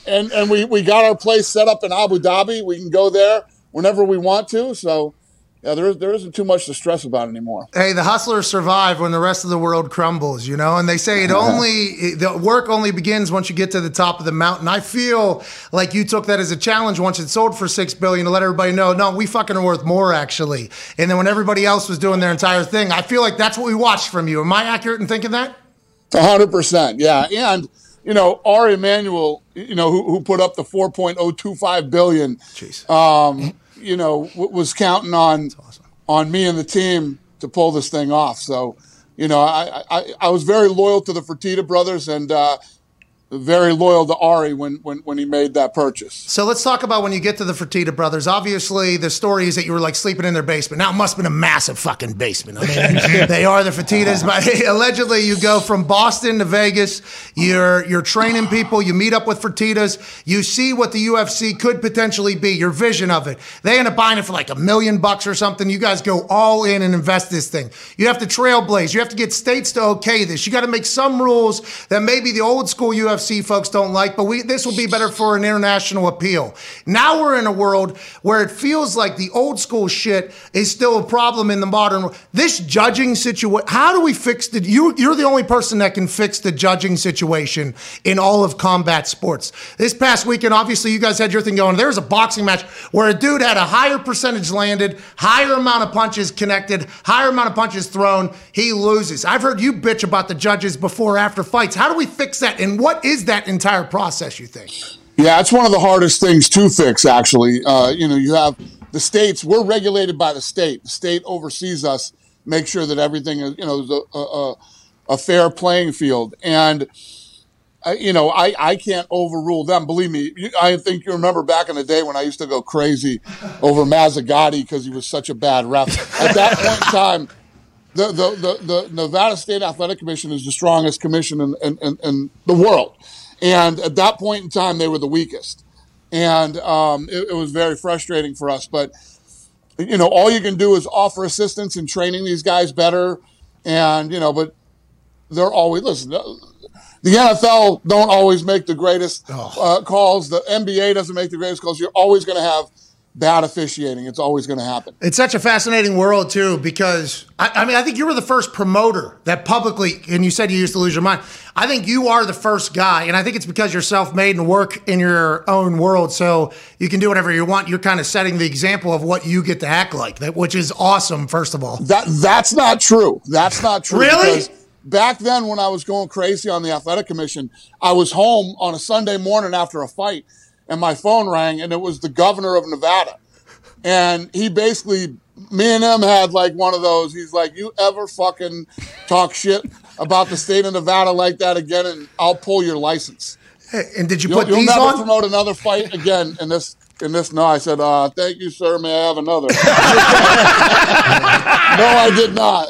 and and we we got our place set up in Abu Dhabi. We can go there whenever we want to. So yeah, there, there isn't too much to stress about anymore. Hey, the hustlers survive when the rest of the world crumbles, you know? And they say it only, the work only begins once you get to the top of the mountain. I feel like you took that as a challenge once it sold for six billion to let everybody know, no, we fucking are worth more actually. And then when everybody else was doing their entire thing, I feel like that's what we watched from you. Am I accurate in thinking that? hundred percent, yeah. And you know, Ari Emanuel, you know, who, who put up the four point oh two five billion, Jeez. um, you know, w- was counting on on me and the team to pull this thing off. So, you know, I I, I was very loyal to the Fertitta brothers and uh, very loyal to Ari when, when when he made that purchase. So let's talk about when you get to the Fertitta brothers. Obviously, the story is that you were like sleeping in their basement. Now it must have been a massive fucking basement. I mean, (laughs) they are the Fertittas, but (laughs) allegedly you go from Boston to Vegas. You're you're training people. You meet up with Fertittas. You see what the UFC could potentially be. Your vision of it. They end up buying it for like a million bucks or something. You guys go all in and invest this thing. You have to trailblaze. You have to get states to okay this. You got to make some rules that maybe the old school UFC folks don't like, but we this will be better for an international appeal. Now we're in a world where it feels like the old school shit is still a problem in the modern world. This judging situation, how do we fix the you you're the only person that can fix the judging situation in all of combat sports. This past weekend, obviously you guys had your thing going. There was a boxing match where a dude had a higher percentage landed, higher amount of punches connected, higher amount of punches thrown. He loses. I've heard you bitch about the judges before after fights. How do we fix that? And what is that entire process, you think? Yeah, it's one of the hardest things to fix, actually. Uh, you know, you have the states, we're regulated by the state. The state oversees us, make sure that everything is, you know, is a, a, a fair playing field. And, uh, you know, I, I can't overrule them. Believe me, you, I think you remember back in the day when I used to go crazy over Mazzagatti because he was such a bad ref. At that point in time, the, the, the, the Nevada State Athletic Commission is the strongest commission in, in, in, in the world. And at that point in time, they were the weakest. And um, it, it was very frustrating for us. But, you know, all you can do is offer assistance in training these guys better. And, you know, but they're always, listen, the NFL don't always make the greatest uh, calls. The NBA doesn't make the greatest calls. You're always going to have bad officiating. It's always going to happen. It's such a fascinating world too, because I, I, mean, I think you were the first promoter that publicly, and you said you used to lose your mind. I think you are the first guy, and I think it's because you're self-made and work in your own world, so you can do whatever you want. You're kind of setting the example of what you get to act like, that which is awesome. First of all, that that's not true. That's not true. Really? back then when I was going crazy on the athletic commission, I was home on a Sunday morning after a fight and my phone rang and it was the governor of Nevada. And he basically, me and him had like one of those. He's like, you ever fucking talk shit about the state of Nevada like that again and I'll pull your license. And did you You'll, put you'll these never on? promote another fight again in this. In this, no, I said, uh, thank you, sir. May I have another? (laughs) no, I did not.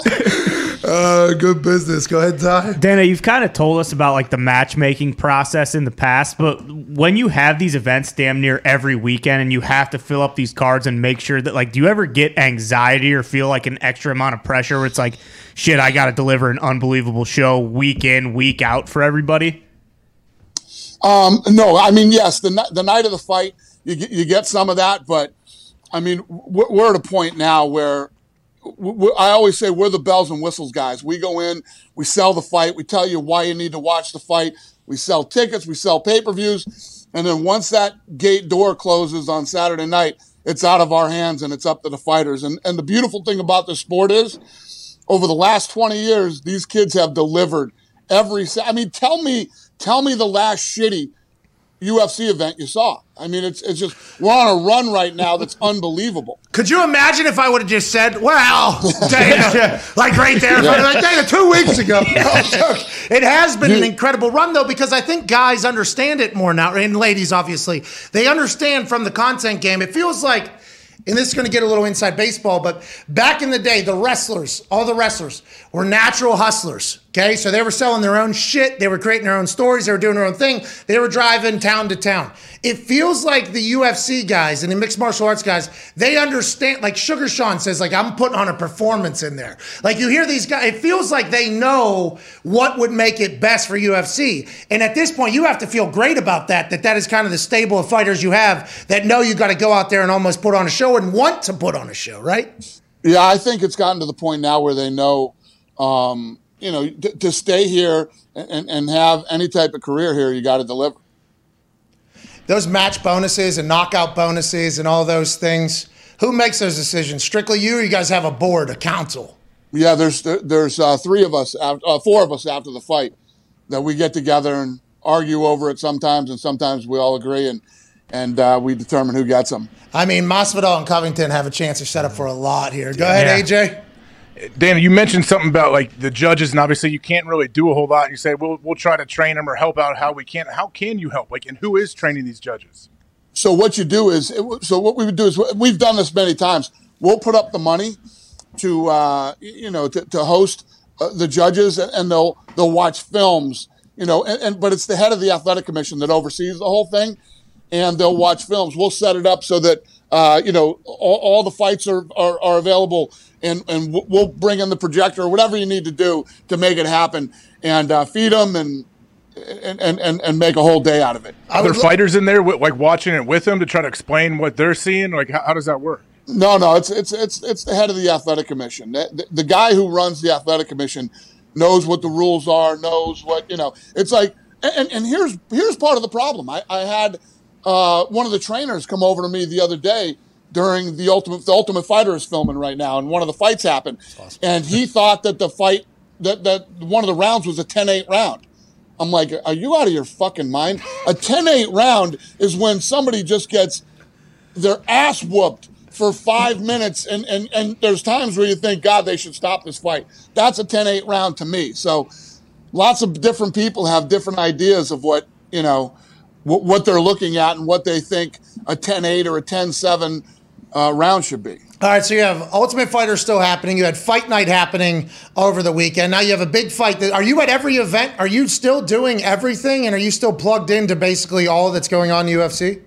Uh, good business. Go ahead, Ty. Dana, you've kind of told us about like the matchmaking process in the past, but when you have these events damn near every weekend and you have to fill up these cards and make sure that like, do you ever get anxiety or feel like an extra amount of pressure where it's like, shit, I got to deliver an unbelievable show week in, week out for everybody? Um, no, I mean, yes, the the night of the fight, you get, you get some of that, but I mean, we're, we're at a point now where w- w- I always say we're the bells and whistles guys. We go in, we sell the fight, we tell you why you need to watch the fight, we sell tickets, we sell pay per views, and then once that gate door closes on Saturday night, it's out of our hands and it's up to the fighters. And and the beautiful thing about this sport is, over the last twenty years, these kids have delivered every. I mean, tell me, tell me the last shitty UFC event you saw. I mean, it's it's just we're on a run right now that's (laughs) unbelievable. Could you imagine if I would have just said, "Well, (laughs) Dana," like right there, Yeah. like Dana, two weeks ago? (laughs) Joke. it has been an incredible run, though, because I think guys understand it more now, and ladies, obviously, they understand from the content game. It feels like. And this is going to get a little inside baseball, but back in the day, the wrestlers, all the wrestlers, were natural hustlers. Okay, so they were selling their own shit, they were creating their own stories, they were doing their own thing, they were driving town to town. It feels like the UFC guys and the mixed martial arts guys, they understand. Like Sugar Sean says, like I'm putting on a performance in there. Like you hear these guys, it feels like they know what would make it best for UFC. And at this point, you have to feel great about that. That that is kind of the stable of fighters you have that know you got to go out there and almost put on a show and want to put on a show, right? Yeah, I think it's gotten to the point now where they know, um, you know, t- to stay here and, and have any type of career here, you got to deliver. Those match bonuses and knockout bonuses and all those things. Who makes those decisions? Strictly you, or you guys have a board, a council? Yeah, there's there's uh, three of us, af- uh, four of us after the fight that we get together and argue over it sometimes, and sometimes we all agree and and uh, we determine who gets them. I mean, Masvidal and Covington have a chance to set up for a lot here. Go ahead, AJ. Dana, you mentioned something about like the judges, and obviously you can't really do a whole lot. You say we'll we'll try to train them or help out how we can. How can you help? Like, and who is training these judges? So what you do is, so what we would do is, we've done this many times. We'll put up the money to, uh, you know, to, to host uh, the judges, and, and they'll they'll watch films, you know, and, and but it's the head of the athletic commission that oversees the whole thing, and they'll watch films. We'll set it up so that uh, you know all, all the fights are, are are available, and and we'll- bring in the projector or whatever you need to do to make it happen, and uh, feed them and. And, and, and, and make a whole day out of it. Are there fighters in there like watching it with them to try to explain what they're seeing? Like, how, how does that work? No, no, it's it's it's it's the head of the athletic commission. The, the, the guy who runs the athletic commission knows what the rules are, knows what you know. It's like, and and here's here's part of the problem. I, I had uh, one of the trainers come over to me the other day during the ultimate the Ultimate Fighter is filming right now, and one of the fights happened, and he (laughs) thought that the fight that that one of the rounds was a 10-8 round. I'm like, are you out of your fucking mind? A 10-8 round is when somebody just gets their ass whooped for five minutes, and, and, and there's times where you think, God, they should stop this fight. That's a 10 8 round to me. So lots of different people have different ideas of what, you know, what, what they're looking at and what they think a 10 8 or a 10 7 uh, round should be. All right, so you have Ultimate Fighter still happening. You had Fight Night happening over the weekend. Now you have a big fight. That, are you at every event? Are you still doing everything? And are you still plugged into basically all that's going on in UFC?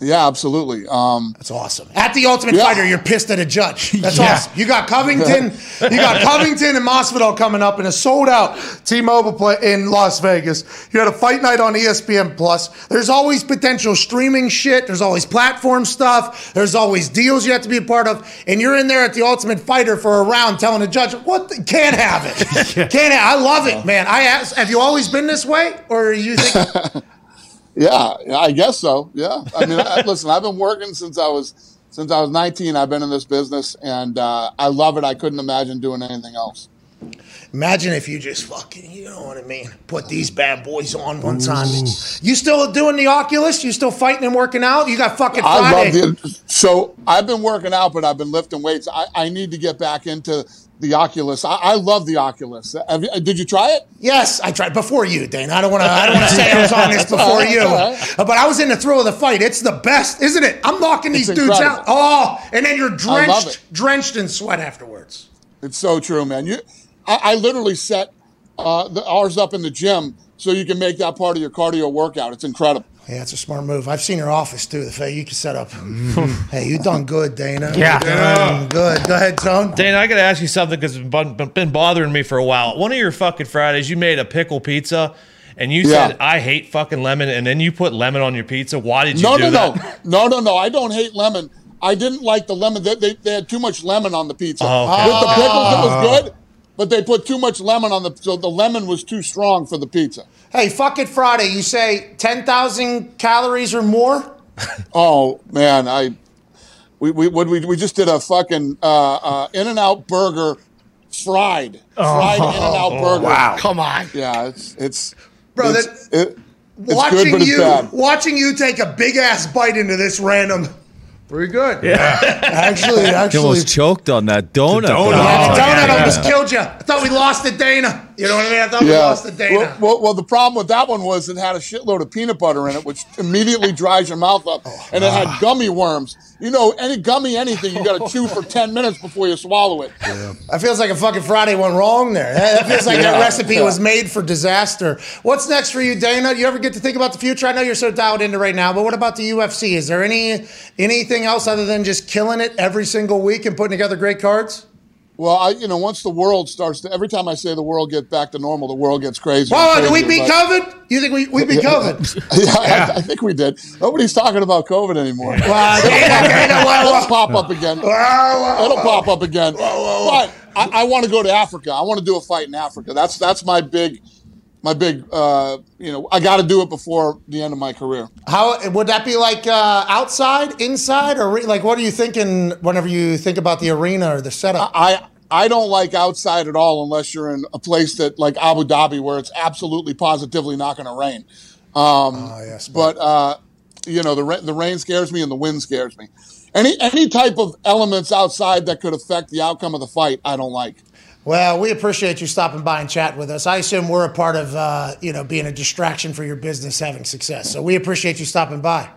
Yeah, absolutely. Um, That's awesome. At the Ultimate Yeah. Fighter, you're pissed at a judge. (laughs) That's Yeah. awesome. You got Covington, (laughs) you got Covington and Masvidal coming up in a sold out T-Mobile play in Las Vegas. You had a fight night on ESPN Plus. There's always potential streaming shit. There's always platform stuff. There's always deals you have to be a part of. And you're in there at the Ultimate Fighter for a round, telling the judge, "What? The, can't have it. (laughs) Can't. Have, I love it, man. I ask, have you always been this way, or are you think?" Yeah, yeah, I guess so. Yeah, I mean, I, listen, I've been working since I was since I was 19. I've been in this business, and uh, I love it. I couldn't imagine doing anything else. Imagine if you just fucking, you know what I mean, put these bad boys on one time. You still doing the Oculus? You still fighting and working out? You got fucking I love the. So I've been working out, but I've been lifting weights. I, I need to get back into the Oculus. I, I love the Oculus. Have you, did you try it? Yes, I tried before you, Dane. I don't want to. I don't want to say I was on this before (laughs) you, Uh, but I was in the thrill of the fight. It's the best, isn't it? I'm knocking these It's dudes incredible. out. Oh, and then you're drenched, drenched in sweat afterwards. It's so true, man. You, I, I literally set uh, the ours up in the gym so you can make that part of your cardio workout. It's incredible. Yeah, it's a smart move. I've seen your office too. The fact you can set up. Mm-hmm. (laughs) hey, you done good, Dana. Yeah. You done good. Go ahead, Tone. Dana, I got to ask you something because it's been, been bothering me for a while. One of your fucking Fridays, you made a pickle pizza, and you Yeah. said I hate fucking lemon, and then you put lemon on your pizza. Why did you No, do no, that? no, (laughs) no, no, no. I don't hate lemon. I didn't like the lemon. They, they, they had too much lemon on the pizza. Oh, okay. With the pickles, it was ah. good, but they put too much lemon on the so the lemon was too strong for the pizza. Hey, fuck it Friday. You say ten thousand calories or more. (laughs) Oh man, I we we what we we just did a fucking uh, uh, In and Out burger fried fried Oh, In and Out burger. wow. Come on. Yeah, it's it's Bro, it's, it, it's watching good, but it's you, bad. watching you take a big ass bite into this random. Pretty good. Yeah. (laughs) actually, (laughs) You actually, almost choked on that donut. though. Yeah, the donut Yeah. almost killed you. I thought we lost to Dana. You know what I mean? I thought we lost to Dana. Well, well, well, the problem with that one was it had a shitload of peanut butter in it, which immediately dries your mouth up, and it had ah. gummy worms. You know, any gummy anything, you got to (laughs) oh. chew for ten minutes before you swallow it. Yeah. That feels like a fucking Friday went wrong there. That that feels like that Yeah. recipe was made for disaster. What's next for you, Dana? You ever get to think about the future? I know you're so dialed into right now, but what about the UFC? Is there any anything else other than just killing it every single week and putting together great cards? Well, I, you know, once the world starts to, every time I say the world gets back to normal, the world gets crazy. Whoa, did we beat COVID? You think we, we beat (laughs) COVID? (laughs) yeah, I, I think we did. Nobody's talking about COVID anymore. Well, Dana, (laughs) Dana, whoa, whoa. It'll pop up again. It'll pop up again. But I, I want to go to Africa. I want to do a fight in Africa. That's that's my big, my big. Uh, you know, I got to do it before the end of my career. How would that be like uh, outside, inside, or re- like what are you thinking whenever you think about the arena or the setup? I I don't like outside at all unless you're in a place that like Abu Dhabi where it's absolutely positively not going to rain. Um, but uh, you know the the rain scares me and the wind scares me. Any any type of elements outside that could affect the outcome of the fight, I don't like. Well, we appreciate you stopping by and chat with us. I assume we're a part of, uh, you know, being a distraction for your business having success. So we appreciate you stopping by.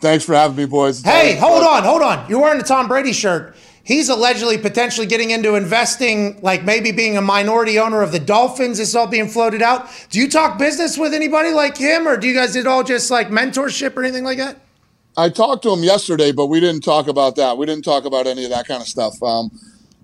Thanks for having me, boys. Hey, hold on, hold on. You're wearing the Tom Brady shirt. He's allegedly potentially getting into investing, like maybe being a minority owner of the Dolphins. Is all being floated out. Do you talk business with anybody like him, or do you guys did all just like mentorship or anything like that? I talked to him yesterday, but we didn't talk about that. We didn't talk about any of that kind of stuff. Um,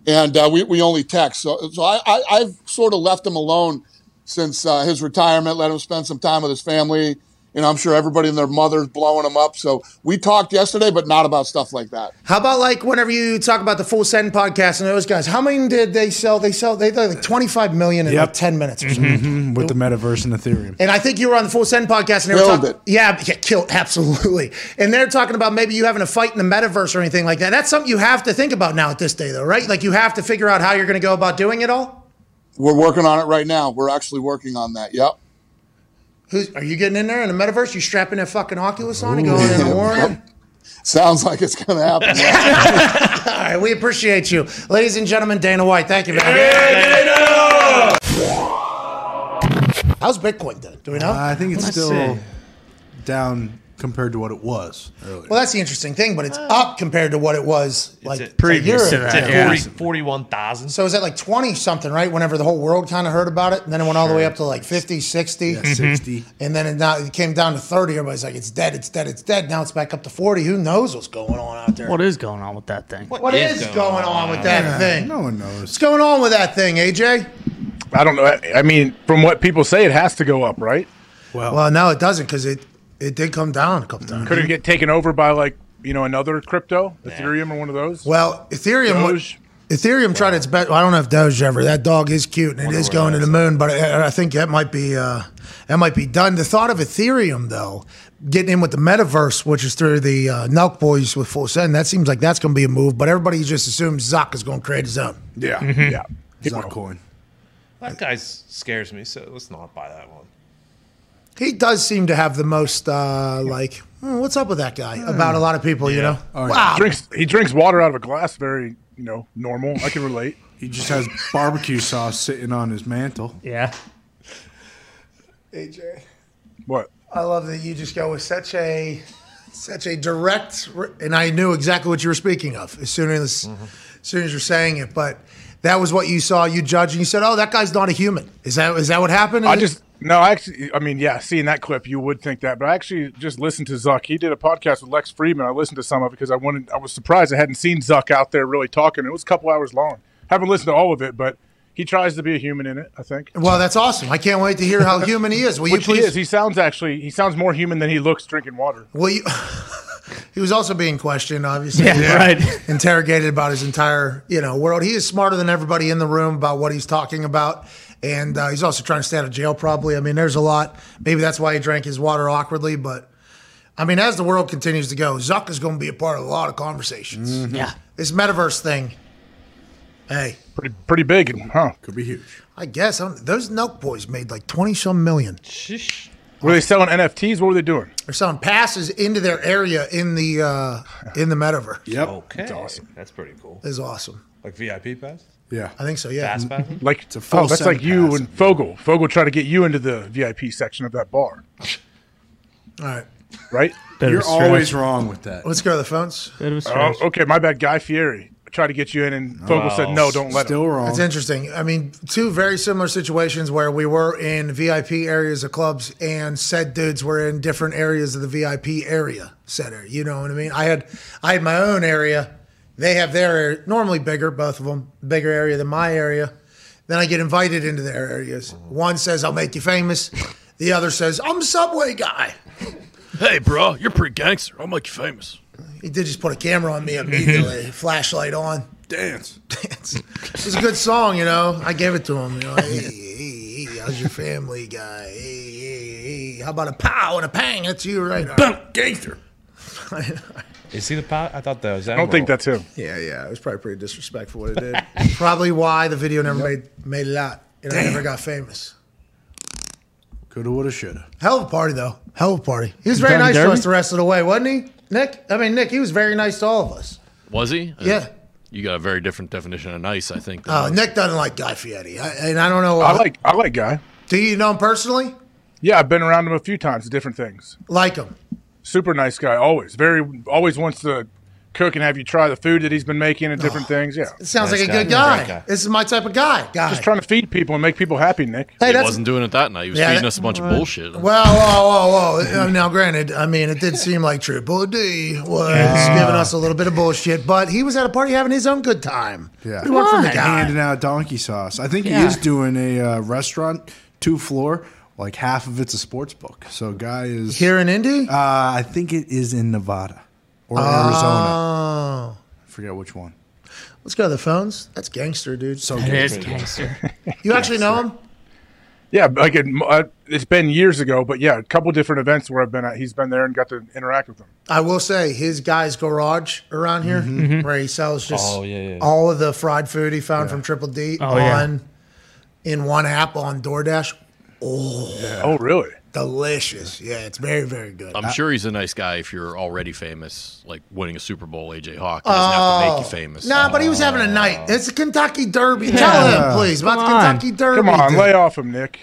and uh, we, we only text. So, so I, I, I've sort of left him alone since uh, his retirement, let him spend some time with his family. You know, I'm sure everybody and their mother's blowing them up. So we talked yesterday, but not about stuff like that. How about like whenever you talk about the Full Send podcast and those guys? How many did they sell? They sell they did like 25 million in like 10 minutes or something. Mhm, with the metaverse and Ethereum. And I think you were on the Full Send podcast and they were Killed talking. Yeah, yeah, killed (laughs) absolutely. And they're talking about maybe you having a fight in the metaverse or anything like that. That's something you have to think about now at this day, though, right? Like you have to figure out how you're going to go about doing it all. We're working on it right now. We're actually working on that. Yep. Who's are you getting in there in the metaverse? You strapping that fucking Oculus on and going in the war? Sounds like it's going to happen. (laughs) All right, we appreciate you, ladies and gentlemen. Dana White, thank you, man. How's Bitcoin doing? Do we know? Uh, I think it's Let's still see. down compared to what it was earlier. Well, that's the interesting thing, but it's up compared to what it was like at- a year It's ago. at 40 41,000. So is that like 20 something, right? Whenever the whole world kind of heard about it. And then it went all the way up to like 50, 60. Yeah, mm-hmm. 60. And then it, now it came down to 30. Everybody's like, it's dead, it's dead, it's dead. Now it's back up to 40. Who knows what's going on out there? What is going on with that thing? what is, going, on with that Yeah, thing? No one knows. What's going on with that thing, AJ? I don't know. I- I mean, from what people say, it has to go up, right? Well, Well, no, it doesn't because it, it did come down a couple times. Could it get taken over by like you know another crypto, Ethereum or one of those? Well, Ethereum. would- Doge? Ethereum tried its best. Well, I don't know if Doge ever. That dog is cute and it is going to the moon, but I, I think that might be uh, that might be done. The thought of Ethereum though, getting in with the metaverse, which is through the uh, Nelk boys with Full Send, that seems like that's going to be a move. But everybody just assumes Zuck is going to create his own. Yeah, Mhm. yeah. Zuck coin. That guy scares me, so let's not buy that one. He does seem to have the most uh, like, "Hmm, what's up with that guy? About a lot of people, you know. Wow. He drinks, he drinks water out of a glass. Very, you know, normal. I can relate. (laughs) He just has barbecue sauce sitting on his mantle. Yeah. AJ, What? I love that you just go with such a such a direct, and I knew exactly what you were speaking of as soon as as soon as you're saying it. But that was what you saw. You judged, and you said, "Oh, that guy's not a human." Is that is that what happened? I just no, I actually, I mean, yeah, seeing that clip, you would think that, but I actually just listened to Zuck. He did a podcast with Lex Fridman. I listened to some of it because I wanted. I was surprised I hadn't seen Zuck out there really talking. It was a couple hours long. Haven't listened to all of it, but he tries to be a human in it. I think. Well, that's awesome. I can't wait to hear how (laughs) human he is. Will Which you please? he is. He sounds actually. He sounds more human than he looks drinking water. Will you? (laughs) he was also being questioned, obviously. Yeah, right. (laughs) Interrogated about his entire, you know, world. He is smarter than everybody in the room about what he's talking about, and uh, he's also trying to stay out of jail. Probably. I mean, there's a lot. Maybe that's why he drank his water awkwardly. But I mean, as the world continues to go, Zuck is going to be a part of a lot of conversations. Yeah. This metaverse thing. Hey, Pretty, pretty big, huh? Could be huge. I guess I don't- those Nelk boys made like twenty some million. Were they selling NFTs? What were they doing? They're selling passes into their area in the uh, in the metaverse. Yep. Okay, that's awesome. That's pretty cool. Is awesome. Like VIP pass, Yeah. I think so. Yeah. fast mm-hmm. pass. Like a full oh, that's like you passes. and Fogel. Fogel tried to get you into the VIP section of that bar, All right. right? Bit You're always wrong with that. Let's go to the phones. Bit of a Oh, okay, my bad. Guy Fieri tried to get you in, and Fogel said no, don't let him. Still wrong. It's interesting. I mean, two very similar situations where we were in VIP areas of clubs and said dudes were in different areas of the VIP area center. You know what I mean? I had I had my own area. They have their area, normally bigger, both of them, bigger area than my area. Then I get invited into their areas. One says, I'll make you famous. The other says, I'm a Subway guy. Hey, bro, you're pretty gangster. I'll make you famous. He did just put a camera on me immediately, (laughs) flashlight on. Dance. Dance. It's a good song, you know. I gave it to him. You know, hey, hey, hey, how's your family guy? Hey, hey, hey, how about a pow and a pang? That's you, right? Boom, gangster. (laughs) Is he the pot? I thought that was. I don't think that's him. yeah, yeah. It was probably pretty disrespectful what it did. (laughs) probably why the video never made made it out. And I never got famous. Coulda, woulda, shoulda. Hell of a party, though. Hell of a party. He was very Done nice to Derby? us the rest of the way, wasn't he? Nick? I mean, Nick, he was very nice to all of us. Was he? Yeah. Uh, you got a very different definition of nice, I think. than Oh, most. Nick doesn't like Guy Fieri. I, and I don't know. I like I like Guy. Do you know him personally? Yeah, I've been around him a few times. Different things. Like him? Super nice guy. Always very always wants to cook and have you try the food that he's been making and different things. Yeah, It sounds Nice like a guy. good guy. Guy. This is my type of guy. Guy. just trying to feed people and make people happy. Nick. hey, he wasn't doing it that night. He was Yeah, feeding that- us a bunch of bullshit. Well, whoa, whoa, whoa. Uh, Now, granted, I mean, it did seem like Triple D was giving us a little bit of bullshit, but he was at a party having his own good time. Yeah. We want from the guy. handing out donkey sauce. I think Yeah. he is doing a uh, restaurant, two floor. Like half of it's a sports book. So guy is Here in Indy? Uh, I think it is in Nevada or Arizona. Oh. I forget which one. Let's go to the phones. That's gangster, dude. So It good. is gangster. (laughs) You actually know him? Yeah, like it, uh, it's been years ago, but yeah, a couple different events where I've been at. He's been there and got to interact with them. I will say his guy's garage around here, where he sells just Oh, yeah, yeah. all of the fried food he found from Triple D Oh, yeah. on in one app on DoorDash. Oh, oh, really? Delicious. Yeah, it's very, very good. I'm sure he's a nice guy if you're already famous, like winning a Super Bowl. AJ Hawk he doesn't have to make you oh. famous. Oh. Nah, but he was having a night. It's a Kentucky Derby. Tell him, please, about Come the. Kentucky Derby. Come on, dude. lay off him, Nick.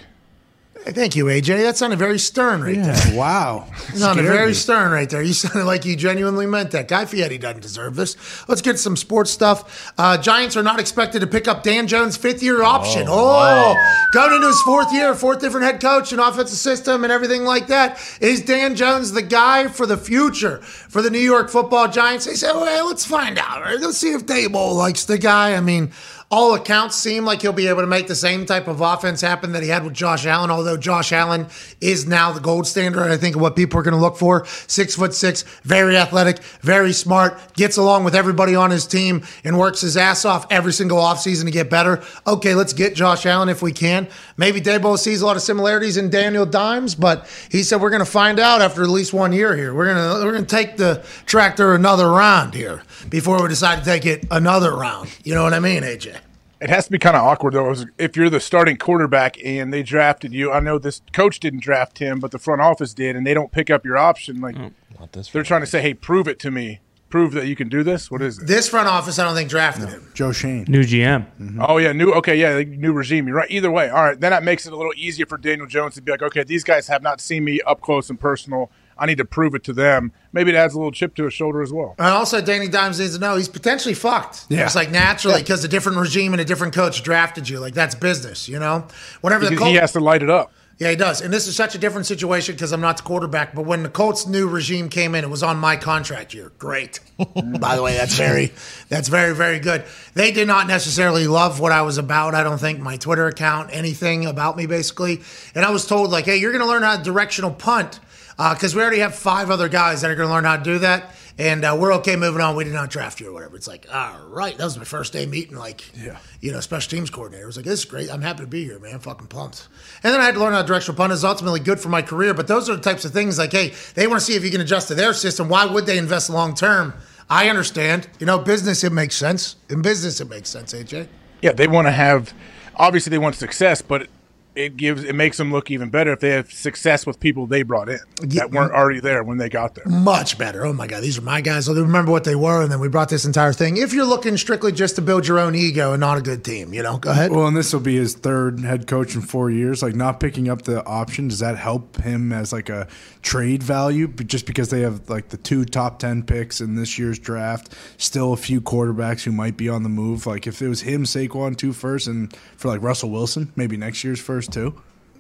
Thank you, AJ. That sounded very stern right there. Wow. It (laughs) sounded very me. stern right there. You sounded like you genuinely meant that. Guy Fieri doesn't deserve this. Let's get some sports stuff. Uh, Giants are not expected to pick up Dan Jones' fifth year option. Oh, going into his fourth year, fourth different head coach and offensive system and everything like that. Is Dan Jones the guy for the future for the New York football Giants? They said, well, let's find out. Right? Let's see if Daboll likes the guy. I mean, all accounts seem like he'll be able to make the same type of offense happen that he had with Josh Allen, although Josh Allen is now the gold standard, I think, of what people are going to look for. Six foot six, very athletic, very smart, gets along with everybody on his team, and works his ass off every single offseason to get better. Okay, let's get Josh Allen if we can. Maybe Daboll sees a lot of similarities in Daniel Dimes, but he said we're going to find out after at least one year here. We're going to we're to take the tractor another round here before we decide to take it another round. You know what I mean, AJ? It has to be kind of awkward though, if you're the starting quarterback and they drafted you. I know this coach didn't draft him, but the front office did, and they don't pick up your option. Like oh, they're trying to say, "Hey, prove it to me. Prove that you can do this." What is it? This front office, I don't think drafted him. Joe Schoen. New GM. Mm-hmm. Oh yeah, new. Okay, yeah, new regime. You're right. Either way, all right. Then that makes it a little easier for Daniel Jones to be like, okay, these guys have not seen me up close and personal. I need to prove it to them. Maybe it adds a little chip to his shoulder as well. And also, Danny Dimes needs to know he's potentially fucked. Yeah. It's like naturally because a different regime and a different coach drafted you. Like that's business, you know. Whenever the Colts, he has to light it up. yeah, he does. And this is such a different situation because I'm not the quarterback. But when the Colts' new regime came in, it was on my contract year. Great. (laughs) By the way, that's very, (laughs) that's very, very good. They did not necessarily love what I was about. I don't think my Twitter account, anything about me, basically. And I was told like, hey, you're going to learn how to directional punt because we already have five other guys that are going to learn how to do that. And uh, we're okay moving on. We did not draft you or whatever. It's like, all right, that was my first day meeting, like, Yeah. you know, special teams coordinator. I was like, this is great. I'm happy to be here, man. Fucking pumped. And then I had to learn how to directional punt is ultimately good for my career. But those are the types of things like, hey, they want to see if you can adjust to their system. Why would they invest long term? I understand. You know, business, it makes sense. In business, it makes sense, AJ. Yeah, they want to have. Obviously, they want success, but it gives it makes them look even better if they have success with people they brought in that weren't already there when they got there. Much better. Oh my God, these are my guys. So they remember what they were, and then we brought this entire thing. If you're looking strictly just to build your own ego and not a good team, you know, go ahead. Well, and this will be his third head coach in four years. Like not picking up the option, does that help him as like a trade value? But just because they have like the two top ten picks in this year's draft, still a few quarterbacks who might be on the move. Like if it was him, Saquon two first, and for like Russell Wilson, maybe next year's first too.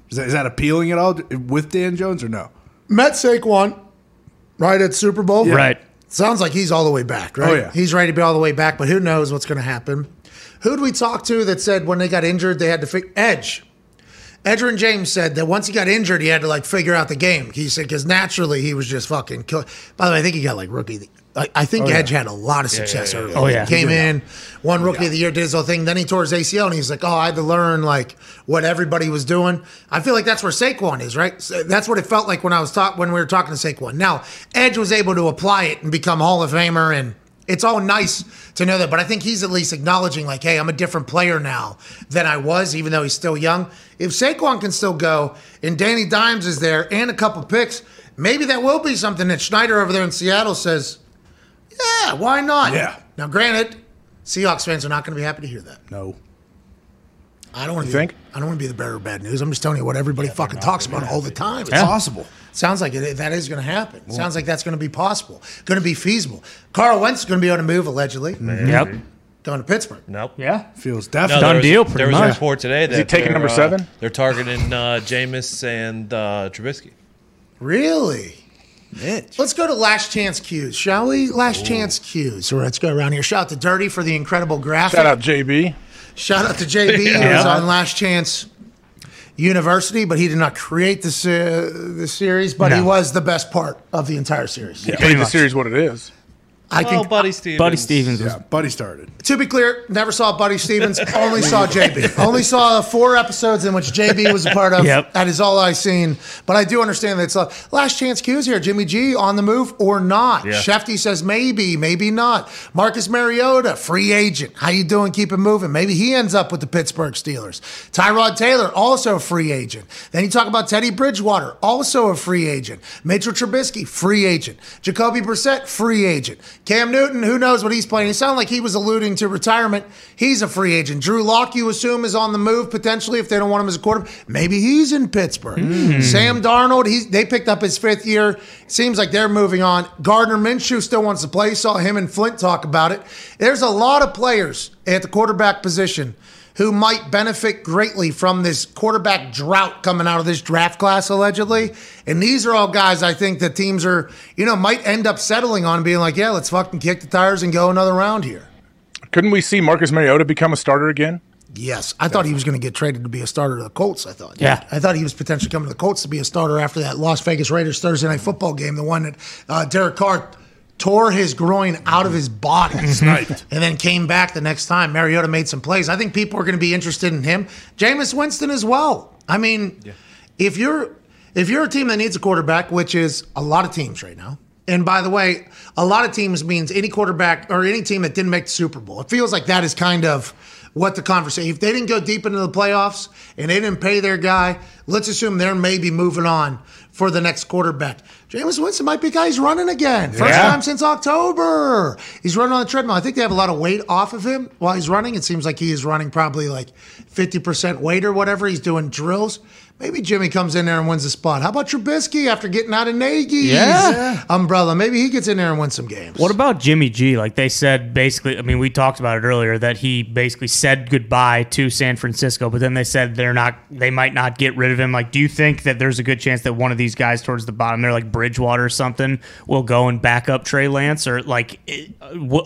Is that, is that appealing at all with Dan Jones or no? Met Saquon right at Super Bowl. Yeah. Right. Sounds like he's all the way back, right? Oh, yeah. He's ready to be all the way back, but who knows what's going to happen? Who did we talk to that said when they got injured, they had to figure Edge? Edgerrin James said that once he got injured, he had to like figure out the game. He said because naturally he was just fucking kill. By the way, I think he got like rookie. the- I, I think Oh, yeah. Edge had a lot of Yeah, yeah, success yeah, early. Oh, yeah. He came He in, won oh, rookie of the year, did his whole thing. Then he tore his ACL, and he's like, "Oh, I had to learn like what everybody was doing." I feel like that's where Saquon is, right? So that's what it felt like when I was talk when we were talking to Saquon. Now Edge was able to apply it and become Hall of Famer, and it's all nice to know that. But I think he's at least acknowledging, like, "Hey, I'm a different player now than I was, even though he's still young." If Saquon can still go, and Danny Dimes is there, and a couple picks, maybe that will be something that Schneider over there in Seattle says. Yeah, why not? Yeah. Now, granted, Seahawks fans are not going to be happy to hear that. No. I don't want to think? I don't want to be the bearer of bad news. I'm just telling you what everybody fucking talks about all the time. It's Yeah. possible. Sounds like it, that is going to happen. Sounds like that's going to be possible. Going to be feasible. Carl Wentz is going to be able to move allegedly. Yep. Going to Pittsburgh. Nope. Yeah. Feels No, definitely there was, deal, pretty There was a report today that he taking they're, number uh, seven? They're targeting uh, Jameis and uh, Trubisky. Really? Mitch. Let's go to last chance cues, shall we? Last chance cues. So let's go around here. Shout out to Dirty for the incredible graphic. Shout out JB. Shout out to JB, who was on Last Chance University, but he did not create this uh, this series, but he was the best part of the entire series. He made the series what it is. I Well, think. Buddy Stevens. Buddy Stevens was Yeah, Buddy started. To be clear, never saw Buddy Stevens. Only saw (laughs) JB. Only saw four episodes in which JB was a part of. Yep. That is all I've seen. But I do understand that it's a last chance cues here. Jimmy G on the move or not? Yeah. Schefty says maybe, maybe not. Marcus Mariota, free agent. How you doing? Keep it moving. Maybe he ends up with the Pittsburgh Steelers. Tyrod Taylor, also a free agent. Then you talk about Teddy Bridgewater, also a free agent. Mitchell Trubisky, free agent. Jacoby Brissett, free agent. Cam Newton, who knows what he's playing? It sounded like he was alluding to retirement. He's a free agent. Drew Lock, you assume, is on the move potentially if they don't want him as a quarterback. Maybe he's in Pittsburgh. Hmm. Sam Darnold, he, they picked up his fifth year. Seems like they're moving on. Gardner Minshew still wants to play. Saw him and Flint talk about it. There's a lot of players at the quarterback position who might benefit greatly from this quarterback drought coming out of this draft class, allegedly. And these are all guys I think that teams are, you know, might end up settling on being like, yeah, let's fucking kick the tires and go another round here. Couldn't we see Marcus Mariota become a starter again? Yes, I thought he was going to get traded to be a starter to the Colts. I thought. Yeah. I thought he was potentially coming to the Colts to be a starter after that Las Vegas Raiders Thursday night football game, the one that uh, Derek Carr tore his groin out of his body, Sniped. and then came back the next time. Mariota made some plays. I think people are going to be interested in him. Jameis Winston as well. I mean, if you're if you're a team that needs a quarterback, which is a lot of teams right now. And by the way, a lot of teams means any quarterback or any team that didn't make the Super Bowl. It feels like that is kind of what the conversation. If they didn't go deep into the playoffs and they didn't pay their guy, let's assume they're maybe moving on for the next quarterback. Jameis Winston might be guy who's running again. First Yeah. time since October. He's running on the treadmill. I think they have a lot of weight off of him while he's running. It seems like he is running probably like 50% weight or whatever. He's doing drills. Maybe Jimmy comes in there and wins the spot. How about Trubisky after getting out of Nagy's Yeah. umbrella? Maybe he gets in there and wins some games. What about Jimmy G? Like they said, basically, I mean, we talked about it earlier that he basically said goodbye to San Francisco, but then they said they're not, they might not get rid of him. Like, do you think that there's a good chance that one of these guys towards the bottom they're like Bridgewater or something, will go and back up Trey Lance? Or like,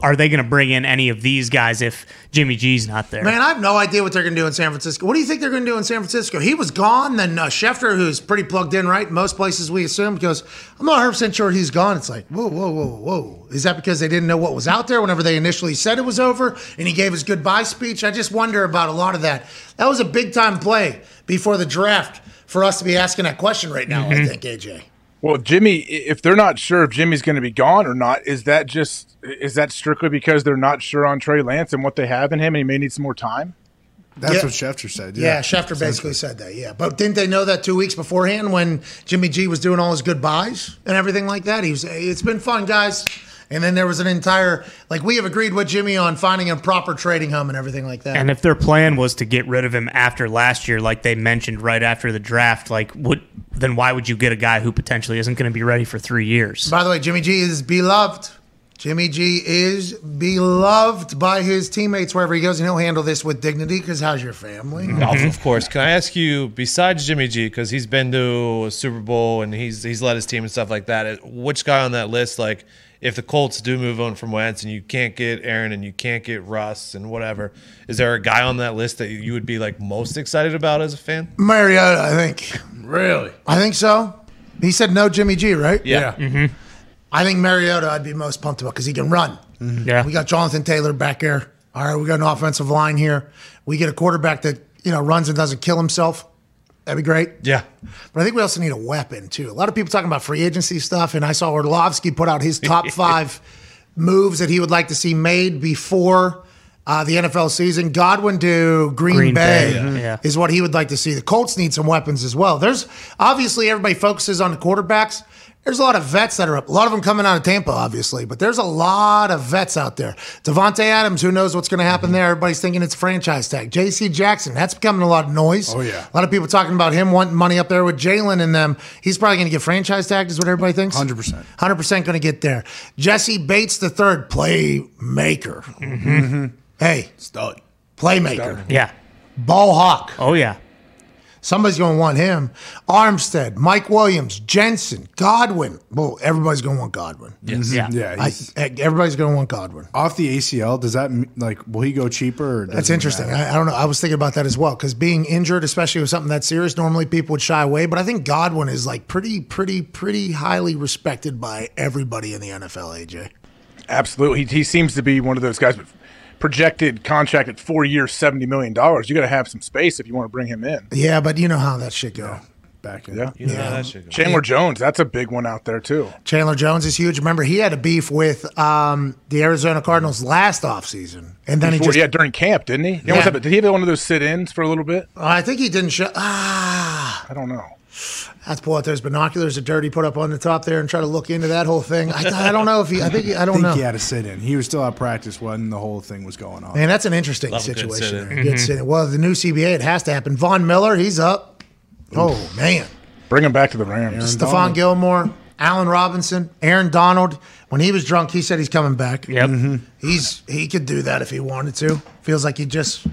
are they going to bring in any of these guys if Jimmy G's not there? Man, I have no idea what they're going to do in San Francisco. What do you think they're going to do in San Francisco? He was gone. Then uh, Schefter, who's pretty plugged in, right? Most places we assume, goes, I'm not 100% sure he's gone. It's like, whoa, whoa, whoa, whoa. Is that because they didn't know what was out there whenever they initially said it was over and he gave his goodbye speech? I just wonder about a lot of that. That was a big time play before the draft for us to be asking that question right now, I think, AJ. Well, Jimmy, if they're not sure if Jimmy's going to be gone or not, is that just is that strictly because they're not sure on Trey Lance and what they have in him, and he may need some more time? That's Yeah. what Schefter said. Yeah, Yeah, Schefter basically said that. Yeah, but didn't they know that two weeks beforehand when Jimmy G was doing all his goodbyes and everything like that? He was. It's been fun, guys. And then there was an entire like we have agreed with Jimmy on finding a proper trading home and everything like that. And if their plan was to get rid of him after last year, like they mentioned right after the draft, like what then why would you get a guy who potentially isn't going to be ready for three years? By the way, Jimmy G is beloved. Jimmy G is beloved by his teammates wherever he goes, and he'll handle this with dignity. Because how's your family? Of- (laughs) Of course. Can I ask you, besides Jimmy G, because he's been to a Super Bowl and he's he's led his team and stuff like that, which guy on that list, like, if the Colts do move on from Wentz and you can't get Aaron and you can't get Russ and whatever, is there a guy on that list that you would be like most excited about as a fan? Mariota, I think. Really? I think so. He said no, Jimmy G, right? Yeah. Mm-hmm. I think Mariota, I'd be most pumped about because he can run. Yeah. We got Jonathan Taylor back there. All right, we got an offensive line here. We get a quarterback that you know runs and doesn't kill himself. That'd be great. Yeah. But I think we also need a weapon too. A lot of people talking about free agency stuff, and I saw Orlovsky put out his top (laughs) five moves that he would like to see made before uh, the NFL season. Godwin to Green, Green Bay, Bay, yeah. Yeah. is what he would like to see. The Colts need some weapons as well. There's obviously everybody focuses on the quarterbacks. There's a lot of vets that are up. A lot of them coming out of Tampa, obviously, but there's a lot of vets out there. Davante Adams, who knows what's going to happen there? Everybody's thinking it's franchise tag. J.C. Jackson, that's becoming a lot of noise. Oh, yeah. A lot of people talking about him wanting money up there with Jalen and them. He's probably going to get franchise tagged, is what everybody thinks. 100%. 100% going to get there. Jessie Bates the third, playmaker. Hey, Stud. playmaker. Yeah. Ball hawk. Oh yeah. Somebody's going to want him. Armstead, Mike Williams, Jensen, Godwin. Well, everybody's going to want Godwin. Yes. Mm-hmm. Yeah. Yeah. I, everybody's going to want Godwin. off the ACL, does that like will he go cheaper? Or That's interesting. I, I don't know. I was thinking about that as well because being injured, especially with something that serious, normally people would shy away. But I think Godwin is like pretty, pretty, pretty highly respected by everybody in the NFL. AJ. Absolutely, he, he seems to be one of those guys. With projected contract at four years, seventy million dollars. You got to have some space if you want to bring him in. Yeah, but you know how that shit go. Back in. Yeah, You know how that shit goes. Chandler Jones, that's a big one out there too. Chandler Jones is huge. Remember, he had a beef with um, the Arizona Cardinals last offseason. And then he just, yeah, during camp, didn't he? he almost Yeah. had- did he have one of those sit-ins for a little bit? I think he didn't show. Ah, I don't know. That's pull out those binoculars that Dirty put up on the top there and try to look into that whole thing. I, I don't know if he. I think he, I I don't think know. he had to sit in. He was still at practice when the whole thing was going on. Man, that's an interesting Love a good situation. sit-in. there. Good mm-hmm. sit-in. Well, the new CBA, it has to happen. Von Miller, he's up. Oh man, Bring him back to the Rams. Stephon Gilmore, Allen Robinson, Aaron Donald. When he was drunk, he said he's coming back. Yep. Mm-hmm. He's he could do that if he wanted to. Feels like he just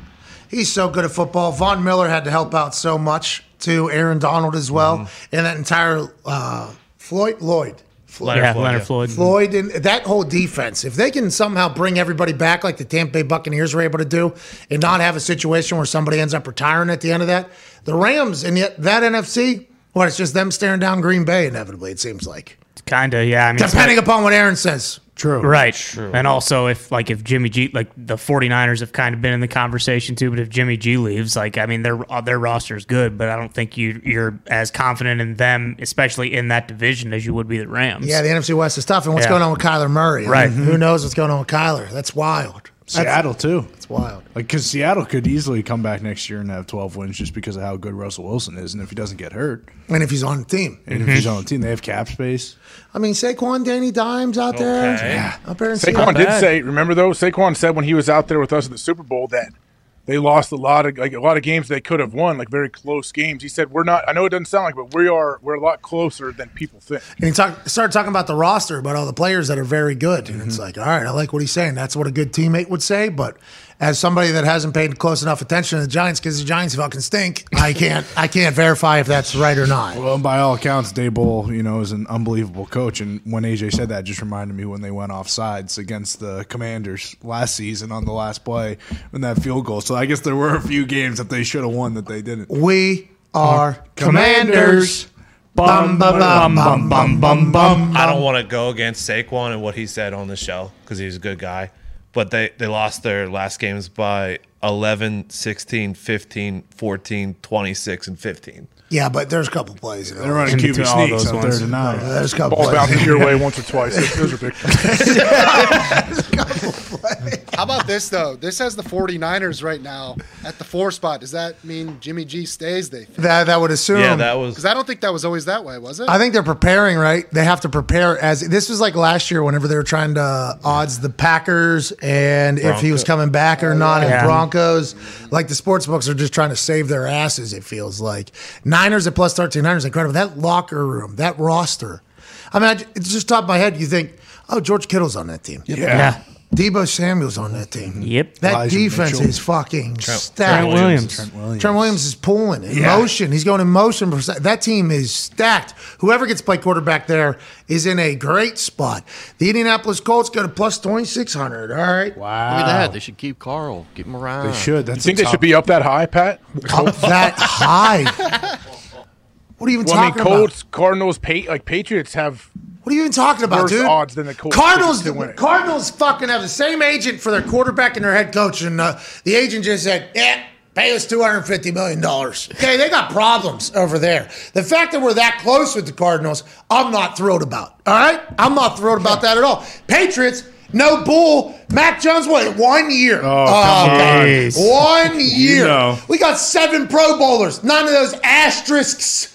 he's so good at football. Von Miller had to help out so much to Aaron Donald as well, Mm-hmm. and that entire uh, Floyd Lloyd. Floyd. yeah. Floyd, Leonard yeah. Floyd. Floyd and that whole defense, if they can somehow bring everybody back like the Tampa Bay Buccaneers were able to do and not have a situation where somebody ends up retiring at the end of that, the Rams and yet that NFC, well, it's just them staring down Green Bay inevitably, it seems like. Kind of. Yeah. I mean, Depending upon what Aaron says. True. Right. True. And also if like if Jimmy G like the 49ers have kind of been in the conversation too, but if Jimmy G leaves, like I mean their uh, their roster is good, but I don't think you you're as confident in them, especially in that division as you would be the Rams. Yeah, the NFC West is tough. And what's Yeah. going on with Kyler Murray? I Right. mean, Who knows what's going on with Kyler? That's wild. Seattle too. It's wild. Like because Seattle could easily come back next year and have 12 wins just because of how good Russell Wilson is, and if he doesn't get hurt, And if he's on the team. and if he's on the team, they have cap space. I mean, Saquon, Danny Dimes out there. Okay. Yeah. Up there in Saquon Seattle. did say, remember though, Saquon said when he was out there with us at the Super Bowl that they lost a lot of like a lot of games they could have won, like very close games. He said, "We're not. I know it doesn't sound like, but we are. We're a lot closer than people think." And he talk, started talking about the roster, about all the players that are very good. And Mm-hmm. it's like, all right, I like what he's saying. That's what a good teammate would say. But as somebody that hasn't paid close enough attention to the Giants because the Giants fucking stink, I can't, I can't verify if that's right or not. Well, by all accounts, Daboll, you know, is an unbelievable coach. And when AJ said that, it just reminded me when they went off sides against the Commanders last season on the last play when that field goal. So I guess there were a few games that they should have won that they didn't. We are Commanders. commanders. Bum, bum, bum, bum, bum, bum, bum. I don't want to go against Saquon and what he said on the show because he's a good guy. But they, they lost their last games by 11, 16, 15, 14, 26, and 15. Yeah, but there's a couple plays. You know. They're running In QB between all sneaks those out ones. there tonight. There's a couple plays. Ball plays. bouncing your way once or (laughs) twice. It was ridiculous. How about this though? This has the 49ers right now at the four spot. Does that mean Jimmy G stays? They That, that would assume. Yeah, that was. because I don't think that was always that way, was it? I think they're preparing, right? They have to prepare as this was like last year whenever they were trying to odds the Packers and if he was coming back or not Yeah. and Broncos. Like the sports books are just trying to save their asses, it feels like. Niners at plus 13, Niners incredible. That locker room, that roster. I mean, it's just top of my head. You think, oh, George Kittle's on that team. Yeah. Deebo Samuel's on that team. Yep. That Elijah defense Mitchell. is fucking stacked. Trent Williams. Trent Williams. Trent Williams is pulling in Yeah. motion. He's going in motion. That team is stacked. Whoever gets to play quarterback there is in a great spot. The Indianapolis Colts go to plus 2,600. All right. Wow. Look at that. They should keep Carl. Keep him around. They should. That's You think they top- should be up that high, Pat? Up that high. (laughs) What are you even Well, I mean, talking about? Colts, Cardinals, pa- like Patriots have What are you even talking about, worse dude? odds than the Colts Cardinals, to win it. Cardinals fucking have the same agent for their quarterback and their head coach, and uh, the agent just said, "Yeah, pay us two hundred fifty million dollars." Okay, they got problems over there. The fact that we're that close with the Cardinals, I'm not thrilled about. All right, I'm not thrilled about that at all. Patriots. No bull. Mac Jones, what, one year? Oh, come okay. on. One year. know. We got seven Pro Bowlers. None of those asterisks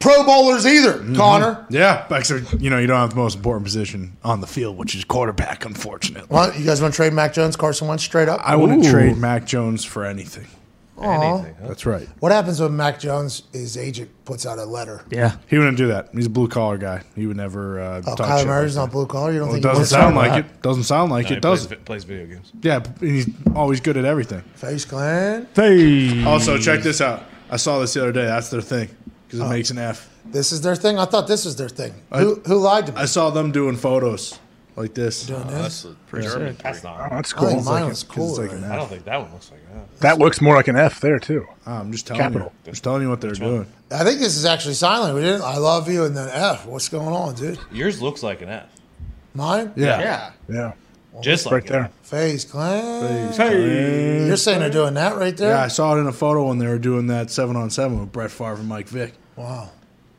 Pro Bowlers either, Mm-hmm. Connor. Yeah, but except, you know, you don't have the most important position on the field, which is quarterback, unfortunately. What, you guys want to trade Mac Jones, Carson Wentz straight up? I wouldn't Ooh. trade Mac Jones for anything. Anything. huh? That's right. What happens when Mac Jones, his agent, puts out a letter? Yeah. He wouldn't do that. He's a blue collar guy. He would never uh, Oh, talk Kyler shit Murray's like not that. blue collar. You don't Well, it think he doesn't sound like that? it. Doesn't sound like No, it, does plays, it? plays video games. Yeah, and he's always good at everything. FaZe Clan. Face. Also, check this out. I saw this the other day. That's their thing because it Oh. makes an F. This is their thing. I thought this was their thing. who, who lied to me? I saw them doing photos like this. Doing Oh, this? that's a pretty German. That's not. Oh, that's I cool. think mine like was a- 'cause cool. it's like an right? I don't think that one looks like that. That looks more like an F there too. Oh, I'm just telling Capital. you. Just telling you what they're doing. I think this is actually silent. We didn't. I love you and then F. What's going on, dude? Yours looks like an F. Mine? Yeah. yeah. Yeah, Just like right an there. F. FaZe Clan. You're saying they're doing that right there? Yeah, I saw it in a photo when they were doing that seven on seven with Brett Favre and Mike Vick. Wow.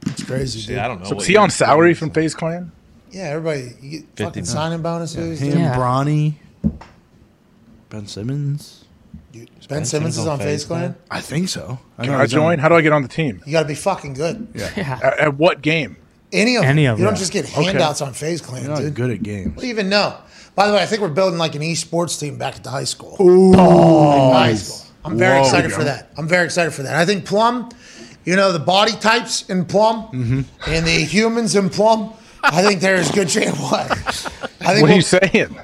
It's crazy, See, dude. I don't know. So what is he on salary from FaZe Clan? Yeah, everybody. You get fucking signing bonuses. Him. Yeah. Bronny, Ben Simmons. Dude, Ben Simmons is on FaZe Clan. I think so. I Can know I he's on- join? How do I get on the team? You got to be fucking good. Yeah. At, at what game? Any of Any them. of you don't them. just get Okay. handouts on FaZe Clan, You're not dude. good at games. What do you even know? By the way, I think we're building like an esports team back at the high school. Oh, high school. I'm very Whoa. excited for that. I'm very excited for that. I think Plum, you know, the body types in Plum Mm-hmm. and the humans in Plum, I think there is good chance. What? I think What are we'll- you saying?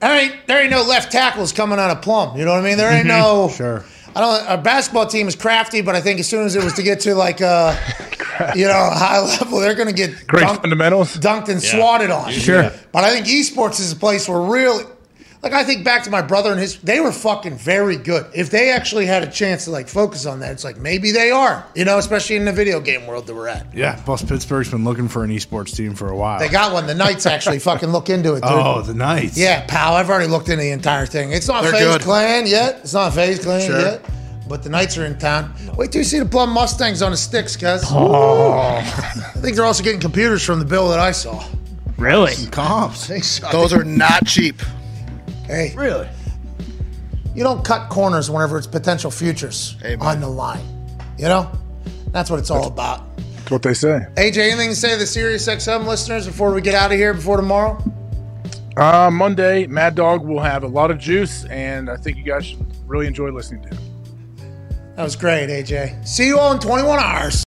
there ain't there ain't no left tackles coming out of Plum. You know what I mean? There ain't no. Sure. I don't. Our basketball team is crafty, but I think as soon as it was to get to like uh, (laughs) you know, high level, they're going to get Great dunked, fundamentals. dunked and swatted on. Sure. But I think esports is a place where really, like, I think back to my brother and his, they were fucking very good. If they actually had a chance to like focus on that, it's like maybe they are, you know, especially in the video game world that we're at. Yeah. Plus, Pittsburgh's been looking for an esports team for a while. They got one. The Knights actually (laughs) fucking look into it, dude. oh, the Knights. Yeah, pal. I've already looked into the entire thing. It's not They're FaZe good. Clan yet. It's not FaZe Clan Sure. yet. But the Knights are in town. Wait till you see the Plum Mustangs on the sticks, cuz. Oh. I think they're also getting computers from the bill that I saw. Really? Comps. I think so. Those are not cheap. Hey, Really? you don't cut corners whenever it's potential futures on the line. You know, that's what it's all about. That's what they say. AJ, anything to say to the Sirius XM listeners before we get out of here before tomorrow? Uh, Monday, Mad Dog will have a lot of juice, and I think you guys should really enjoy listening to him. That was great, AJ. See you all in 21 hours.